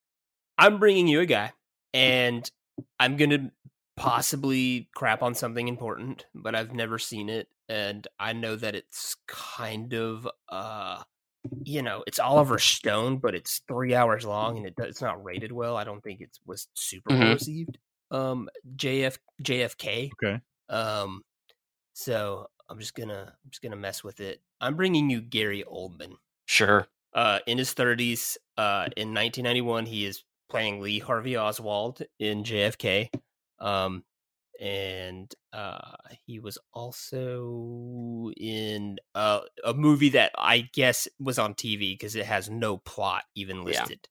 [SPEAKER 7] I'm bringing you a guy and I'm going to possibly crap on something important, but I've never seen it and I know that it's kind of uh you know, it's Oliver Stone, but it's three hours long and it does, it's not rated well. I don't think it was super well
[SPEAKER 8] Mhm.
[SPEAKER 7] received. Um, JF JFK.
[SPEAKER 9] Okay.
[SPEAKER 7] Um, so I'm just gonna I'm just gonna mess with it. I'm bringing you Gary Oldman.
[SPEAKER 8] Sure.
[SPEAKER 7] Uh, in his 30s, uh, in 1991, he is playing Lee Harvey Oswald in JFK. Um, and uh, he was also in uh, a movie that I guess was on TV because it has no plot even
[SPEAKER 8] Yeah.
[SPEAKER 7] listed,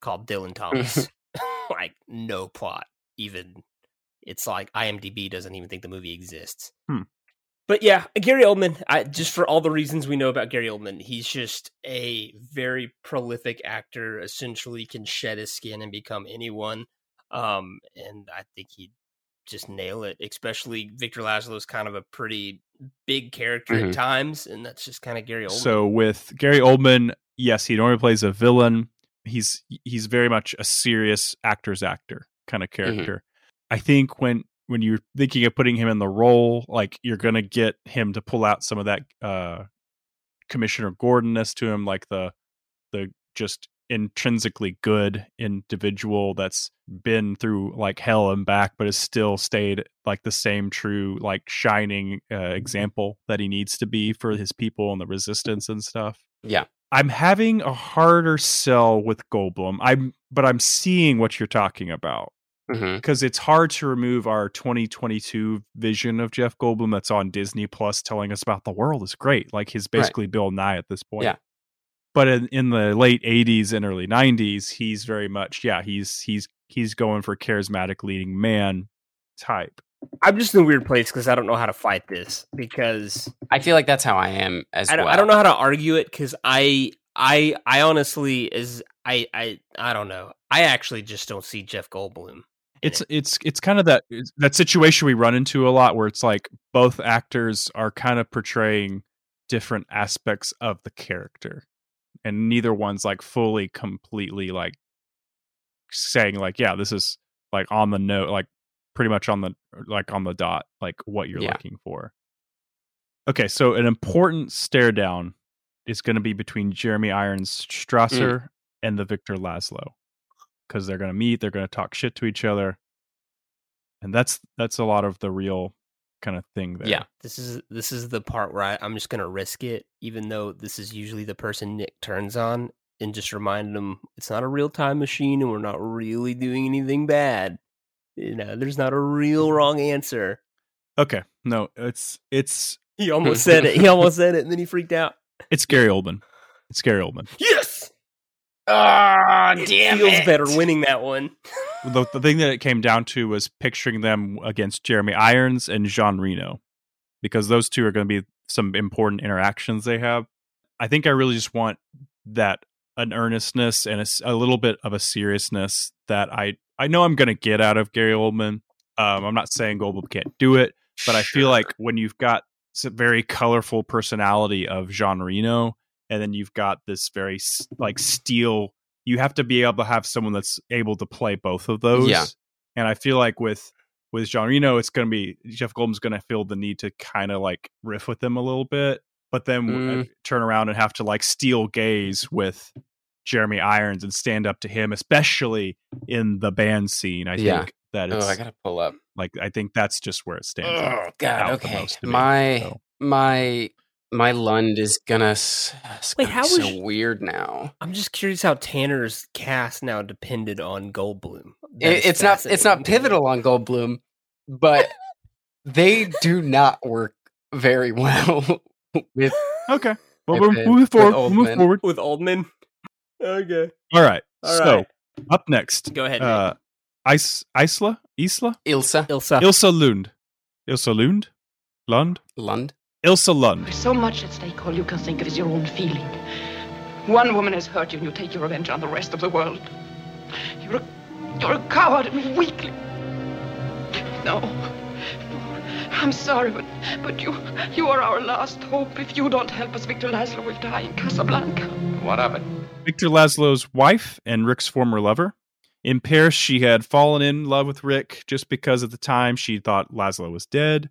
[SPEAKER 7] called Dylan Thomas. like no plot even. It's like IMDb doesn't even think the movie exists.
[SPEAKER 9] Hmm.
[SPEAKER 7] But yeah, Gary Oldman. I, just for all the reasons we know about Gary Oldman, he's just a very prolific actor. Essentially, can shed his skin and become anyone. Um, and I think he'd just nail it. Especially Victor Laszlo's kind of a pretty big character
[SPEAKER 9] Mhm.
[SPEAKER 7] at times, and that's just kind of Gary Oldman.
[SPEAKER 9] So with Gary Oldman, yes, he normally plays a villain. He's he's very much a serious actor's actor kind of character. I think when when you're thinking of putting him in the role, like you're gonna get him to pull out some of that uh Commissioner Gordonness to him, like the the just intrinsically good individual that's been through like hell and back but has still stayed like the same true like shining uh, example that he needs to be for his people and the resistance and stuff.
[SPEAKER 8] Yeah.
[SPEAKER 9] i'm having a harder sell with goldblum. I'm but i'm seeing what you're talking about
[SPEAKER 8] Mm-hmm.
[SPEAKER 9] Because it's hard to remove our 2022 vision of jeff goldblum that's on disney plus telling us about the world is great like he's
[SPEAKER 8] Right.
[SPEAKER 9] basically bill nye at this point
[SPEAKER 8] Yeah.
[SPEAKER 9] but in, in the late 80s and early 90s he's very much yeah he's he's he's going for charismatic leading man type
[SPEAKER 7] I'm just in a weird place because I don't know how to fight this because
[SPEAKER 8] I feel like that's how I am as
[SPEAKER 7] I don't,
[SPEAKER 8] well.
[SPEAKER 7] I don't know how to argue it because I I I honestly is I I I don't know. I actually just don't see Jeff Goldblum.
[SPEAKER 9] It's it's it's kind of that that situation we run into a lot where it's like both actors are kind of portraying different aspects of the character and neither one's like fully completely like saying like yeah this is like on the note like pretty much on the like on the dot like what you're
[SPEAKER 8] Yeah.
[SPEAKER 9] looking for. Okay so an important stare down is going to be between jeremy irons strasser mm. and the victor laszlo because they're going to meet they're going to talk shit to each other and that's that's a lot of the real kind of thing there
[SPEAKER 8] Yeah.
[SPEAKER 7] This is this is the part where I, I'm just gonna risk it, even though this is usually the person Nick turns on, and just remind them it's not a real time machine and we're not really doing anything bad. You know, there's not a real mm-hmm. wrong answer.
[SPEAKER 9] Okay, no, it's it's
[SPEAKER 7] He almost said it. He almost said it, and then he freaked out.
[SPEAKER 9] it's Gary Oldman. It's Gary Oldman.
[SPEAKER 7] Yes.
[SPEAKER 8] Ah,
[SPEAKER 7] It
[SPEAKER 8] damn
[SPEAKER 7] feels
[SPEAKER 8] it.
[SPEAKER 7] better winning that one.
[SPEAKER 9] The, the thing that it came down to was picturing them against Jeremy Irons and Jean Reno, because those two are going to be some important interactions they have. I think I really just want that an earnestness and a little bit of a seriousness that I I know I'm going to get out of Gary Oldman. Um, I'm not saying Goldblum can't do it, but I feel like when you've got some very colorful personality of Jean Reno, and then you've got this very like steel, you have to be able to have someone that's able to play both of those.
[SPEAKER 8] Yeah.
[SPEAKER 9] And I feel like with with Jean Reno, it's going to be Jeff Goldblum's going to feel the need to kind of like riff with them a little bit, but then uh,
[SPEAKER 8] Mm.
[SPEAKER 9] turn around and have to like steal gaze with Jeremy Irons and stand up to him, especially in the band scene. I
[SPEAKER 8] Yeah.
[SPEAKER 9] think that
[SPEAKER 8] Oh, I gotta pull up.
[SPEAKER 9] like I think that's just where it stands.
[SPEAKER 8] Oh God. Okay.
[SPEAKER 9] most to me,
[SPEAKER 8] My
[SPEAKER 9] so.
[SPEAKER 8] my my Lund is gonna.
[SPEAKER 7] Wait,
[SPEAKER 8] gonna
[SPEAKER 7] how
[SPEAKER 8] so
[SPEAKER 7] was-
[SPEAKER 8] weird now?
[SPEAKER 7] I'm just curious how Tanner's cast now depended on Goldblum. That
[SPEAKER 8] It,
[SPEAKER 7] is
[SPEAKER 8] not. It's not
[SPEAKER 7] fascinating to me.
[SPEAKER 8] pivotal on Goldblum, but they do not work very well with.
[SPEAKER 9] Okay. Well, we're moving
[SPEAKER 8] with
[SPEAKER 9] forward. We'll move forward.
[SPEAKER 7] with Oldman. Okay.
[SPEAKER 9] All right.
[SPEAKER 7] All
[SPEAKER 9] so
[SPEAKER 7] right.
[SPEAKER 9] up next,
[SPEAKER 7] Go ahead.
[SPEAKER 9] uh, Is Isla Isla
[SPEAKER 8] Ilsa
[SPEAKER 7] Ilsa.
[SPEAKER 9] Ilsa Lund, Ilsa Lund, Lund,
[SPEAKER 8] Lund.
[SPEAKER 9] Ilsa Lund.
[SPEAKER 5] There's so much at stake, all you can think of is your own feeling. One woman has hurt you, and you take your revenge on the rest of the world. You're a, you're a coward and weakling. No. I'm sorry, but, but you, you are our last hope. If you don't help us, Victor Laszlo will die in Casablanca.
[SPEAKER 12] What of it?
[SPEAKER 9] Victor Laszlo's wife and Rick's former lover. In Paris, she had fallen in love with Rick just because at the time she thought Laszlo was dead.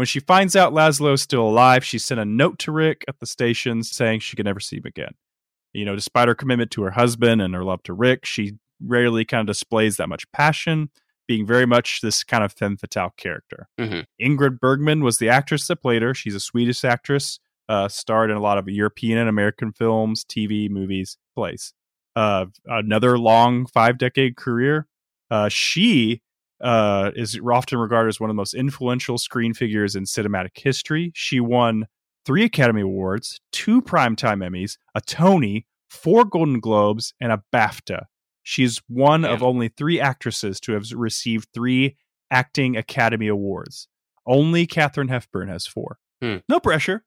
[SPEAKER 9] When she finds out Laszlo is still alive, she sent a note to Rick at the station saying she could never see him again. You know, despite her commitment to her husband and her love to Rick, she rarely kind of displays that much passion, being very much this kind of femme fatale character.
[SPEAKER 8] Mhm.
[SPEAKER 9] Ingrid Bergman was the actress that played her. She's a Swedish actress, uh, starred in a lot of European and American films, TV, movies, plays. Uh, another long five decade career. Uh, she uh, is often regarded as one of the most influential screen figures in cinematic history. She won three Academy Awards, two Primetime Emmys, a Tony, four Golden Globes, and a BAFTA. She's one of only three actresses to have received three Acting Academy Awards. Only Katharine Hepburn has four.
[SPEAKER 8] Hmm.
[SPEAKER 9] No pressure.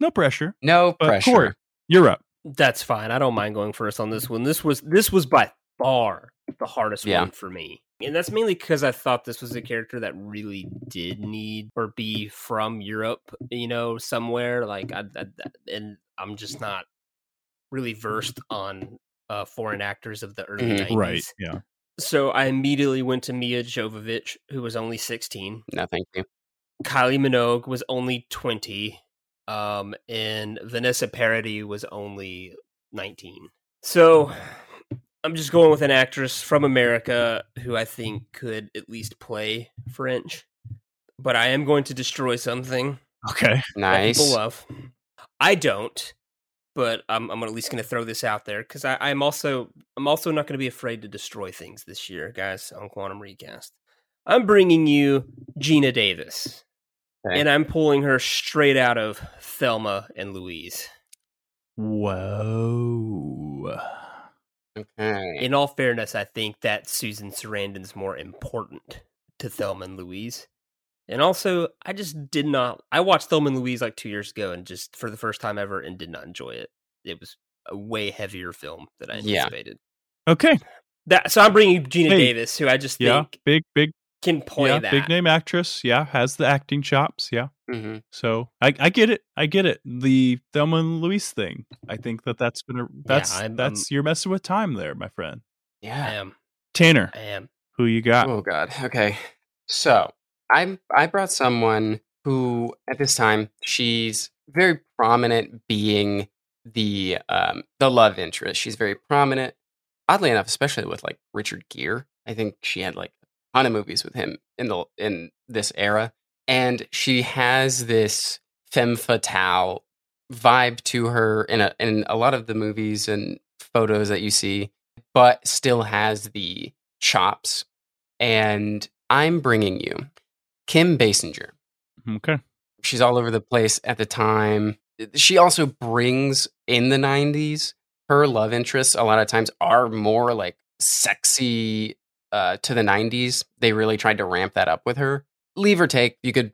[SPEAKER 9] No pressure.
[SPEAKER 8] No
[SPEAKER 9] But
[SPEAKER 8] pressure.
[SPEAKER 9] Corey, you're up.
[SPEAKER 7] That's fine. I don't mind going first on this one. This was this was by far the hardest
[SPEAKER 8] Yeah.
[SPEAKER 7] one for me. And that's mainly because I thought this was a character that really did need or be from Europe, you know, somewhere. Like, I, I, and I'm just not really versed on uh, foreign actors of the early
[SPEAKER 8] Mhm.
[SPEAKER 7] 90s.
[SPEAKER 9] Mm-hmm. Right. Yeah.
[SPEAKER 7] So I immediately went to Milla Jovovich, who was only 16.
[SPEAKER 8] No, thank you.
[SPEAKER 7] Kylie Minogue was only 20. Um, and Vanessa Paradis was only 19. So I'm just going with an actress from America who I think could at least play French. But I am going to destroy something
[SPEAKER 9] Okay.
[SPEAKER 8] Nice.
[SPEAKER 7] people love. I don't, but I'm, I'm at least going to throw this out there because I'm also I'm also not going to be afraid to destroy things this year, guys. On Quantum Recast, I'm bringing you Geena Davis,
[SPEAKER 8] Okay.
[SPEAKER 7] and I'm pulling her straight out of Thelma and Louise.
[SPEAKER 9] Whoa.
[SPEAKER 8] Okay.
[SPEAKER 7] In all fairness, I think that Susan Sarandon's more important to Thelma and Louise. And also, I just did not. I watched Thelma and Louise like two years ago, and just for the first time ever, and did not enjoy it. It was a way heavier film than I
[SPEAKER 8] Yeah.
[SPEAKER 7] anticipated.
[SPEAKER 9] Okay.
[SPEAKER 7] That so I'm bringing Geena
[SPEAKER 9] Hey,
[SPEAKER 7] Davis, who I just
[SPEAKER 9] Yeah.
[SPEAKER 7] think
[SPEAKER 9] Big, big,
[SPEAKER 7] can play
[SPEAKER 9] yeah,
[SPEAKER 7] that.
[SPEAKER 9] big name actress. Yeah. Has the acting chops. Yeah.
[SPEAKER 8] Mhm.
[SPEAKER 9] So I, I get it. I get it. The Thelma and Louise thing. I think that that's gonna that's
[SPEAKER 7] I'm-
[SPEAKER 9] that's you're messing with time there, my friend.
[SPEAKER 8] Yeah, I
[SPEAKER 7] am.
[SPEAKER 9] Tanner,
[SPEAKER 7] I am.
[SPEAKER 9] who you got?
[SPEAKER 8] Oh God. Okay. So I I brought someone who at this time she's very prominent being the um the love interest. She's very prominent. Oddly enough, especially with like Richard Gere. I think she had like a ton of movies with him in the in this era. And she has this femme fatale vibe to her in a in a lot of the movies and photos that you see, but still has the chops. And I'm bringing you Kim Basinger.
[SPEAKER 9] Mm-hmm, okay.
[SPEAKER 8] She's all over the place at the time. She also brings in the 90s, her love interests a lot of times are more like sexy uh, to the 90s. They really tried to ramp that up with her. Leave or take, you could,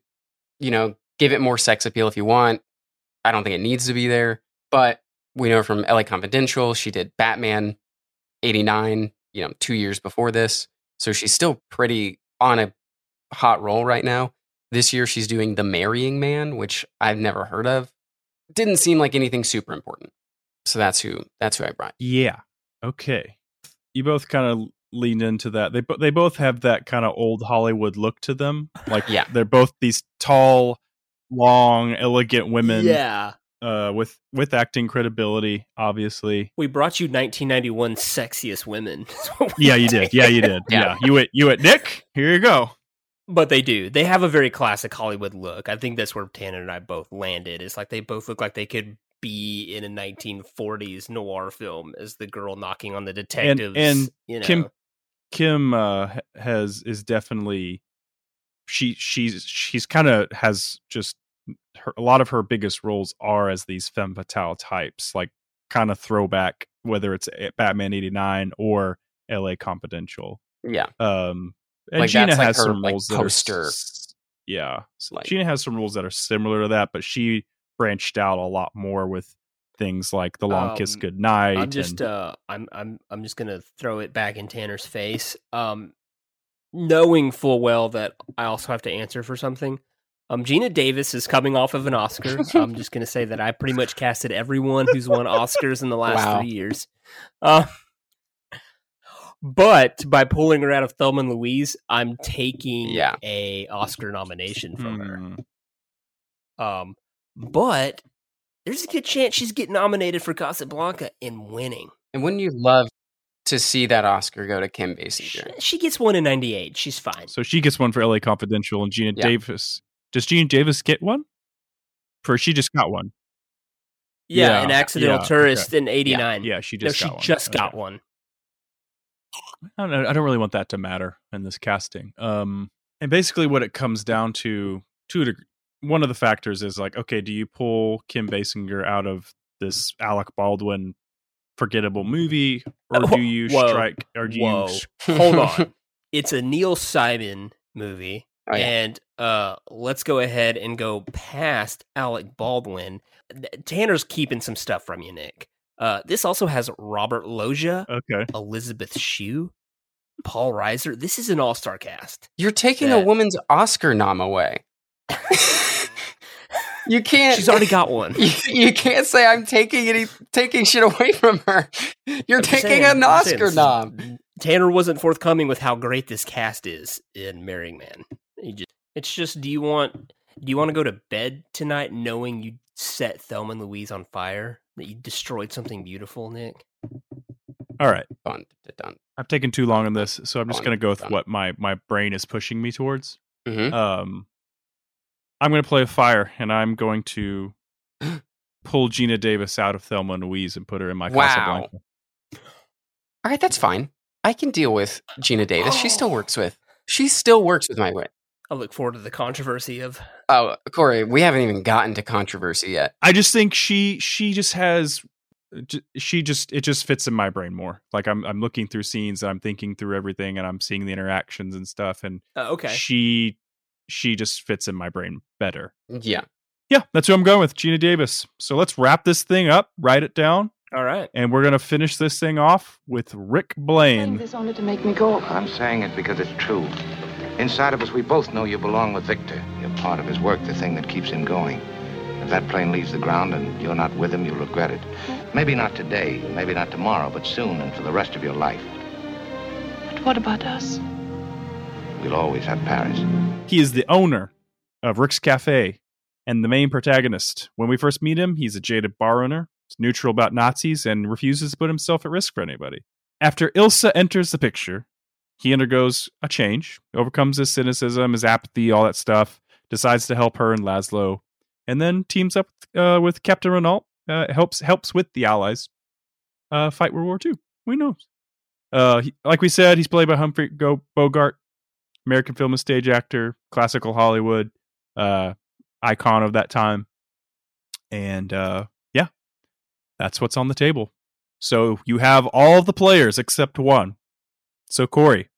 [SPEAKER 8] you know, give it more sex appeal if you want. I don't think it needs to be there, but we know from LA Confidential, she did Batman 89, you know, two years before this. So she's still pretty on a hot roll right now. This year she's doing The Marrying Man, which I've never heard of. Didn't seem like anything super important. So that's who that's who I brought.
[SPEAKER 9] Yeah. Okay. You both kind of leaned into that. They they both have that kind of old Hollywood look to them. Like
[SPEAKER 8] Yeah.
[SPEAKER 9] they're both these tall, long, elegant women.
[SPEAKER 7] Yeah.
[SPEAKER 9] Uh, with with acting credibility, obviously.
[SPEAKER 7] We brought you 1991 sexiest women. is what we
[SPEAKER 9] Yeah, you did. Yeah, you did.
[SPEAKER 7] Yeah.
[SPEAKER 9] Yeah, you went. You went. Nick, here you go.
[SPEAKER 7] But they do. They have a very classic Hollywood look. I think that's where Tanner and I both landed. It's like they both look like they could be in a 1940s noir film as the girl knocking on the
[SPEAKER 9] And
[SPEAKER 7] detectives.
[SPEAKER 9] and
[SPEAKER 7] you know.
[SPEAKER 9] Kim Kim uh, has is definitely she she's she's kind of has just her, a lot of her biggest roles are as these femme fatale types, like kind of throwback, whether it's Batman eighty nine or L.A. Confidential.
[SPEAKER 8] Yeah.
[SPEAKER 9] Um, and
[SPEAKER 8] Like, Geena like,
[SPEAKER 9] has
[SPEAKER 8] her,
[SPEAKER 9] some
[SPEAKER 8] like,
[SPEAKER 9] roles
[SPEAKER 8] poster.
[SPEAKER 9] that are yeah.
[SPEAKER 8] Like-
[SPEAKER 9] Geena has some roles that are similar to that, but she branched out a lot more with things like The Long Kiss
[SPEAKER 7] Um,
[SPEAKER 9] Goodnight.
[SPEAKER 7] I'm just
[SPEAKER 9] and,
[SPEAKER 7] uh I'm I'm I'm just gonna throw it back in Tanner's face. Um knowing full well that I also have to answer for something. Um Geena Davis is coming off of an Oscar. I'm just gonna say that I pretty much casted everyone who's won Oscars in the last
[SPEAKER 8] Wow.
[SPEAKER 7] three years. Uh, but by pulling her out of Thelma and Louise, I'm taking
[SPEAKER 8] Yeah.
[SPEAKER 7] a Oscar nomination from her.
[SPEAKER 9] hmm,
[SPEAKER 7] Um, but there's a good chance she's getting nominated for Casablanca and winning.
[SPEAKER 8] And wouldn't you love to see that Oscar go to Kim Basinger?
[SPEAKER 7] She gets one in '98. She's fine.
[SPEAKER 9] So she gets one for LA Confidential, and Geena
[SPEAKER 8] Yeah.
[SPEAKER 9] Davis. Does Geena Davis get one? For she just got one.
[SPEAKER 7] Yeah,
[SPEAKER 9] Yeah,
[SPEAKER 7] an accidental
[SPEAKER 9] yeah,
[SPEAKER 7] tourist
[SPEAKER 9] okay.
[SPEAKER 7] in '89.
[SPEAKER 9] Yeah, she
[SPEAKER 7] no,
[SPEAKER 9] just
[SPEAKER 7] she
[SPEAKER 9] got one.
[SPEAKER 7] just got one.
[SPEAKER 9] I don't know. I don't really want that to matter in this casting. Um, and basically, what it comes down to, to a deg- one of the factors is like, okay, do you pull Kim Basinger out of this Alec Baldwin forgettable movie, or do you
[SPEAKER 7] Whoa.
[SPEAKER 9] strike, or do
[SPEAKER 7] Whoa.
[SPEAKER 9] you?
[SPEAKER 7] Hold on. It's a Neil Simon movie.
[SPEAKER 8] Oh, yeah.
[SPEAKER 7] And uh, let's go ahead and go past Alec Baldwin. Tanner's keeping some stuff from you, Nick. Uh, this also has Robert Loggia,
[SPEAKER 9] Okay.
[SPEAKER 7] Elizabeth Shue, Paul Reiser. This is an all-star cast.
[SPEAKER 8] You're taking a woman's Oscar nom away. you can't.
[SPEAKER 7] She's already got one.
[SPEAKER 8] You, you can't say I'm taking any taking shit away from her. You're
[SPEAKER 7] I'm
[SPEAKER 8] taking
[SPEAKER 7] saying,
[SPEAKER 8] an
[SPEAKER 7] I'm just saying,
[SPEAKER 8] Oscar nom.
[SPEAKER 7] Tanner wasn't forthcoming with how great this cast is in Marrying Man. Just, it's just, do you want do you want to go to bed tonight knowing you set Thelma and Louise on fire? That you destroyed something beautiful, Nick?
[SPEAKER 9] All right.
[SPEAKER 8] Dun, dun, dun.
[SPEAKER 9] I've taken too long on this, so I'm just going to go with what my my brain is pushing me towards.
[SPEAKER 8] Mhm.
[SPEAKER 9] Um, I'm going to play a fire, and I'm going to pull Geena Davis out of Thelma and Louise and put her in my
[SPEAKER 8] Wow.
[SPEAKER 9] Casablanca.
[SPEAKER 8] All right, that's fine. I can deal with Geena Davis. She
[SPEAKER 7] Oh.
[SPEAKER 8] still works with. She still works with my wit.
[SPEAKER 7] I look forward to the controversy of
[SPEAKER 8] Oh, Corey, we haven't even gotten to controversy yet.
[SPEAKER 9] I just think she she just has she just it just fits in my brain more. Like I'm I'm looking through scenes and I'm thinking through everything and I'm seeing the interactions and stuff and
[SPEAKER 7] uh, okay.
[SPEAKER 9] she she just fits in my brain better.
[SPEAKER 8] Yeah.
[SPEAKER 9] Yeah, that's who I'm going with, Geena Davis. So let's wrap this thing up, write it down,
[SPEAKER 7] All right.
[SPEAKER 9] and we're gonna finish this thing off with Rick Blaine.
[SPEAKER 13] This only to make me go.
[SPEAKER 12] I'm saying it because it's true. Inside of us, we both know you belong with Victor. You're part of his work, the thing that keeps him going. If that plane leaves the ground and you're not with him, you'll regret it. Maybe not today, maybe not tomorrow, but soon and for the rest of your life.
[SPEAKER 13] But what about us?
[SPEAKER 12] We'll always have Paris.
[SPEAKER 9] He is the owner of Rick's Cafe and the main protagonist. When we first meet him, he's a jaded bar owner, is neutral about Nazis, and refuses to put himself at risk for anybody. After Ilsa enters the picture, he undergoes a change, overcomes his cynicism, his apathy, all that stuff, decides to help her and Laszlo, and then teams up uh, with Captain Renault, uh, helps helps with the Allies. uh, fight World War II. Who knows? Uh, he, like we said, he's played by Humphrey Go- Bogart, American film and stage actor, classical Hollywood uh, icon of that time, and uh, yeah, that's what's on the table. So you have all the players except one. So Corey,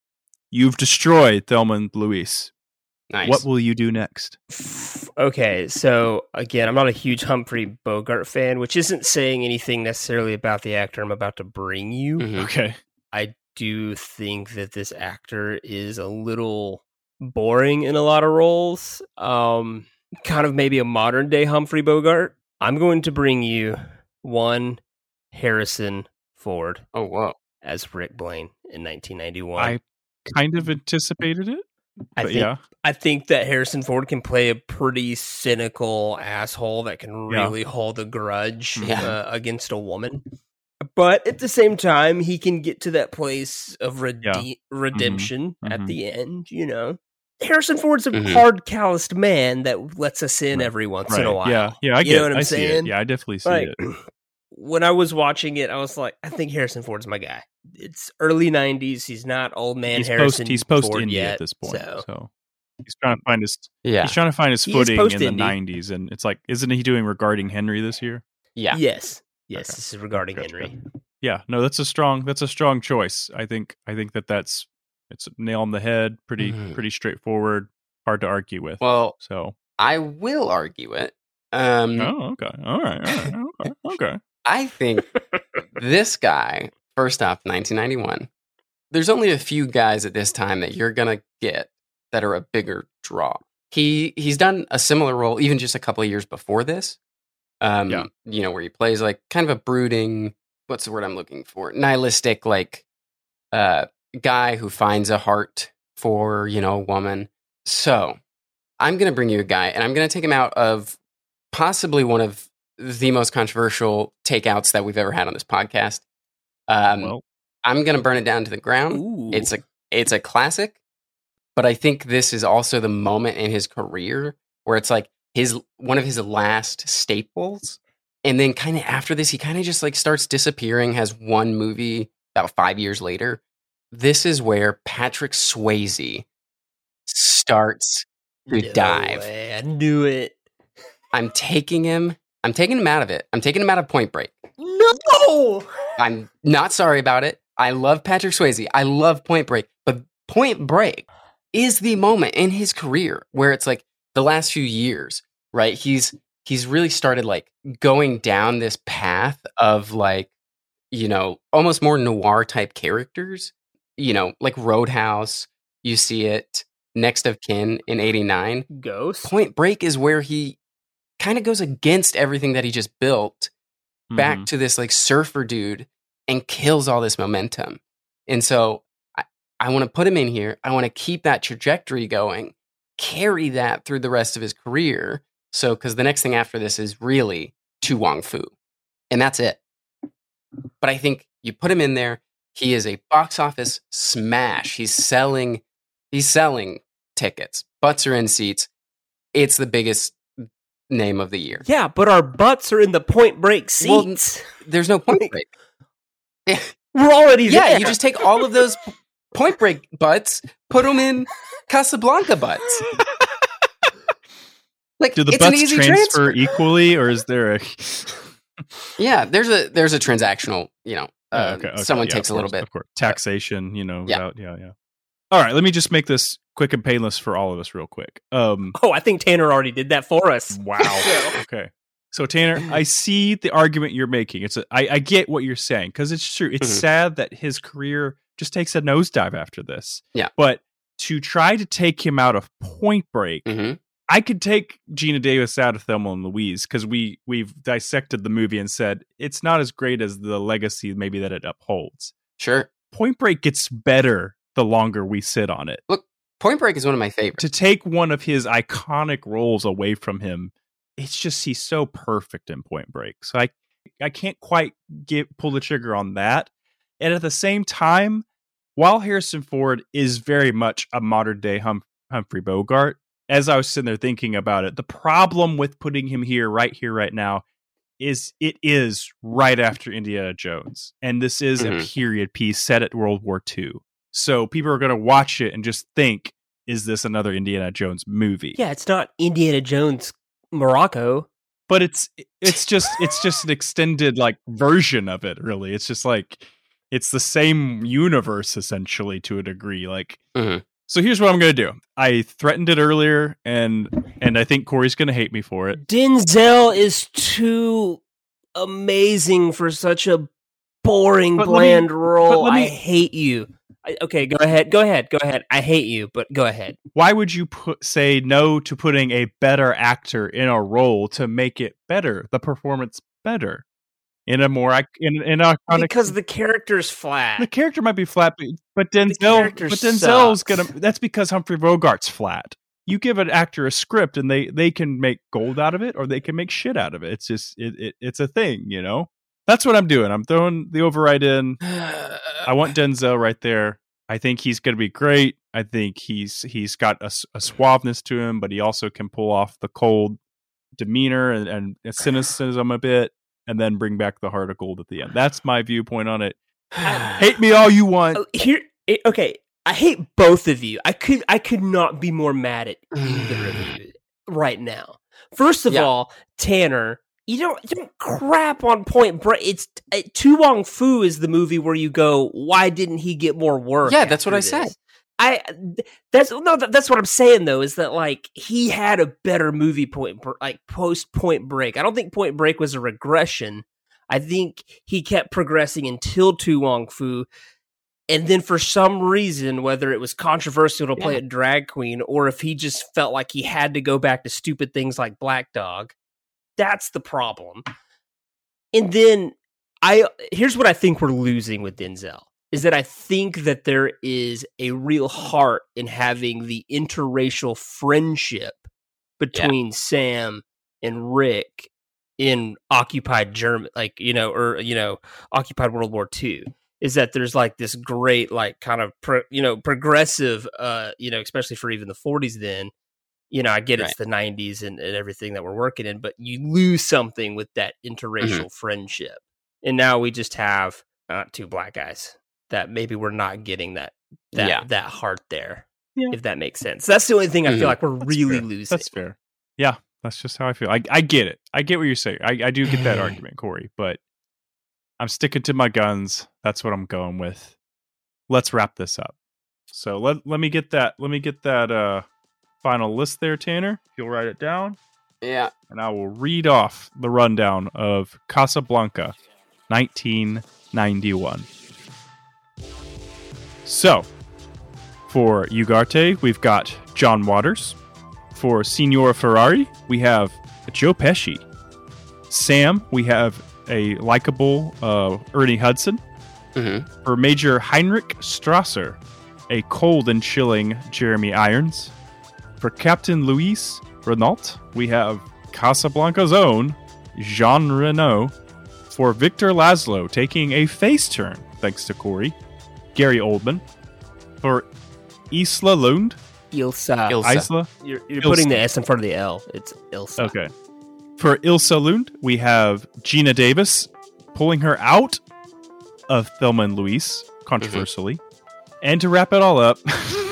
[SPEAKER 9] you've destroyed Thelma and Louise.
[SPEAKER 8] Nice.
[SPEAKER 9] What will you do next?
[SPEAKER 7] Okay, so again, I'm not a huge Humphrey Bogart fan, which isn't saying anything necessarily about the actor I'm about to bring you.
[SPEAKER 8] Mhm.
[SPEAKER 9] Okay.
[SPEAKER 7] I do think that this actor is a little boring in a lot of roles. Um, kind of maybe a modern day Humphrey Bogart. I'm going to bring you one Harrison Ford.
[SPEAKER 8] Oh, whoa.
[SPEAKER 7] As Rick Blaine in 1991.
[SPEAKER 9] I kind of anticipated it,
[SPEAKER 7] I
[SPEAKER 9] but
[SPEAKER 7] think
[SPEAKER 9] yeah,
[SPEAKER 7] I think that Harrison Ford can play a pretty cynical asshole that can
[SPEAKER 9] Yeah.
[SPEAKER 7] really hold a grudge
[SPEAKER 8] Yeah.
[SPEAKER 7] uh, against a woman. But at the same time, he can get to that place of rede-
[SPEAKER 9] Yeah.
[SPEAKER 7] redemption at
[SPEAKER 9] mhm.
[SPEAKER 7] the end, you know. Harrison Ford's a
[SPEAKER 8] Mhm.
[SPEAKER 7] hard, calloused man that lets us in every once in a while.
[SPEAKER 9] Yeah, yeah, I
[SPEAKER 7] You
[SPEAKER 9] get.
[SPEAKER 7] know what I'm
[SPEAKER 9] I
[SPEAKER 7] saying?
[SPEAKER 9] Yeah, I definitely see
[SPEAKER 7] Like,
[SPEAKER 9] it.
[SPEAKER 7] when I was watching it, I was like, I think Harrison Ford's my guy. It's early '90s. He's not old man
[SPEAKER 9] He's
[SPEAKER 7] Harrison.
[SPEAKER 9] post. He's post
[SPEAKER 7] Ford yet,
[SPEAKER 9] at this point,
[SPEAKER 7] so-
[SPEAKER 9] so. he's trying to find his.
[SPEAKER 8] Yeah.
[SPEAKER 9] he's trying to find his footing in the '90s, and it's like, isn't he doing regarding Henry this year?
[SPEAKER 8] Yeah.
[SPEAKER 7] Yes, yes.
[SPEAKER 9] Okay.
[SPEAKER 7] This is regarding
[SPEAKER 9] Gotcha,
[SPEAKER 7] Henry.
[SPEAKER 9] Yeah, no, that's a strong. That's a strong choice. I think. I think that that's it's a nail on the head. Pretty,
[SPEAKER 8] Mhm.
[SPEAKER 9] pretty straightforward. Hard to argue with.
[SPEAKER 8] Well,
[SPEAKER 9] so.
[SPEAKER 8] I will argue it. Um,
[SPEAKER 9] Oh, okay. All right. All right. Okay. Okay.
[SPEAKER 8] I think this guy, first off, 1991, there's only a few guys at this time that you're going to get that are a bigger draw. He he's done a similar role even just a couple of years before this. Um,
[SPEAKER 9] Yeah.
[SPEAKER 8] you know, where he plays like kind of a brooding, what's the word I'm looking for? Nihilistic like uh guy who finds a heart for, you know, a woman. So, I'm going to bring you a guy and I'm going to take him out of possibly one of the most controversial takeouts that we've ever had on this podcast. Um,
[SPEAKER 9] Well,
[SPEAKER 8] I'm going to burn it down to the ground.
[SPEAKER 7] Ooh.
[SPEAKER 8] It's a it's a classic, but I think this is also the moment in his career where it's like his one of his last staples. And then kind of after this, he kind of just like starts disappearing. Has one movie about five years later. This is where Patrick Swayze starts to
[SPEAKER 7] No
[SPEAKER 8] dive.
[SPEAKER 7] way, I knew it.
[SPEAKER 8] I'm taking him. I'm taking him out of it. I'm taking him out of Point Break.
[SPEAKER 7] No.
[SPEAKER 8] I'm not sorry about it. I love Patrick Swayze. I love Point Break, but Point Break is the moment in his career where it's like the last few years, right? He's he's really started like going down this path of like you know, almost more noir type characters, you know, like Roadhouse, you see it next of kin in 89.
[SPEAKER 7] Ghost.
[SPEAKER 8] Point Break is where he kind of goes against everything that he just built back
[SPEAKER 9] mhm.
[SPEAKER 8] to this like surfer dude and kills all this momentum. And so I, I want to put him in here. I want to keep that trajectory going, carry that through the rest of his career. So, because the next thing after this is really To Wong Foo. And that's it. But I think you put him in there. He is a box office smash. He's selling, he's selling tickets. Butts are in seats. It's the biggest name of the year.
[SPEAKER 7] Yeah, but our butts are in the Point Break
[SPEAKER 8] Well,
[SPEAKER 7] seats.
[SPEAKER 8] There's no point break.
[SPEAKER 7] We're already
[SPEAKER 8] yeah,
[SPEAKER 7] there.
[SPEAKER 8] you just take all of those point break butts, put them in Casablanca butts. Like
[SPEAKER 9] Do the
[SPEAKER 8] it's an
[SPEAKER 9] butts
[SPEAKER 8] easy
[SPEAKER 9] transfer,
[SPEAKER 8] transfer.
[SPEAKER 9] equally, or is there a?
[SPEAKER 8] Yeah, there's a there's a transactional. You know,
[SPEAKER 9] Oh,
[SPEAKER 8] uh,
[SPEAKER 9] okay, okay,
[SPEAKER 8] someone
[SPEAKER 9] yeah,
[SPEAKER 8] takes
[SPEAKER 9] of
[SPEAKER 8] a little bit.
[SPEAKER 9] of course. taxation. You know,
[SPEAKER 8] Yeah.
[SPEAKER 9] without, yeah, yeah. All right, let me just make this quick and painless for all of us, real quick. Um,
[SPEAKER 7] Oh, I think Tanner already did that for us.
[SPEAKER 9] Wow. okay. So Tanner, I see the argument you're making. It's a, I, I get what you're saying because it's true. It's
[SPEAKER 8] Mhm.
[SPEAKER 9] sad that his career just takes a nosedive after this.
[SPEAKER 8] Yeah.
[SPEAKER 9] But to try to take him out of Point Break,
[SPEAKER 8] Mhm.
[SPEAKER 9] I could take Geena Davis out of Thelma and Louise because we we've dissected the movie and said it's not as great as the legacy maybe that it upholds.
[SPEAKER 8] Sure.
[SPEAKER 9] Point Break gets better the longer we sit on it.
[SPEAKER 8] Look, Point Break is one of my favorites.
[SPEAKER 9] To take one of his iconic roles away from him, it's just he's so perfect in Point Break. So I I can't quite get pull the trigger on that. And at the same time, while Harrison Ford is very much a modern day hum- Humphrey Bogart, as I was sitting there thinking about it, the problem with putting him here, right here, right now, is it is right after Indiana Jones, and this is a
[SPEAKER 8] Mhm.
[SPEAKER 9] period piece set at World War II. So people are going to watch it and just think, "Is this another Indiana Jones movie?"
[SPEAKER 7] Yeah, it's not Indiana Jones Morocco.
[SPEAKER 9] but it's it's just it's just an extended like version of it. Really, it's just like it's the same universe essentially to a degree. Like,
[SPEAKER 8] Mhm.
[SPEAKER 9] So here's what I'm going to do. I threatened it earlier, and and I think Corey's going to hate me for it.
[SPEAKER 7] Denzel is too amazing for such a boring,
[SPEAKER 9] But let me-
[SPEAKER 7] bland role.
[SPEAKER 9] me-
[SPEAKER 7] I hate you. I, okay, go ahead. Go ahead. Go ahead. I hate you, but go ahead.
[SPEAKER 9] Why would you put say no to putting a better actor in a role to make it better, the performance better, in a more in in a iconic
[SPEAKER 7] Because the character's flat.
[SPEAKER 9] the character might be flat, but, but Denzel, but Denzel's
[SPEAKER 7] sucks.
[SPEAKER 9] gonna. That's because Humphrey Bogart's flat. You give an actor a script, and they they can make gold out of it, or they can make shit out of it. It's just it, it it's a thing, you know. That's what I'm doing. I'm throwing the override in. I want Denzel right there. I think he's gonna be great. I think he's he's got a suaveness to him, but he also can pull off the cold demeanor and, and cynicism a bit, and then bring back the heart of gold at the end. That's my viewpoint on it. Hate me all you want.
[SPEAKER 7] Oh, here it, okay i hate both of you i could i could not be more mad at either of you right now first of
[SPEAKER 8] Yeah.
[SPEAKER 7] all tanner you don't you don't crap on point break it's uh, to wong foo is the movie where you go why didn't he get more work
[SPEAKER 8] Yeah, that's what
[SPEAKER 7] after
[SPEAKER 8] I said.
[SPEAKER 7] This?" I that's no that, that's what I'm saying though is that like he had a better movie point like post Point Break. I don't think Point Break was a regression. I think he kept progressing until To Wong Foo, and then for some reason, whether it was controversial to play
[SPEAKER 8] Yeah.
[SPEAKER 7] a drag queen or if he just felt like he had to go back to stupid things like Black Dog, that's the problem. And then I here's what I think we're losing with Denzel is that I think that there is a real heart in having the interracial friendship between Sam and Rick in occupied German like you know or you know occupied World War II is that there's like this great like kind of pro, you know progressive uh you know especially for even the 40s then you know I get it's the 90s and, and everything that we're working in but you lose something with that interracial friendship. And now we just have uh, two black guys that maybe we're not getting that that
[SPEAKER 8] Yeah.
[SPEAKER 7] that heart there
[SPEAKER 9] Yeah.
[SPEAKER 7] if that makes sense that's the only thing I feel like we're
[SPEAKER 9] That's
[SPEAKER 7] really
[SPEAKER 9] fair.
[SPEAKER 7] losing
[SPEAKER 9] That's fair. Yeah, that's just how I feel. I I get it. I get what you're saying. I, I do get that argument, Corey, but I'm sticking to my guns. That's what I'm going with. Let's wrap this up. So let let me get that let me get that uh final list there, Tanner. If you'll write it down.
[SPEAKER 8] Yeah.
[SPEAKER 9] And I will read off the rundown of Casablanca 1991. So, for Ugarte, we've got John Waters. For Signor Ferrari, we have Joe Pesci. Sam, we have a likable uh, Ernie Hudson.
[SPEAKER 8] Mhm.
[SPEAKER 9] For Major Heinrich Strasser, a cold and chilling Jeremy Irons. For Captain Louis Renault, we have Casablanca's own Jean Reno. For Victor Laszlo, taking a face turn, thanks to Corey, Gary Oldman. For Isla Lund,
[SPEAKER 7] Ilsa.
[SPEAKER 8] Ilsa.
[SPEAKER 9] Isla,
[SPEAKER 7] You're, you're
[SPEAKER 9] Ilsa.
[SPEAKER 7] putting the S in front of the L. It's Ilsa.
[SPEAKER 9] Okay. For Ilsa Lund, we have Geena Davis pulling her out of Thelma and Louise, controversially. Mm-hmm. And to wrap it all up,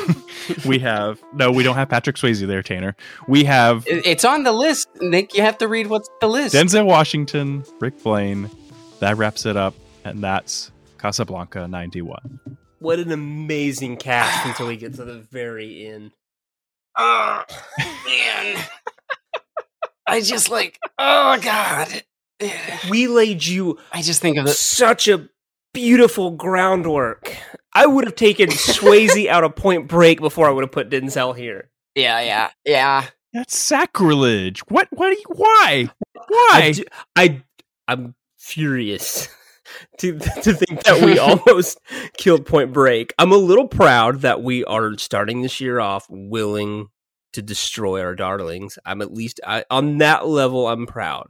[SPEAKER 9] we have no, we don't have Patrick Swayze there, Tanner. We have
[SPEAKER 8] It's on the list, Nick. You have to read what's on the list.
[SPEAKER 9] Denzel Washington, Rick Blaine. That wraps it up, and that's Casablanca 91.
[SPEAKER 7] What an amazing cast until we get to the very end.
[SPEAKER 8] Oh, man. I just like, oh, God.
[SPEAKER 7] We laid you
[SPEAKER 8] I just think of it.
[SPEAKER 7] such a beautiful groundwork. I would have taken Swayze out of Point Break before I would have put Denzel here.
[SPEAKER 8] Yeah, yeah, yeah.
[SPEAKER 9] That's sacrilege. What? What? do you- Why?
[SPEAKER 7] I,
[SPEAKER 9] Why?
[SPEAKER 7] do, I I'm furious to to think that we almost killed Point Break. I'm a little proud that we are starting this year off willing to destroy our darlings. I'm at least I, on that level. I'm proud.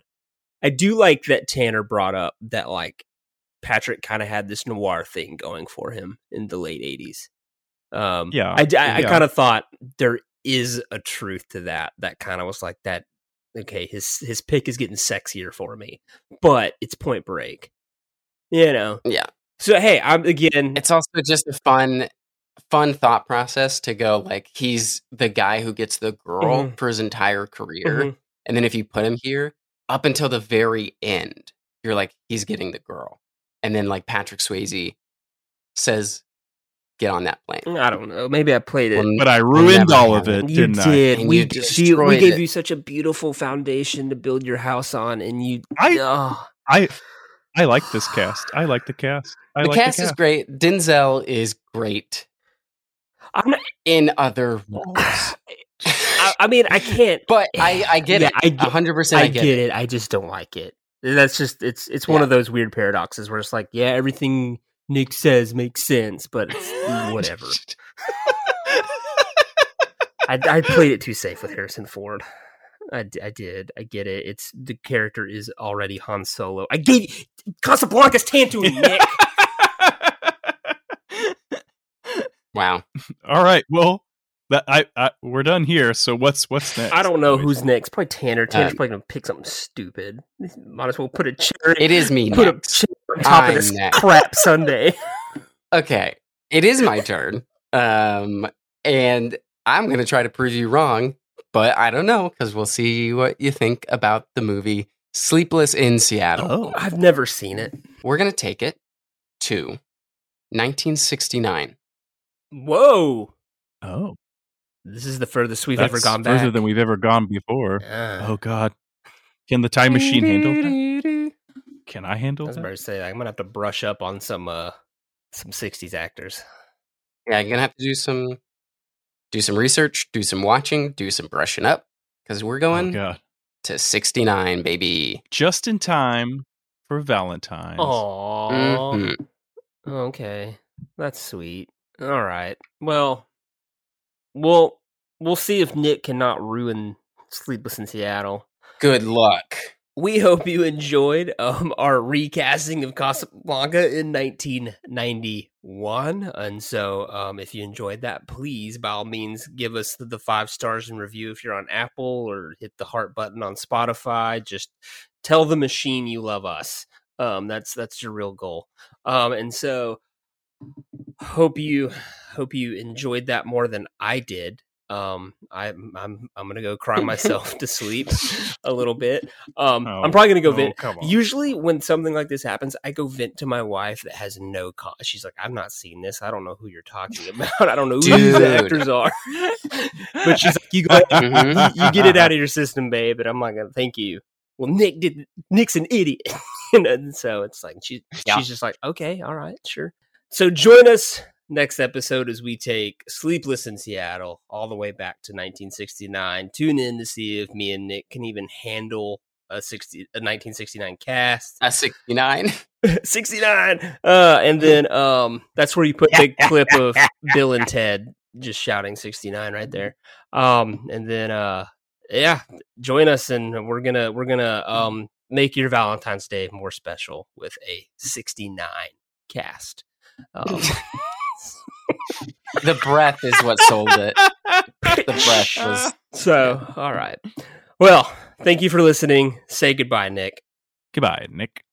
[SPEAKER 7] I do like that Tanner brought up that like Patrick kind of had this noir thing going for him in the late '80s. Um,
[SPEAKER 9] Yeah,
[SPEAKER 7] I, I, I kind of thought there is a truth to that. That kind of was like that okay, his his pick is getting sexier for me, but it's Point Break. You know.
[SPEAKER 8] Yeah.
[SPEAKER 7] So hey, I'm again.
[SPEAKER 8] It's also just a fun, fun thought process to go like he's the guy who gets the girl
[SPEAKER 7] Mhm.
[SPEAKER 8] for his entire career,
[SPEAKER 7] Mhm.
[SPEAKER 8] and then if you put him here up until the very end, you're like he's getting the girl, and then like Patrick Swayze says, "Get on that plane."
[SPEAKER 7] I don't know. Maybe I played it.
[SPEAKER 8] Well,
[SPEAKER 9] But I ruined all of it,
[SPEAKER 8] it.
[SPEAKER 7] You
[SPEAKER 9] didn't I?
[SPEAKER 7] did.
[SPEAKER 8] And
[SPEAKER 7] we
[SPEAKER 8] you
[SPEAKER 7] d- we gave
[SPEAKER 8] it.
[SPEAKER 7] you such a beautiful foundation to build your house on, and you.
[SPEAKER 9] I-
[SPEAKER 7] oh,
[SPEAKER 9] I I like this cast. I like the cast. I
[SPEAKER 8] the
[SPEAKER 9] like
[SPEAKER 8] cast
[SPEAKER 9] the
[SPEAKER 8] is great. Denzel is great
[SPEAKER 7] I'm not.
[SPEAKER 8] in other roles,
[SPEAKER 7] I, I mean, I can't.
[SPEAKER 8] but I I get
[SPEAKER 7] Yeah,
[SPEAKER 8] it.
[SPEAKER 7] I get-
[SPEAKER 8] hundred percent.
[SPEAKER 7] I
[SPEAKER 8] I get,
[SPEAKER 7] get
[SPEAKER 8] it.
[SPEAKER 7] it. I just don't like it. That's just it's it's one
[SPEAKER 8] Yeah.
[SPEAKER 7] of those weird paradoxes where it's like, yeah, everything Nick says makes sense, but it's whatever. I, I played it too safe with Harrison Ford. I, d- I did. I get it. It's the character is already Han Solo. I gave Casablanca's Tatooine, Nick.
[SPEAKER 8] Wow.
[SPEAKER 9] All right. Well, that I, I we're done here. So what's what's next?
[SPEAKER 7] I don't know
[SPEAKER 9] Let me-
[SPEAKER 7] who's next. Probably Tanner. Tanner's
[SPEAKER 8] Um,
[SPEAKER 7] probably gonna pick something stupid. Might as well put a cherry.
[SPEAKER 8] It is me
[SPEAKER 7] Put
[SPEAKER 8] next.
[SPEAKER 7] a cherry on top of
[SPEAKER 8] I'm
[SPEAKER 7] this
[SPEAKER 8] next.
[SPEAKER 7] crap Sunday.
[SPEAKER 8] Okay, it is my turn. Um, and I'm gonna try to prove you wrong, but I don't know because we'll see what you think about the movie Sleepless in Seattle.
[SPEAKER 9] Oh.
[SPEAKER 7] I've never seen it.
[SPEAKER 8] We're gonna take it to 1969.
[SPEAKER 7] Whoa.
[SPEAKER 9] Oh,
[SPEAKER 7] This is the furthest we've
[SPEAKER 9] that's
[SPEAKER 7] ever gone
[SPEAKER 9] further than we've ever gone before.
[SPEAKER 7] Ah.
[SPEAKER 9] Oh God, can the time machine handle that? Can I
[SPEAKER 7] I
[SPEAKER 9] handle
[SPEAKER 7] was
[SPEAKER 9] that?
[SPEAKER 7] about to say I'm gonna have to brush up on some uh some '60s actors.
[SPEAKER 8] Yeah, you're gonna have to do some do some research, do some watching, do some brushing up because we're
[SPEAKER 9] Oh
[SPEAKER 8] going
[SPEAKER 9] God,
[SPEAKER 8] to 69, baby.
[SPEAKER 9] just in time for Valentine's.
[SPEAKER 7] Oh,
[SPEAKER 8] Mhm.
[SPEAKER 7] okay, that's sweet. All right, well, we'll we'll see if Nick cannot ruin Sleepless in Seattle.
[SPEAKER 8] Good luck.
[SPEAKER 7] We hope you enjoyed um, our recasting of Casablanca in 1991. And so, um, if you enjoyed that, please, by all means, give us the, the five stars and review if you're on Apple or hit the heart button on Spotify. Just tell the machine you love us. Um, that's that's your real goal. Um, and so, hope you hope you enjoyed that more than I did. Um, I, I'm I'm gonna go cry myself to sleep a little bit. Um,
[SPEAKER 9] Oh,
[SPEAKER 7] I'm probably gonna go
[SPEAKER 9] oh,
[SPEAKER 7] vent. Usually, when something like this happens, I go vent to my wife that has no. Con- She's like, "I've not seen this. I don't know who you're talking about. I don't know who these
[SPEAKER 8] Dude.
[SPEAKER 7] actors are." but she's like, "You
[SPEAKER 8] Mhm.
[SPEAKER 7] you, you get it out of your system, babe." And I'm like, "Thank you." Well, Nick did. Nick's an idiot, and, and so it's like she
[SPEAKER 8] Yeah.
[SPEAKER 7] she's just like, "Okay, all right, sure." So join us next episode as we take Sleepless in Seattle all the way back to 1969. Tune in to see if me and Nick can even handle a 60 a 1969 cast.
[SPEAKER 8] A 69.
[SPEAKER 7] 69. Uh and then um that's where you put the clip of Bill and Ted just shouting 69 right there. Um and then uh yeah, join us and we're going to we're going to um make your Valentine's Day more special with a 69 cast. Um,
[SPEAKER 8] The breath is what sold it. The breath uh, was.
[SPEAKER 7] so, all right. Well, thank you for listening. Say goodbye, Nick.
[SPEAKER 9] Goodbye, Nick.